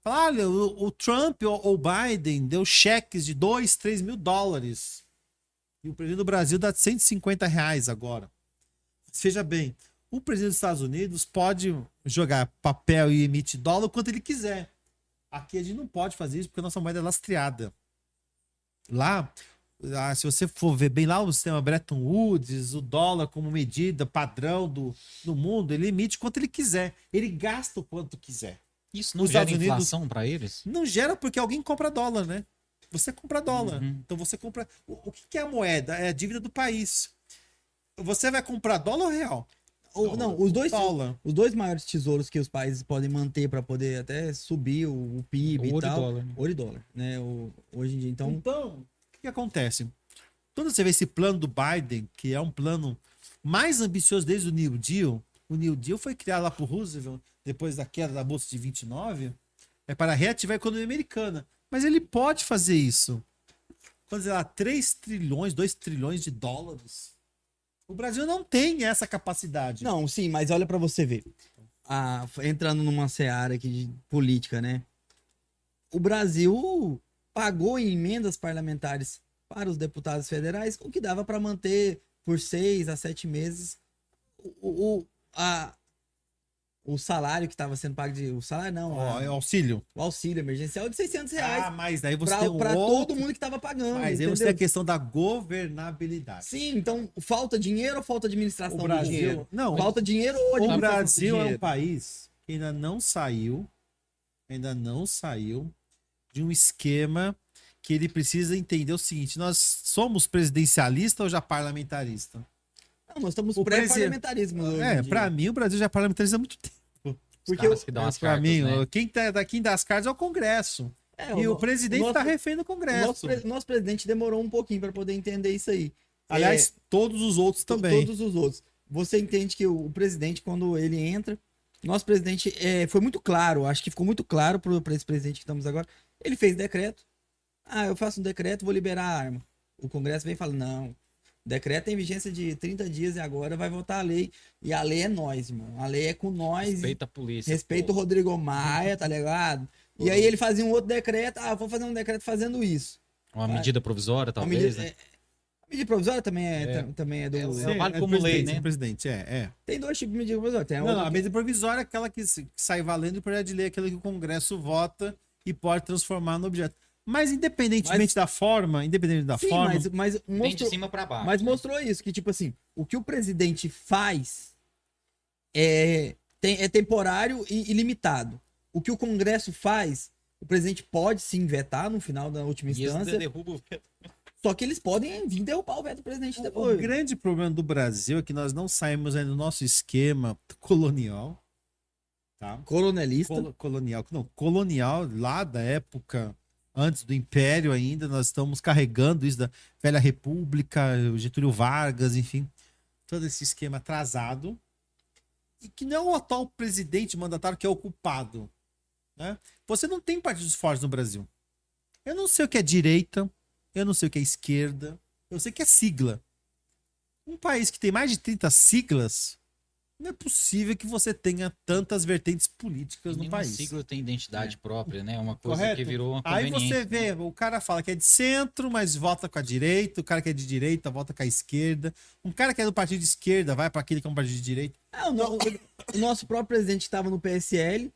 Falar, olha, o, o Trump ou o Biden deu cheques de 2, 3 mil dólares. E o presidente do Brasil dá 150 reais agora. Mas Veja bem, o presidente dos Estados Unidos pode jogar papel e emitir dólar quanto ele quiser. Aqui a gente não pode fazer isso porque a nossa moeda é lastreada. Lá, ah, se você for ver bem lá o sistema Bretton Woods, o dólar como medida padrão do, do mundo, ele emite quanto ele quiser. Ele gasta o quanto quiser. Isso não Os gera Estados Unidos- inflação para eles? Não gera porque alguém compra dólar, né? Você compra dólar. Uhum. Então você compra. O, o que que é a moeda? É a dívida do país. Você vai comprar dólar ou real? Ou, não, os dois, Dólar. os dois maiores tesouros que os países podem manter para poder até subir o, o PIB Ouro e e tal. dólar, né? Ouro e dólar, né? O, hoje em dia, então, Então, que, que acontece? Quando você vê esse plano do Biden, que é um plano mais ambicioso desde o New Deal, o New Deal foi criado lá por Roosevelt, depois da queda da Bolsa de 29, é para reativar a economia americana. Mas ele pode fazer isso. Quando sei lá, 3 trilhões, 2 trilhões de dólares. O Brasil não tem essa capacidade. Não, sim, mas olha pra você ver. Ah, entrando numa seara aqui de política, né? O Brasil pagou em emendas parlamentares para os deputados federais o que dava para manter por seis a sete meses o, o, a, o salário que estava sendo pago de. O salário não, Ó, a- é auxílio. o auxílio emergencial de 600 reais. Ah, mas daí você pra outro... todo mundo que tava pagando. Mas aí você tem a entendeu? questão da governabilidade. Sim, então falta dinheiro ou falta administração O do Brasil- dinheiro? não, falta dinheiro ou O administração do Brasil é um país que ainda não saiu, ainda não saiu de um esquema que ele precisa entender o seguinte: nós somos presidencialista ou já parlamentarista? Não, nós estamos O pré-parlamentarismo. É, dia. pra mim o Brasil já é parlamentarista há muito tempo. Porque o- que dão as pra cartas, mim, né? quem, tá, quem dá as cartas é o Congresso. É, E o no- presidente nosso- tá refém do o Congresso. nosso, pre- nosso presidente demorou um pouquinho para poder entender isso aí. Aliás, todos os outros também. Todos os outros. Você entende que o, o presidente, quando ele entra, nosso presidente é, foi muito claro, acho que ficou muito claro para esse presidente que estamos agora. Ele fez decreto. Ah, eu faço um decreto, vou liberar a arma. O Congresso vem e fala: não. O decreto tem vigência de 30 dias e agora vai votar a lei. E a lei é nós, irmão. A lei é com nós. Respeita a polícia. Respeita o Rodrigo Maia, tá ligado? E aí ele fazia um outro decreto. Ah, vou fazer um decreto fazendo isso. Uma medida provisória, talvez. medida, né? é- a medida provisória também é, É. tam- também é do. É, vale é como presidente, lei, né? presidente, é, é. Tem dois tipos de medida provisória. Tem a Não, não, a medida provisória é aquela que, sai valendo e o projeto de lei é aquele que o Congresso vota e pode transformar no objeto. Mas independentemente Mas- da forma, independente da Sim, forma, mas, mas Vem de mostrou, cima pra baixo. mas né? mostrou isso, que tipo assim, o que o presidente faz é, tem- é temporário e ilimitado. O que o Congresso faz, o presidente pode se vetar no final da última instância, derruba o veto. só que eles podem vir derrubar o veto do presidente o, depois. o grande problema do Brasil é que nós não saímos ainda do nosso esquema colonial. Tá? Coronelista. Colo- colonial, não, colonial lá da época antes do Império ainda, nós estamos carregando isso da velha República, o Getúlio Vargas, enfim, todo esse esquema atrasado e que não é o atual presidente mandatário que é o culpado, né? Você não tem partidos fortes no Brasil. Eu não sei o que é direita, eu não sei o que é esquerda, eu sei que é sigla. Um país que tem mais de 30 siglas, não é possível que você tenha tantas vertentes políticas no país. sigla tem identidade própria, né? Uma coisa Correto? que virou uma Aí você vê, o cara fala que é de centro, mas vota com a direita, o cara que é de direita vota com a esquerda, um cara que é do partido de esquerda vai para aquele que é um partido de direita. Ah, o, no- o- nosso próprio presidente que estava no PSL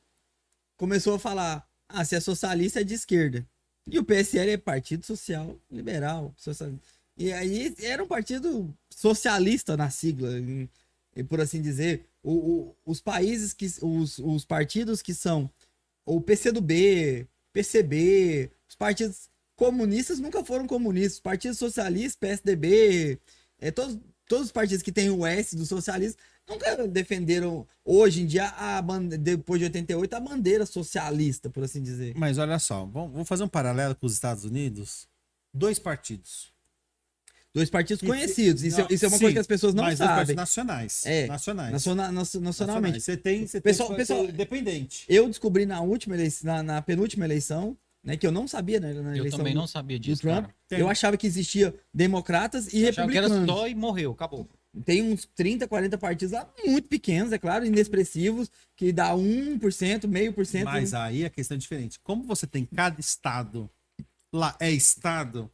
começou a falar: ah, se é socialista é de esquerda. E o PSL é Partido Social Liberal. Social... E aí era um partido socialista na sigla, e, e por assim dizer. O, o- os países que. Os, os partidos que são o PCdoB, PCB, os partidos comunistas nunca foram comunistas. Os partidos socialistas, PSDB, é, todos, todos os partidos que têm o S do socialismo nunca defenderam, hoje em dia, a depois de 88, a bandeira socialista, por assim dizer. Mas olha só, vamos, vamos fazer um paralelo com os Estados Unidos. Dois partidos. Dois partidos E- conhecidos. Isso, é- Não, isso é uma sim, coisa que as pessoas não mas dois partidos sabem. nacionais. É, nacionais. Naciona- nacio- nacionalmente. Nacionais. Você tem, você Pessoal- tem pessoal- independente. Eu descobri na última eleição, na, na penúltima eleição, né, que eu não sabia, né, na Eu eleição também do- não sabia do disso, Trump. Eu achava que existia democratas e Eu achava que era republicanos. só e morreu, acabou. Tem uns 30, 40 partidos lá muito pequenos, é claro, inexpressivos, que dá 1%, meio por cento. Mas aí a questão é diferente. Como você tem cada estado lá é estado.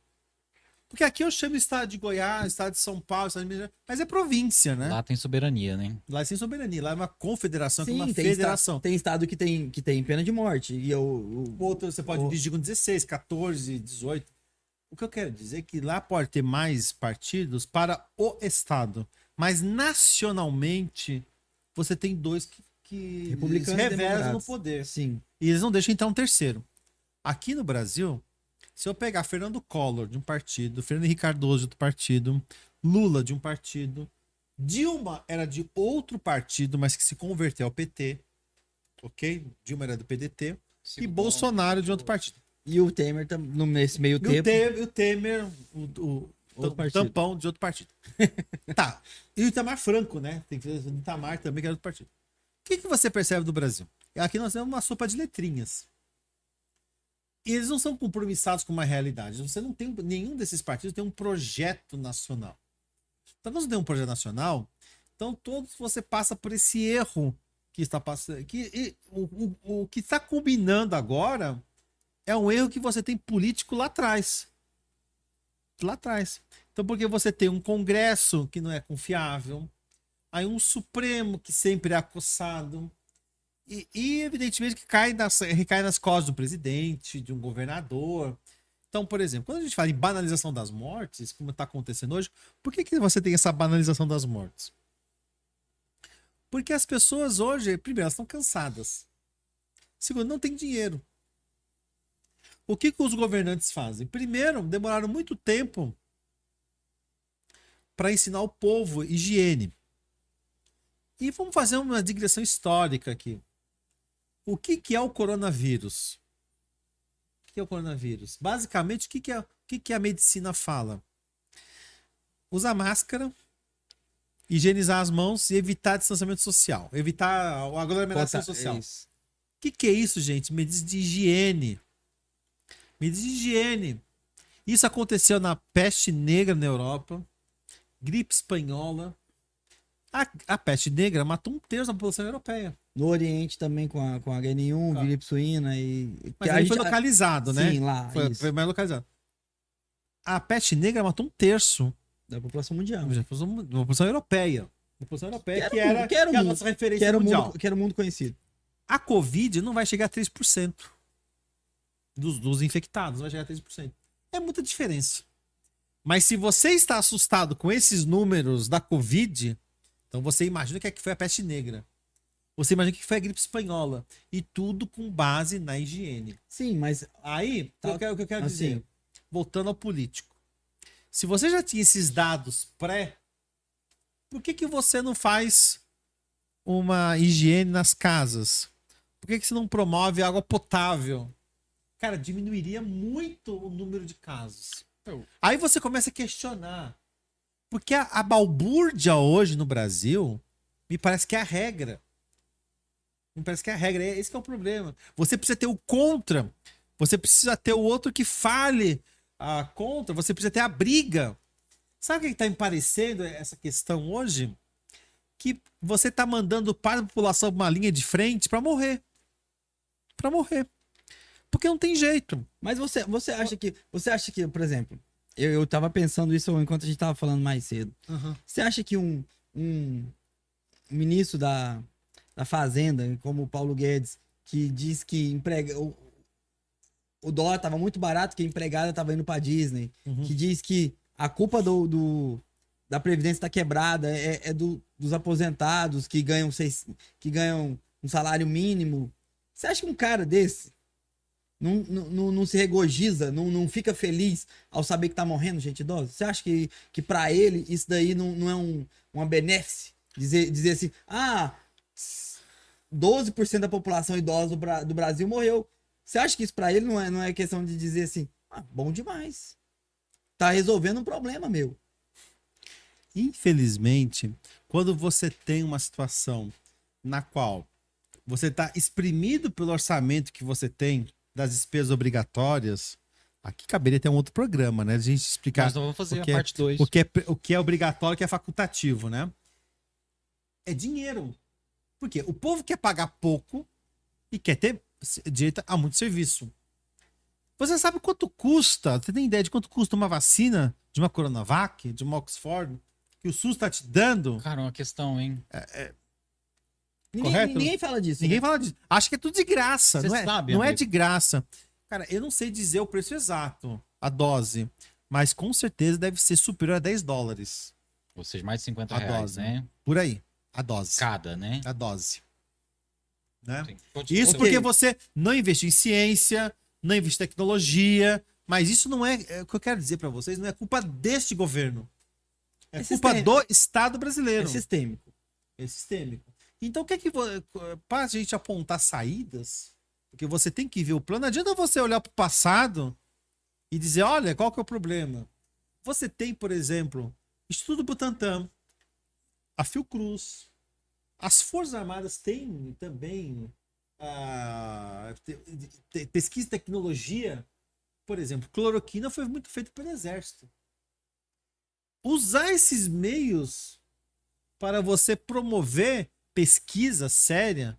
Porque aqui eu chamo estado de Goiás, estado de São Paulo, estado de Minas Gerais, mas é província, né? Lá, Lá tem soberania, né? é sem soberania, lá é uma confederação, que é Sim, uma tem, federação. Estado, tem estado que tem, que tem pena de morte. E eu, eu- Outro você pode O- dirigir com 16, 14, 18. O que eu quero dizer é que lá pode ter mais partidos para o Estado. Mas nacionalmente, você tem dois que, que Republicanos e revezam no poder. sim. E eles não deixam entrar um terceiro. Aqui no Brasil, se eu pegar Fernando Collor de um partido, Fernando Henrique Cardoso de outro partido, Lula de um partido, Dilma era de outro partido, mas que se converteu ao PT, ok? Dilma era do PDT, e Bolsonaro de outro partido. E o Temer, nesse meio E o tempo. Temer, o, Temer, o, o- Outro o tampão de outro partido. tá. E o Itamar Franco, né? Tem que ver o Itamar também, que era do partido. O que, que você percebe do Brasil? Aqui nós temos uma sopa de letrinhas. Eles não são compromissados com uma realidade. Você não tem. Nenhum desses partidos tem um projeto nacional. Então, você tem um projeto nacional, então todos você passa por esse erro que está passando. Que, e o, o, o que está combinando agora é um erro que você tem político lá atrás. Lá atrás. Então, porque você tem um Congresso que não é confiável, aí um Supremo que sempre é acossado, e, e, evidentemente que cai nas, recai nas costas do presidente, de um governador. Então, por exemplo, quando a gente fala em banalização das mortes, como está acontecendo hoje, por que, que você tem essa banalização das mortes? Porque as pessoas hoje, primeiro, elas estão cansadas. Segundo, não tem dinheiro. O que, que os governantes fazem? Primeiro, demoraram muito tempo para ensinar o povo higiene. E vamos fazer uma digressão histórica aqui. O que, que é o coronavírus? que é o coronavírus? Basicamente, o que, que, é, o que, que a medicina fala? Usar máscara, higienizar as mãos e evitar distanciamento social. Evitar a aglomeração Conta- social. O que, que é isso, gente? Medidas de higiene. Medidas de higiene. Isso aconteceu na peste negra na Europa, gripe espanhola. A, a peste negra matou um terço da população europeia. No Oriente também com a, com a H1N1, Tá. gripe suína e. Mas gente- foi localizado, né? Sim, lá. Foi, foi mais localizado. A peste negra matou um terço Da população mundial. da população, da população europeia. Da população europeia, Que era era, que era que é a nossa referência Que era, mundial. mundo, que era o mundo conhecido. A Covid não vai chegar a 3% dos, dos infectados, vai chegar a 3%. É muita diferença. Mas se você está assustado com esses números da Covid, então você imagina o que, é que foi a peste negra. Você imagina o que foi a gripe espanhola. E tudo com base na higiene. Sim, mas Aí, Tá, o que eu quero- o que eu quero assim. dizer, voltando ao político. Se você já tinha esses dados pré, por que, que você não faz uma higiene nas casas? Por que, que você não promove água potável? Cara, diminuiria muito o número de casos. Eu- Aí você começa a questionar. Porque a, a balbúrdia hoje no Brasil me parece que é a regra. Parece que é a regra. É- Esse que é o problema. Você precisa ter o contra. Você precisa ter o outro que fale a contra. Você precisa ter a briga. Sabe o que está me parecendo essa questão hoje? Que você está mandando parte da população uma linha de frente para morrer. Para morrer. Porque não tem jeito. Mas você, você acha que. Você acha que, por exemplo, eu, eu tava pensando isso enquanto a gente tava falando mais cedo. Você acha que um, um ministro da, da Fazenda, como o Paulo Guedes, que diz que emprega, o, o dólar tava muito barato, que a empregada tava indo pra Disney, Uhum. que diz que a culpa do, do- da Previdência tá quebrada é, é do- dos aposentados que ganham, seis, que ganham um salário mínimo. Você acha que um cara desse não, não, não, não se regozija, não, não fica feliz ao saber que tá morrendo gente idosa? Você acha que, que para ele isso daí não, não é um, uma benéfice? Dizer, dizer assim, ah, 12% da população idosa do, Bra- do Brasil morreu. Você acha que isso para ele não é, não é questão de dizer assim, ah, bom demais. Tá resolvendo um problema meu. Infelizmente, quando você tem uma situação na qual você está exprimido pelo orçamento que você tem das despesas obrigatórias, aqui caberia ter um outro programa, né? A gente explicar Nós não vamos fazer o que a é- parte 2. o que, é, o que é obrigatório e o que é facultativo, né? É dinheiro. Por quê? O povo quer pagar pouco e quer ter direito a muito serviço. Você sabe quanto custa? Você tem ideia de quanto custa uma vacina de uma Coronavac, de uma Oxford, que o SUS está te dando? Cara, uma questão, hein? Ninguém, Correto? ninguém fala disso. Ninguém né? fala disso. Acha que é tudo de graça. Você não é, sabe, não é de graça. Cara, eu não sei dizer o preço exato, a dose, mas com certeza deve ser superior a 10 dólares. Ou seja, mais de 50 A reais, dose. né? Por aí. A dose. Cada, né? A dose. Né? Isso porque você não investiu em ciência, não investiu em tecnologia, mas isso não é, é o que eu quero dizer pra vocês, não é culpa deste governo. É, É culpa sistêmico. do Estado É brasileiro. sistêmico. É sistêmico. Então, o que é que para a gente apontar saídas, porque você tem que ver o plano, não adianta você olhar para o passado e dizer, olha, qual que é o problema? Você tem, por exemplo, Estudo Butantan, a Fiocruz, as Forças Armadas têm também ah, pesquisa e tecnologia. Por exemplo, cloroquina foi muito feita pelo Exército. Usar esses meios para você promover pesquisa séria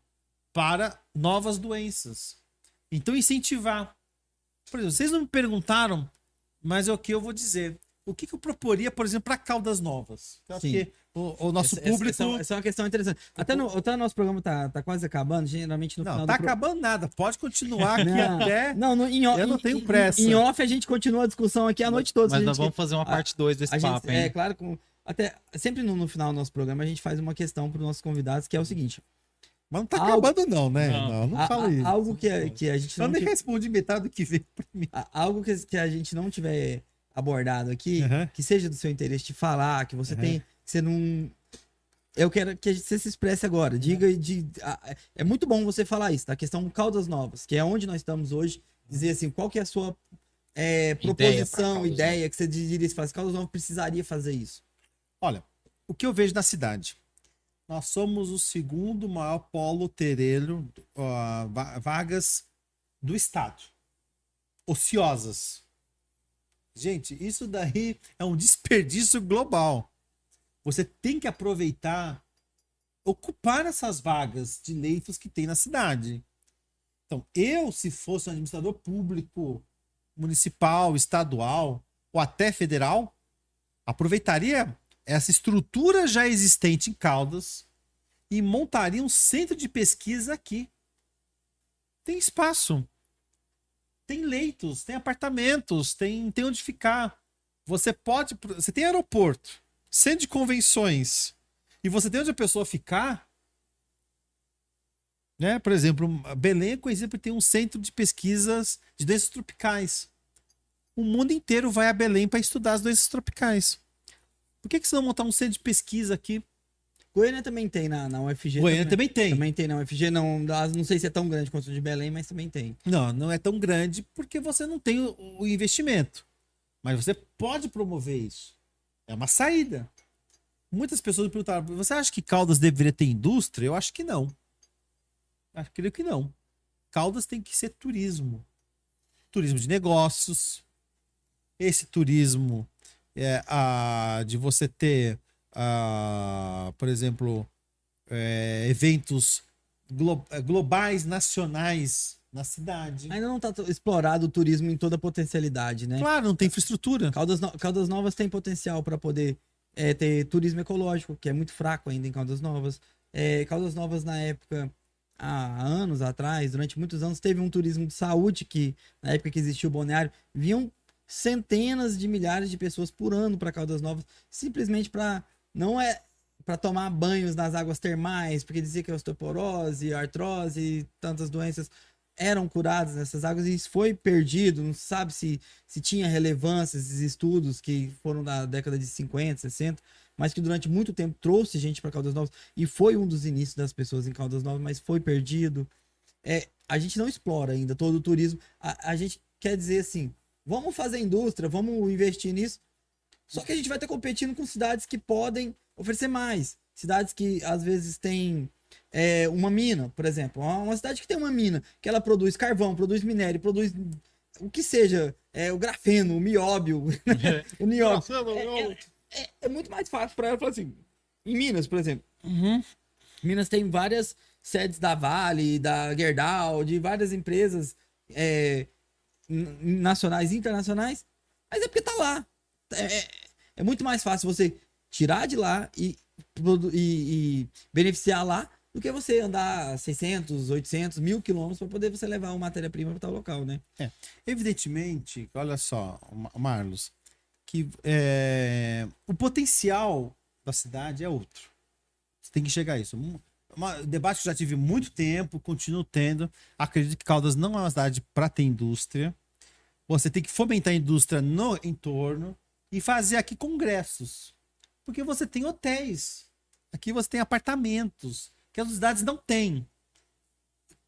para novas doenças. Então, incentivar. Por exemplo, vocês não me perguntaram, mas é o que eu vou dizer. O que, que eu proporia, por exemplo, para Caldas Novas? Eu acho Sim. que o, o nosso Essa- público. Essa, essa é uma questão interessante. Até, no, até o nosso programa tá, tá quase acabando, geralmente no não, final tá do pro- acabando nada. Pode continuar aqui Não. até. Não, no, em, off- Eu não em- tenho em- pressa. Em off a gente continua a discussão aqui a noite toda. Mas nós gente- vamos fazer uma parte 2 desse a gente, papo, hein? É, claro, com, até sempre no, no final do nosso programa a gente faz uma questão para os nossos convidados, que é o seguinte: Mas não tá Algo- acabando, não, né? Não. Não, não, fala isso. algo que, a- que a gente Eu não nem tive- respondi metade do que veio pra mim. a- algo que, que a gente não tiver abordado aqui, Uhum. que seja do seu interesse de falar, que você Uhum. tem, que você não eu quero que você se expresse agora. Diga de. a- É muito bom você falar isso, da questão Caldas Novas, que é onde nós estamos hoje. dizer assim, qual que é a sua é, proposição, Caldas ideia, que você diria assim, fala, Caldas Novas precisaria fazer isso? Olha, o que eu vejo na cidade? Nós somos o segundo maior polo ó, va- vagas do estado. Ociosas. Gente, isso daí é um desperdício global. Você tem que aproveitar, ocupar essas vagas de leitos que tem na cidade. Então, eu, se fosse um administrador público, municipal, estadual ou até federal, aproveitaria essa estrutura já existente em Caldas e montaria um centro de pesquisa aqui. Tem espaço. Tem leitos, tem apartamentos, tem, tem onde ficar. Você pode. Você tem aeroporto, centro de convenções, e você tem onde a pessoa ficar. Né? Por exemplo, Belém por ter um centro de pesquisas de doenças tropicais. O mundo inteiro vai a Belém para estudar as doenças tropicais. Por que, que você não montar um centro de pesquisa aqui? Goiânia também tem na, na UFG. Goiânia também tem. Também tem na UFG, não, não sei se é tão grande quanto o de Belém, mas também tem. Não, não é tão grande porque você não tem o, o investimento. Mas você pode promover isso. É uma saída. Muitas pessoas me perguntaram: você acha que Caldas deveria ter indústria? Eu acho que não. Acho creio que não. Caldas tem que ser turismo. Turismo de negócios. Esse turismo é, a, de você ter, por exemplo, é, eventos glo- eh, globais, nacionais na cidade. Ainda não está explorado o turismo em toda a potencialidade, né? Claro, não tem infraestrutura. Caldas, No- Caldas Novas tem potencial para poder é, ter turismo ecológico, que é muito fraco ainda em Caldas Novas. É, Caldas Novas, na época, há anos atrás, durante muitos anos, teve um turismo de saúde que, na época que existia o balneário, vinham centenas de milhares de pessoas por ano para Caldas Novas, simplesmente para não é para tomar banhos nas águas termais, porque dizia que a osteoporose, artrose tantas doenças eram curadas nessas águas e isso foi perdido, não sabe se, se tinha relevância esses estudos que foram da década de 50, 60, mas que durante muito tempo trouxe gente para Caldas Novas e foi um dos inícios das pessoas em Caldas Novas, mas foi perdido. É, a gente não explora ainda todo o turismo. A, a gente quer dizer assim, vamos fazer indústria, vamos investir nisso. Só que a gente vai estar competindo com cidades que podem oferecer mais. Cidades que às vezes têm é, uma mina, por exemplo. Uma cidade que tem uma mina, que ela produz carvão, produz minério, produz o que seja, é, o grafeno, o mióbio, o nióbio. É, é- é muito mais fácil para ela falar assim. Em Minas, por exemplo. Minas tem várias sedes da Vale, da Gerdau, de várias empresas é, nacionais e internacionais, mas é porque tá lá. É, é- é muito mais fácil você tirar de lá e, e- e beneficiar lá do que você andar 600, 800, mil quilômetros para poder você levar uma matéria-prima para tal local, né? Evidentemente, olha só, Ma- Marlos, que é, o potencial da cidade é outro. Você tem que chegar a isso. Um uma- debate que eu já tive muito tempo, continuo tendo. Acredito que Caldas não é uma cidade para ter indústria. Você tem que fomentar a indústria no entorno e fazer aqui congressos. Porque você tem hotéis. Aqui você tem apartamentos. Que as cidades não têm.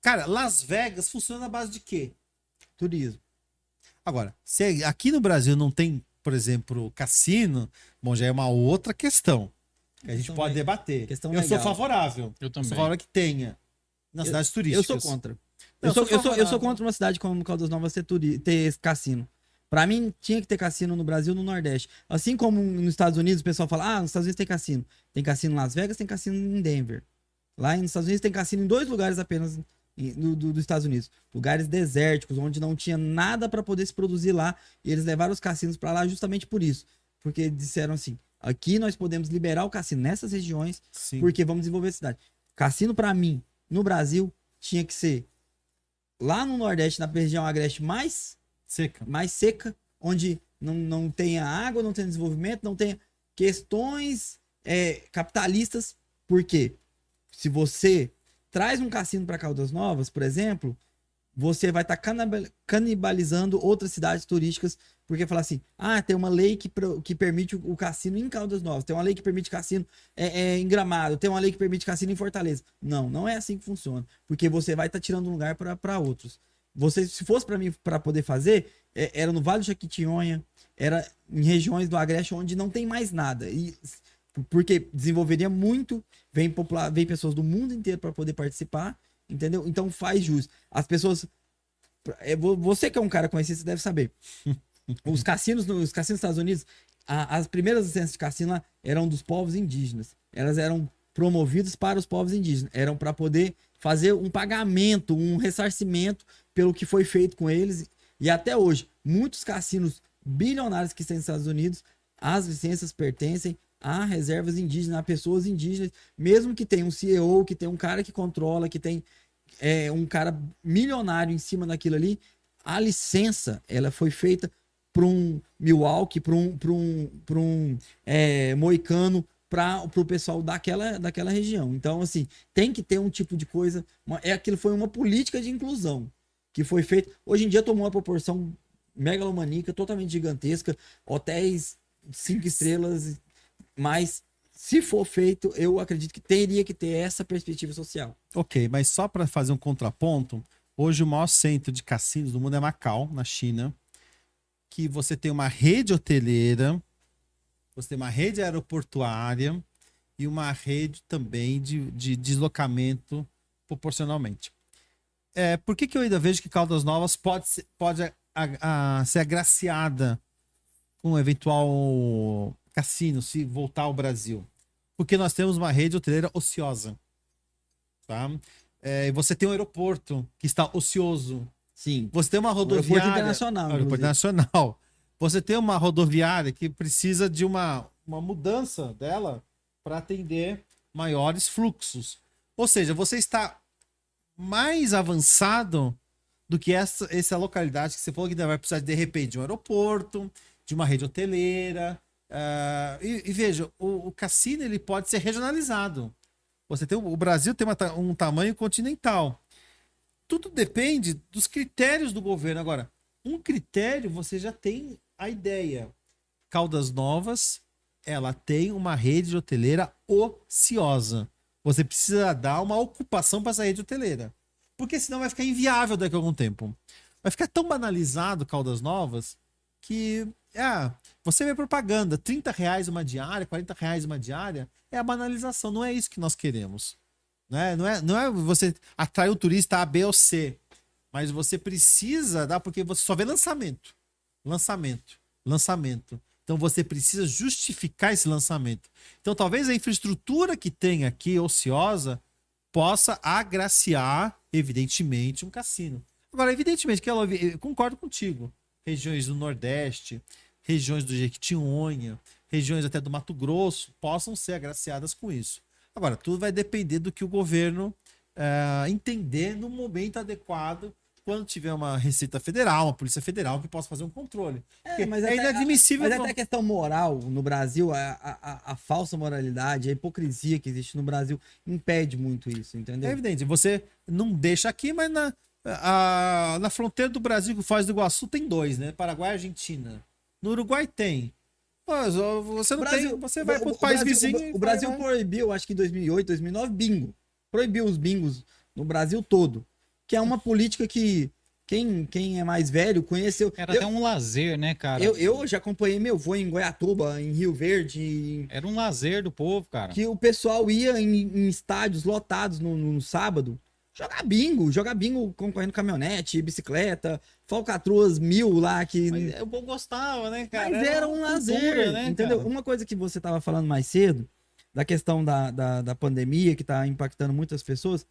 Cara, Las Vegas funciona na base de quê? Turismo. Agora, se aqui no Brasil não tem, por exemplo, cassino, bom, já é uma outra questão. Que a gente pode debater. questão eu sou legal. favorável. Eu Eu também. sou favorável que tenha nas Eu- cidades Eu turísticas. sou contra. Não, Eu eu sou, sou eu, sou, eu sou contra uma cidade como Caldas Novas ter, turi- ter cassino. Pra mim, tinha que ter cassino no Brasil no Nordeste. Assim como nos Estados Unidos, o pessoal fala: ah, nos Estados Unidos tem cassino. Tem cassino em Las Vegas, tem cassino em Denver. Lá nos Estados Unidos tem cassino em dois lugares apenas do- do- dos Estados Unidos. Lugares desérticos, onde não tinha nada pra poder se produzir lá. E eles levaram os cassinos pra lá justamente por isso. Porque disseram assim: aqui nós podemos liberar o cassino nessas regiões Sim. porque vamos desenvolver a cidade. Cassino, pra mim, no Brasil, tinha que ser lá no Nordeste, na região agreste mais, Seca. mais seca, onde não, não tenha água, não tenha desenvolvimento, não tenha questões é, capitalistas. Por quê? Se você traz um cassino para Caldas Novas, por exemplo, você vai estar canibalizando outras cidades turísticas, porque falar assim, ah, tem uma lei que, que permite o, cassino em Caldas Novas, tem uma lei que permite cassino é, é, em Gramado, tem uma lei que permite cassino em Fortaleza. Não, não é assim que funciona, porque você vai estar tirando um lugar para outros. Você, se fosse para mim para poder fazer, é, era no Vale do Jequitinhonha, era em regiões do Agreste onde não tem mais nada. E porque desenvolveria muito, vem popular, vem pessoas do mundo inteiro para poder participar, entendeu? Então faz jus. As pessoas é, vo- você que é um cara conhecido, você deve saber. Os cassinos, no- os cassinos dos Estados Unidos, a- as primeiras licenças de cassino lá eram dos povos indígenas. Elas eram promovidas para os povos indígenas. Eram para poder fazer um pagamento, um ressarcimento pelo que foi feito com eles. E até hoje, muitos cassinos bilionários que estão nos Estados Unidos, as licenças pertencem a reservas indígenas, a pessoas indígenas, mesmo que tenha um CEO, que tem um cara que controla, que tem é, um cara milionário em cima daquilo ali, a licença ela foi feita para um Milwaukee, para um, pra um, pra um é, moicano, para o pessoal daquela, daquela região. Então, assim, tem que ter um tipo de coisa. Uma, é aquilo foi uma política de inclusão que foi feita. Hoje em dia tomou uma proporção megalomaníaca, totalmente gigantesca, hotéis cinco estrelas, mas se for feito, eu acredito que teria que ter essa perspectiva social. Ok, mas só para fazer um contraponto, hoje o maior centro de cassinos do mundo é Macau, na China, que você tem uma rede hoteleira, você tem uma rede aeroportuária e uma rede também de, de deslocamento proporcionalmente. É, por que, que eu ainda vejo que Caldas Novas pode, ser, pode a- a- a- ser agraciada com um eventual cassino se voltar ao Brasil? Porque nós temos uma rede hoteleira ociosa tá? É, você tem um aeroporto que está ocioso. Sim. Você tem uma Aeroporto rodoviária. internacional. Aeroporto inclusive. internacional. Você tem uma rodoviária que precisa de uma, uma mudança dela para atender maiores fluxos. Ou seja, você está mais avançado do que essa, essa localidade que você falou que vai precisar de repente de um aeroporto, de uma rede hoteleira. ah, e, e veja, o, o cassino ele pode ser regionalizado. Você tem o Brasil tem uma um tamanho continental. Tudo depende dos critérios do governo. Agora, um critério você já tem a ideia. Caldas Novas, ela tem uma rede hoteleira ociosa. Você precisa dar uma ocupação para essa rede hoteleira. Porque senão vai ficar inviável daqui a algum tempo. Vai ficar tão banalizado Caldas Novas que ah, você vê propaganda, 30 reais uma diária, 40 reais uma diária, é a banalização, não é isso que nós queremos. Né? Não, é, não é você atrair o turista A, B ou C, mas você precisa dar, porque você só vê lançamento, lançamento, lançamento. Então você precisa justificar esse lançamento. Então talvez a infraestrutura que tem aqui, ociosa, possa agraciar, evidentemente, um cassino. Agora, evidentemente que eu concordo contigo. Regiões do Nordeste, regiões do Jequitinhonha, regiões até do Mato Grosso possam ser agraciadas com isso. Agora, tudo vai depender do que o governo eh, entender no momento adequado, quando tiver uma Receita Federal, uma Polícia Federal que possa fazer um controle. Porque mas é até- inadmissível. Mas não- até a questão moral no Brasil, a, a, a- falsa moralidade, a hipocrisia que existe no Brasil impede muito isso, entendeu? É evidente, você não deixa aqui, mas na, a- na fronteira do Brasil com Foz do Iguaçu tem dois, né? Paraguai e Argentina. No Uruguai tem. Pô, você não tem, você vai para o país Brasil- vizinho. O, o Brasil vai- proibiu, acho que em 2008, 2009, bingo. Proibiu os bingos no Brasil todo. Que é uma política que quem, quem é mais velho conheceu. Era eu, até um lazer, né, cara? eu, eu já acompanhei meu avô em Goiatuba, em Rio Verde, em- Era um lazer do povo, cara. que o pessoal ia em, em estádios lotados no, no sábado jogar bingo, jogar bingo concorrendo caminhonete, bicicleta, falcatruas mil lá que Mas o povo gostava, né, cara? mas era um uma lazer, cultura, né, entendeu? cara? Uma coisa que você tava falando mais cedo, da questão da, da, da pandemia, que tá impactando muitas pessoas,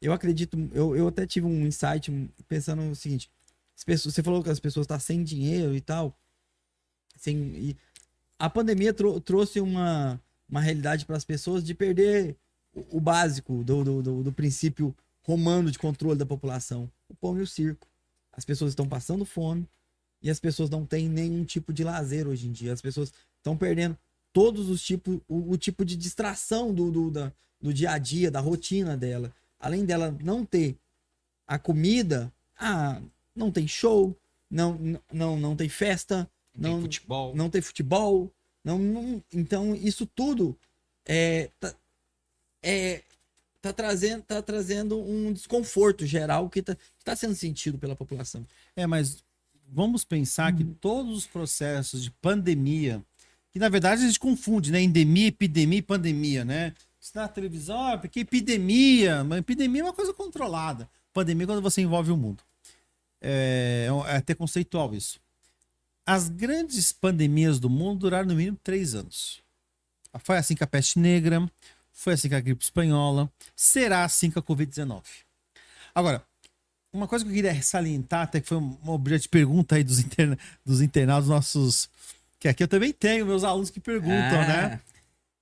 eu acredito, eu, eu até tive um insight pensando no seguinte, as pessoas, você falou que as pessoas estão sem dinheiro e tal, sem, e a pandemia trou- trouxe uma, uma realidade para as pessoas de perder o, o básico do, do, do, do princípio romano de controle da população, o pão e o circo. As pessoas estão passando fome, e as pessoas não têm nenhum tipo de lazer hoje em dia. As pessoas estão perdendo todos os tipos, o, o tipo de distração do, do, da- do dia a dia, da rotina dela. Além dela não ter a comida, ah, não tem show, não, não, não tem festa, Tem não, futebol. não tem futebol. Não, não- então, isso tudo é, tá- é, tá trazendo, tá trazendo um desconforto geral que tá, que tá sendo sentido pela população. É, mas vamos pensar que todos os processos de pandemia, que na verdade a gente confunde, né? Endemia, epidemia e pandemia, né? Isso na televisão, ah, porque epidemia, mas epidemia é uma coisa controlada. Pandemia é quando você envolve o mundo. É, é até conceitual isso. As grandes pandemias do mundo duraram no mínimo três anos. Foi assim com a peste negra, foi assim com a gripe espanhola, será assim com a Covid-19. Agora, uma coisa que eu queria salientar, até que foi um objeto de pergunta aí dos, interna dos internados nossos. Que aqui eu também tenho meus alunos que perguntam, Ah. né?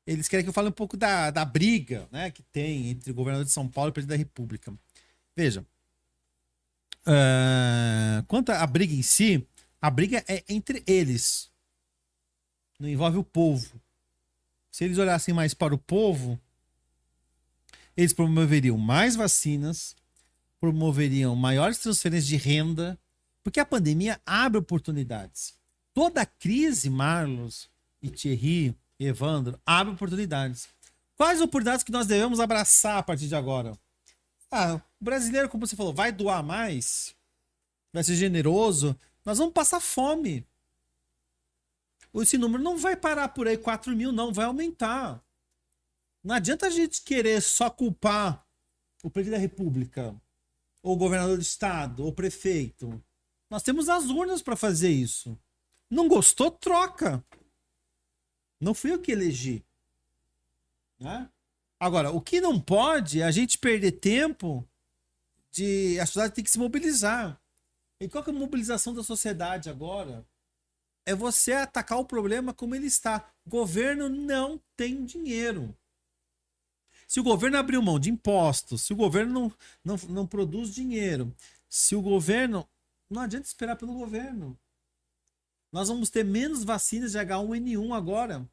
Eles querem que eu fale um pouco da, da briga né, que tem entre o governador de São Paulo e o presidente da República. Veja. ah, quanto à briga em si, a briga é entre eles. Não envolve o povo. Se eles olhassem mais para o povo, eles promoveriam mais vacinas, promoveriam maiores transferências de renda, porque a pandemia abre oportunidades. Toda crise, Marlos e Thierry, Evandro, abre oportunidades. Quais oportunidades que nós devemos abraçar a partir de agora? Ah, o brasileiro, como você falou, vai doar mais, vai ser generoso, nós vamos passar fome. Esse número não vai parar por aí, 4 mil, não, vai aumentar. Não adianta a gente querer só culpar o presidente da República, ou o governador do estado, ou o prefeito. Nós temos as urnas para fazer isso. Não gostou, troca. Não fui eu que elegi. Né? Agora, o que não pode é a gente perder tempo de. A sociedade tem que se mobilizar. E qual que é a mobilização da sociedade agora? É você atacar o problema como ele está. O governo não tem dinheiro. Se o governo abriu mão de impostos, se o governo não, não, não produz dinheiro, se o governo. Não adianta esperar pelo governo. Nós vamos ter menos vacinas de H1N1 agora.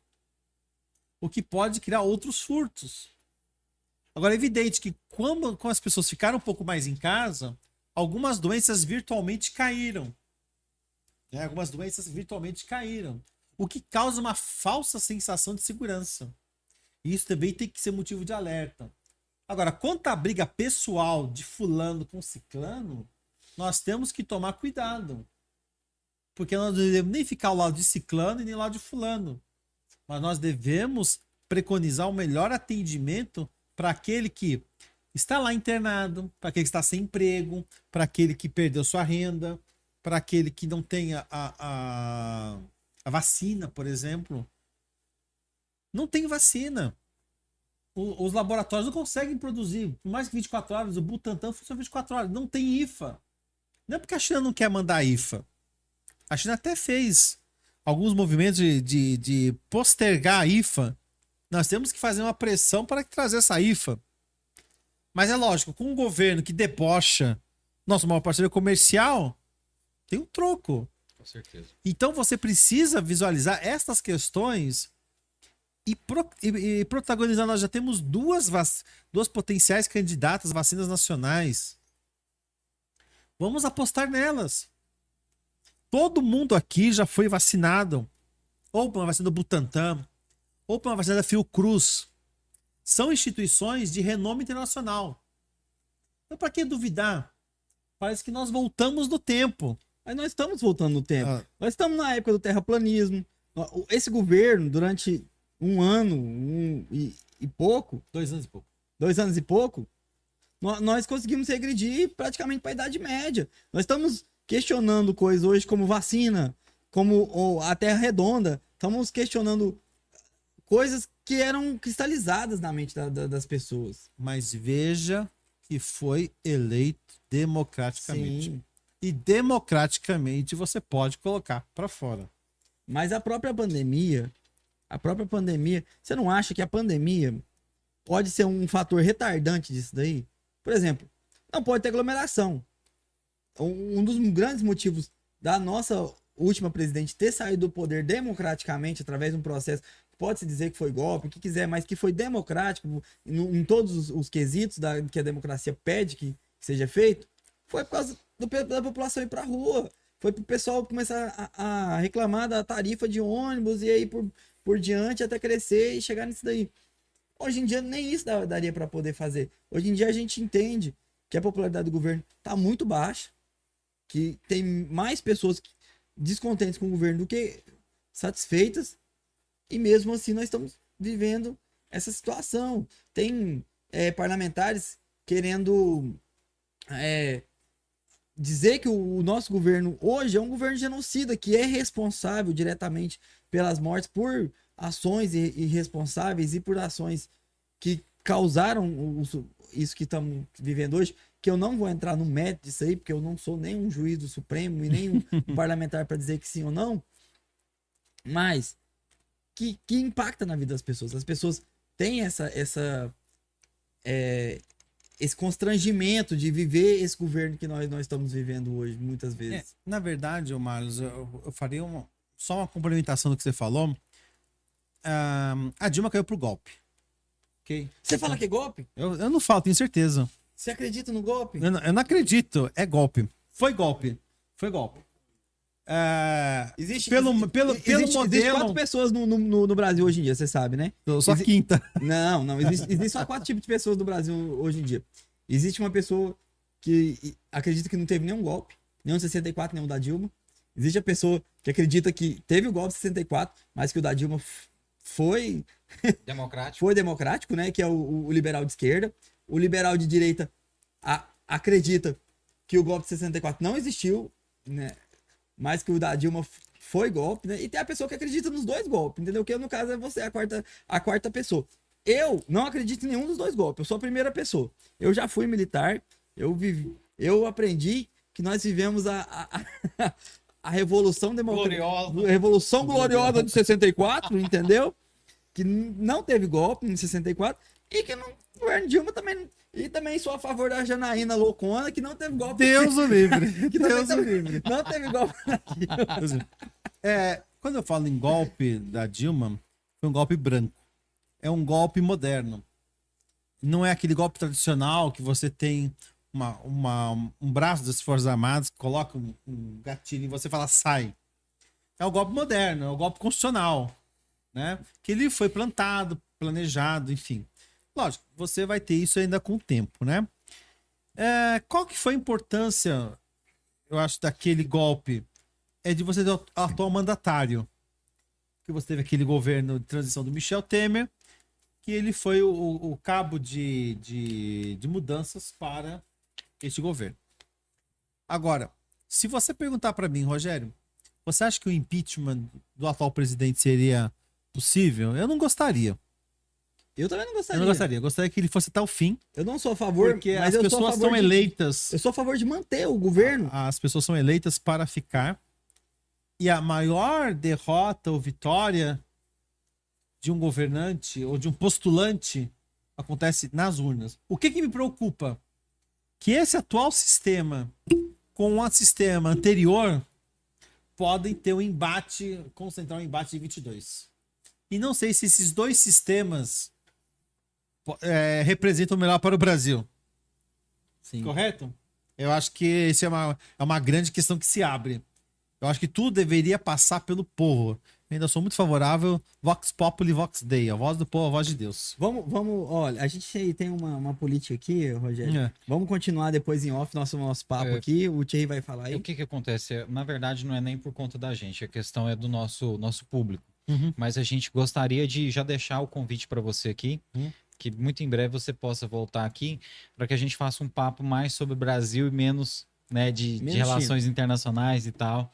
O que pode criar outros furtos. Agora, é evidente que quando, quando as pessoas ficaram um pouco mais em casa, algumas doenças virtualmente caíram. né? Algumas doenças virtualmente caíram. O que causa uma falsa sensação de segurança. E isso também tem que ser motivo de alerta. Agora, quanto à briga pessoal de fulano com ciclano, nós temos que tomar cuidado. Porque nós não devemos nem ficar ao lado de ciclano e nem ao lado de fulano. Mas nós devemos preconizar o melhor atendimento para aquele que está lá internado, para aquele que está sem emprego, para aquele que perdeu sua renda, para aquele que não tem a, a, a, vacina, por exemplo. Não tem vacina. O- os laboratórios não conseguem produzir. Por mais que 24 horas, o Butantan funciona 24 horas. Não tem IFA. Não é porque a China não quer mandar IFA. A China até fez alguns movimentos de, de, de postergar a IFA. Nós temos que fazer uma pressão para trazer essa IFA. Mas é lógico, com um governo que debocha nosso maior parceiro comercial, tem um troco. Com certeza. Então você precisa visualizar estas questões e, pro- e- e protagonizar. Nós já temos duas, vac- duas potenciais candidatas vacinas nacionais. Vamos apostar nelas. Todo mundo aqui já foi vacinado. Ou uma vacina do Butantan, ou uma vacina da Fiocruz. São instituições de renome internacional. Então, para que duvidar? Parece que nós voltamos no tempo. Mas nós estamos voltando no tempo. Ah. Nós estamos na época do terraplanismo. Esse governo, durante um ano um, e, e pouco, Dois anos e pouco. dois anos e pouco, nó- nós conseguimos regredir praticamente para a Idade Média. Nós estamos questionando coisas hoje como vacina, como a Terra Redonda. Estamos questionando coisas que eram cristalizadas na mente da- da- das pessoas. Mas veja que foi eleito democraticamente. Sim. E democraticamente você pode colocar para fora. Mas a própria pandemia, a própria pandemia, você não acha que a pandemia pode ser um fator retardante disso daí? Por exemplo, não pode ter aglomeração. Um dos grandes motivos da nossa última presidente ter saído do poder democraticamente através de um processo pode-se dizer que foi golpe, o que quiser, mas que foi democrático em, todos os, os quesitos da, que a democracia pede que seja feito, foi por causa do da população ir pra rua. Foi pro pessoal começar a, a reclamar da tarifa de ônibus e aí por, por diante até crescer e chegar nisso daí. Hoje em dia nem isso daria para poder fazer. Hoje em dia a gente entende que a popularidade do governo está muito baixa, que tem mais pessoas descontentes com o governo do que satisfeitas, e mesmo assim nós estamos vivendo essa situação. Tem é, parlamentares querendo é, dizer que o, o nosso governo hoje é um governo genocida, que é responsável diretamente pelas mortes por ações irresponsáveis e por ações que causaram o- isso que estamos vivendo hoje, que eu não vou entrar no mérito disso aí, porque eu não sou nem um juiz do Supremo e nem um parlamentar para dizer que sim ou não, mas que, que impacta na vida das pessoas. As pessoas têm essa, essa é, esse constrangimento de viver esse governo que nós, nós estamos vivendo hoje, muitas É, vezes. na verdade, Marlos, eu, eu faria uma- só uma complementação do que você falou. Ah, a Dilma caiu pro golpe. Ok? Você fala que é golpe? Eu, eu não falo, tenho certeza. Você acredita no golpe? Eu não, eu não acredito. É golpe. Foi golpe. Foi golpe. Ah, Existe, Pelo- existe- pelo- pelo existe modelo- quatro pessoas no, no, no- Brasil hoje em dia, você sabe, né? a Exi- quinta. Não, não. Existe, existe só quatro tipos de pessoas no Brasil hoje em dia. Existe uma pessoa que acredita que não teve nenhum golpe, nenhum 64, nenhum da Dilma. Existe a pessoa que acredita que teve o golpe de 64, mas que o da Dilma foi Democrático. foi democrático, né? Que é o, o liberal de esquerda. O liberal de direita a- acredita que o golpe de 64 não existiu, né? Mas que o da Dilma foi golpe, né? E tem a pessoa que acredita nos dois golpes, entendeu? Que no caso é você, a quarta, a quarta pessoa. Eu não acredito em nenhum dos dois golpes. Eu sou a primeira pessoa. Eu já fui militar. Eu vivi, eu aprendi que nós vivemos a, a, a revolução democrática. Gloriosa. Revolução Gloriosa de 64, entendeu? Que não teve golpe em 64 e que no governo Dilma também. E também sou a favor da Janaína Loucona, que não teve golpe. Deus o livre. que Deus o livre. Não teve golpe. É, quando eu falo em golpe da Dilma, foi um golpe branco. É um golpe moderno. Não é aquele golpe tradicional que você tem uma, uma- um braço das Forças Armadas, que coloca um, um gatilho e você fala sai. É o golpe moderno, é o golpe constitucional. Né? Que ele foi plantado, planejado, enfim. Lógico, você vai ter isso ainda com o tempo, né? É, qual que foi a importância, eu acho, daquele golpe? É de você ter o atual mandatário. Que você teve aquele governo de transição do Michel Temer, que ele foi o, o- cabo de, de, de mudanças para este governo. Agora, se você perguntar para mim, Rogério, você acha que o impeachment do atual presidente seria possível? Eu não gostaria. Eu também não Eu gostaria. não gostaria. Eu gostaria que ele fosse até o fim, Eu não sou a favor, porque mas as eu pessoas são de- eleitas. Eu sou a favor de manter o governo. As pessoas são eleitas para ficar. E a maior derrota ou vitória de um governante ou de um postulante acontece nas urnas. O que, que me preocupa? Que esse atual sistema com o sistema anterior podem ter um embate, concentrar um embate de 22. E não sei se esses dois sistemas é, representam o melhor para o Brasil. Sim. Correto? Eu acho que isso é uma, é uma grande questão que se abre. Eu acho que tudo deveria passar pelo povo. Eu ainda sou muito favorável Vox Populi, Vox Dei. A voz do povo, a voz de Deus. Vamos, vamos, olha, a gente tem uma, uma política aqui, Rogério. É. Vamos continuar depois em off nosso, nosso papo É. aqui. O Thierry vai falar aí. o que que acontece? Na verdade, não é nem por conta da gente, a questão é do nosso, nosso público. Uhum. Mas a gente gostaria de já deixar o convite para você aqui, Hum. Que muito em breve você possa voltar aqui, para que a gente faça um papo mais sobre o Brasil e menos, né, de, de relações internacionais e tal,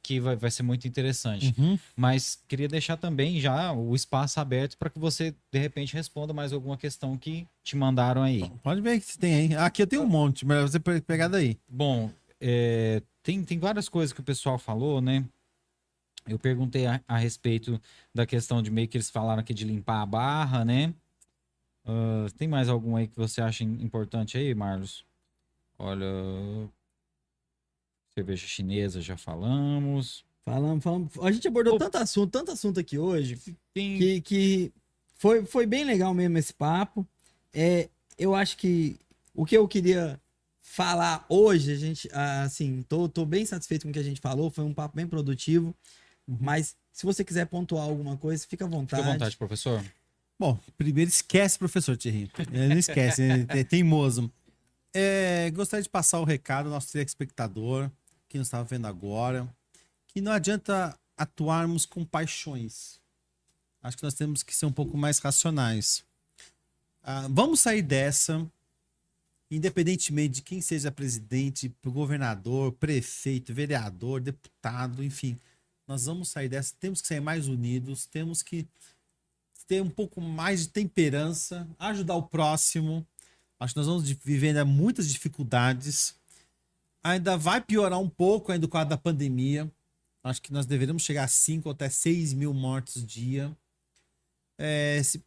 que vai, vai ser muito interessante. Uhum. Mas queria deixar também já o espaço aberto para que você, de repente, responda mais alguma questão que te mandaram aí. Pode ver que tem aí. Aqui eu tenho um monte, mas você pe- pegar daí. Bom, é, tem, tem várias coisas que o pessoal falou, né? Eu perguntei a, a respeito da questão de meio que eles falaram aqui de limpar a barra, né? Ah, tem mais algum aí que você acha im- importante aí, Marlos? Olha. Cerveja chinesa já falamos. Falamos, falamos. A gente abordou Ô. tanto assunto, tanto assunto aqui hoje, Tem. que, que foi, foi bem legal mesmo esse papo. É, eu acho que o que eu queria falar hoje, a gente, ah, assim, tô, tô bem satisfeito com o que a gente falou, foi um papo bem produtivo. Mas se você quiser pontuar alguma coisa, fica à Fica vontade. à vontade, professor. Bom, primeiro esquece, professor Thierry. Ele não esquece, ele é teimoso. É, gostaria de passar o recado ao nosso telespectador, que nos estava vendo agora, que não adianta atuarmos com paixões. Acho que nós temos que ser um pouco mais racionais. Ah, vamos sair dessa, independentemente de quem seja presidente, governador, prefeito, vereador, deputado, enfim. Nós vamos sair dessa, temos que sair mais unidos, temos que ter um pouco mais de temperança, ajudar o próximo. Acho que nós vamos viver muitas dificuldades. Ainda vai piorar um pouco ainda o quadro da pandemia. Acho que nós deveríamos chegar a 5 ou até 6 mil mortes dia. É, se,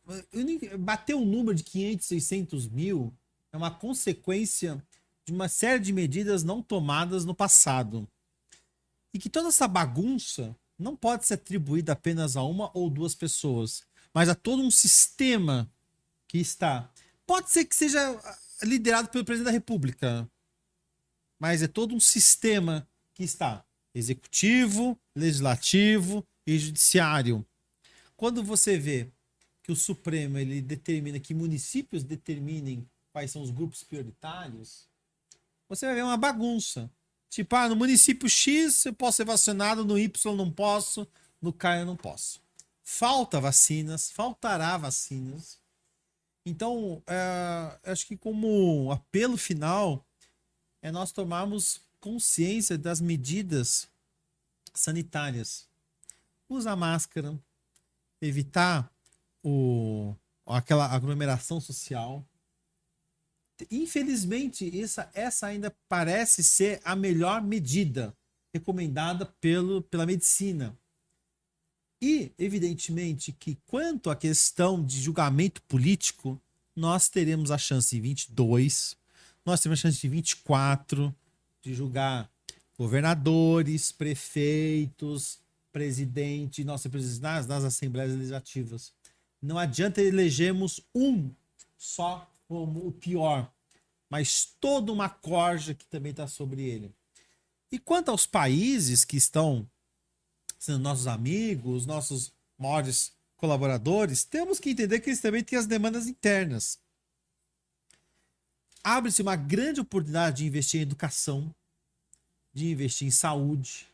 bater o um número de 500, 600 mil é uma consequência de uma série de medidas não tomadas no passado. E que toda essa bagunça não pode ser atribuída apenas a uma ou duas pessoas, mas a todo um sistema que está. Pode ser que seja liderado pelo presidente da República, mas é todo um sistema que está executivo, legislativo e judiciário. Quando você vê que o Supremo ele determina que municípios determinem quais são os grupos prioritários, você vai ver uma bagunça. Tipo, ah, no município X eu posso ser vacinado, no Y não posso, no K eu não posso. Falta vacinas, faltará vacinas. Então, é, acho que como apelo final é nós tomarmos consciência das medidas sanitárias. Usar máscara, evitar o, aquela aglomeração social. Infelizmente, essa, essa ainda parece ser a melhor medida recomendada pelo, pela medicina. E, evidentemente, que quanto à questão de julgamento político, nós teremos a chance em 22, nós temos a chance de 24 de julgar governadores, prefeitos, presidente, nossa presidente nas, nas assembleias legislativas. Não adianta elegermos um só como o pior, mas toda uma corja que também está sobre ele. E quanto aos países que estão sendo nossos amigos, nossos maiores colaboradores, temos que entender que eles também têm as demandas internas. Abre-se uma grande oportunidade de investir em educação, de investir em saúde.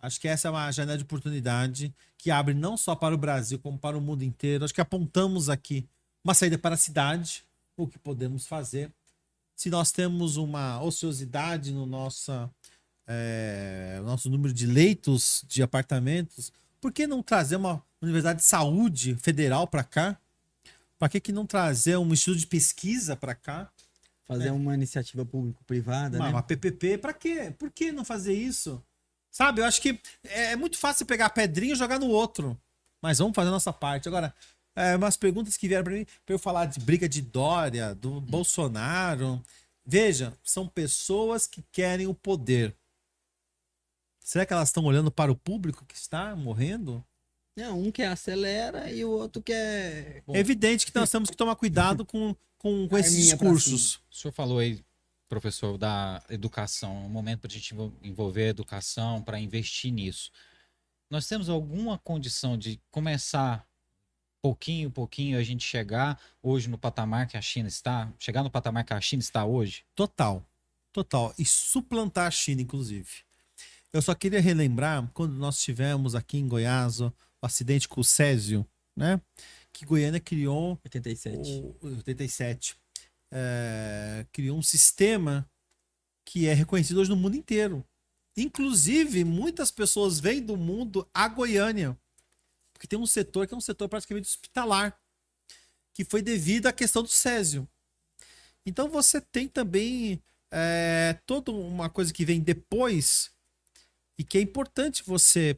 Acho que essa é uma janela de oportunidade que abre não só para o Brasil, como para o mundo inteiro. Acho que apontamos aqui uma saída para a cidade, o que podemos fazer. Se nós temos uma ociosidade no nossa é, nosso número de leitos de apartamentos, por que não trazer uma universidade de saúde federal para cá? Para que, que não trazer um instituto de pesquisa para cá? Fazer é. uma iniciativa público-privada, né? Uma PPP, para quê? Por que não fazer isso? Sabe, eu acho que é muito fácil pegar a pedrinha e jogar no outro. Mas vamos fazer a nossa parte. Agora, é, umas perguntas que vieram para mim, para eu falar de briga de Dória, do Bolsonaro. Veja, são pessoas que querem o poder. Será que elas estão olhando para o público que está morrendo? Não, um quer acelera e o outro quer. Bom, é evidente que nós temos que tomar cuidado com, com, com esses discursos. O senhor falou aí, professor, da educação, um momento para a gente envolver a educação, para investir nisso. Nós temos alguma condição de começar pouquinho, pouquinho, a gente chegar hoje no patamar que a China está? Chegar no patamar que a China está hoje? Total. Total. E suplantar a China, inclusive. Eu só queria relembrar quando nós tivemos aqui em Goiás o, acidente com o Césio, né? Que Goiânia criou. 87. O, 87. É, criou um sistema que é reconhecido hoje no mundo inteiro. Inclusive, muitas pessoas vêm do mundo a Goiânia. Porque tem um setor que é um setor praticamente hospitalar. Que foi devido à questão do Césio. Então você tem também é, toda uma coisa que vem depois e que é importante você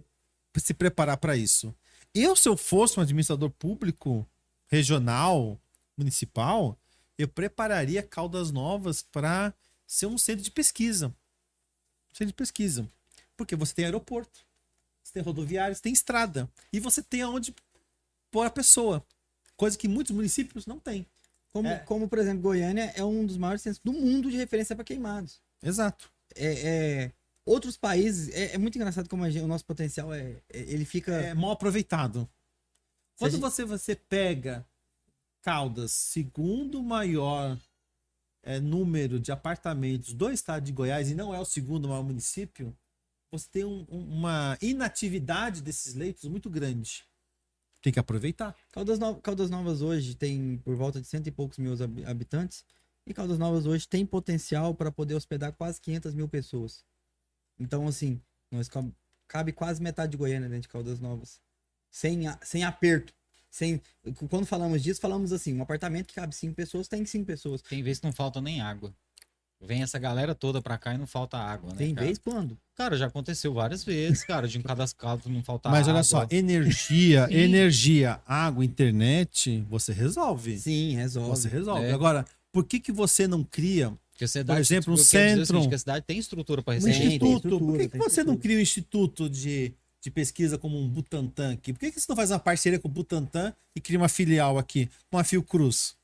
se preparar para isso. Eu, se eu fosse um administrador público, regional, municipal, eu prepararia Caldas Novas para ser um centro de pesquisa. Centro de pesquisa. Porque você tem aeroporto, você tem rodoviários, tem estrada. E você tem aonde pôr a pessoa. Coisa que muitos municípios não têm. Como, é. como, por exemplo, Goiânia é um dos maiores centros do mundo de referência para queimados. Exato. É, é, outros países, é, é muito engraçado como gente, o nosso potencial é, é, ele fica é mal aproveitado. Quando gente... você você pega Caldas, segundo maior é, número de apartamentos do estado de Goiás, e não é o segundo maior município, você tem um- um- uma inatividade desses leitos muito grande. Tem que aproveitar. Caldas, No- Caldas Novas hoje tem por volta de cento e poucos mil hab- habitantes. E Caldas Novas hoje tem potencial para poder hospedar quase 500 mil pessoas. Então, assim, nós cab- cabe quase metade de Goiânia dentro de Caldas Novas. Sem, a- sem aperto. Sem, quando falamos disso, falamos assim: um apartamento que cabe cinco pessoas tem cinco pessoas. Tem vezes que não falta nem água. Vem essa galera toda pra cá e não falta água, né? tem cara? vez quando? Cara, já aconteceu várias vezes, cara, de um cadascado não faltar Mas água. olha só, energia, energia, água, internet, você resolve. Sim, resolve. Você resolve. É. Agora, por que, que você não cria Porque a cidade, por exemplo, um seguinte, centro- que a cidade tem estrutura um receber. Tem instituto? por que, que você não cria um instituto de, de pesquisa como um Butantan aqui? Por que, que você não faz uma parceria com o Butantan e cria uma filial aqui, com a Fiocruz?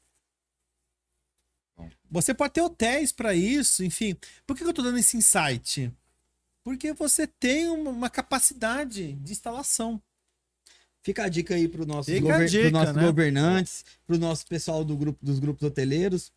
Você pode ter hotéis para isso, enfim. Por que, que eu tô dando esse insight? Porque você tem uma, uma capacidade de instalação. Fica a dica aí para os nossos, dica, pros nossos né? governantes, para o nosso pessoal do grupo, dos grupos hoteleiros.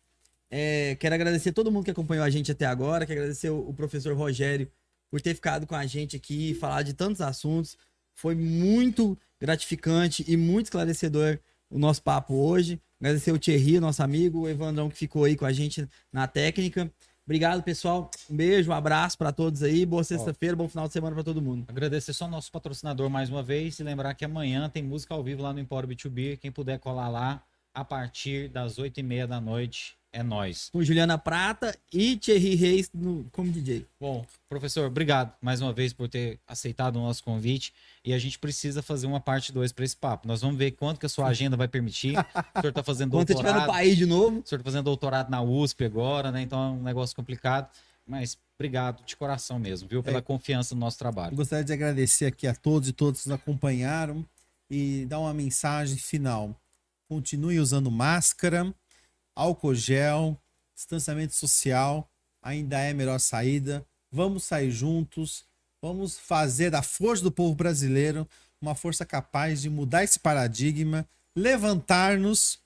É, quero agradecer todo mundo que acompanhou a gente até agora. Quero agradecer o, o professor Rogério por ter ficado com a gente aqui e falar de tantos assuntos. Foi muito gratificante e muito esclarecedor o nosso papo hoje. Agradecer o Thierry, nosso amigo, o Evandrão que ficou aí com a gente na técnica. Obrigado, pessoal. Um beijo, um abraço para todos aí. Boa sexta-feira, bom final de semana para todo mundo. Agradecer só ao nosso patrocinador mais uma vez e lembrar que amanhã tem música ao vivo lá no Empório B2B. Quem puder colar lá a partir das 8h30 da noite, é nós. Com Juliana Prata e Thierry Reis no, como DJ. Bom, professor, obrigado mais uma vez por ter aceitado o nosso convite. E a gente precisa fazer uma parte 2 para esse papo. Nós vamos ver quanto que a sua agenda vai permitir. O senhor está fazendo Quando você estiver no doutorado. país de novo, O senhor está fazendo doutorado na USP agora, né? Então é um negócio complicado. Mas obrigado de coração mesmo, viu? Pela É. confiança no nosso Eu trabalho. gostaria de agradecer aqui a todos e todas que nos acompanharam e dar uma mensagem final. Continue usando máscara, álcool gel, distanciamento social, ainda é a melhor saída. Vamos sair juntos, vamos fazer da força do povo brasileiro uma força capaz de mudar esse paradigma, levantar-nos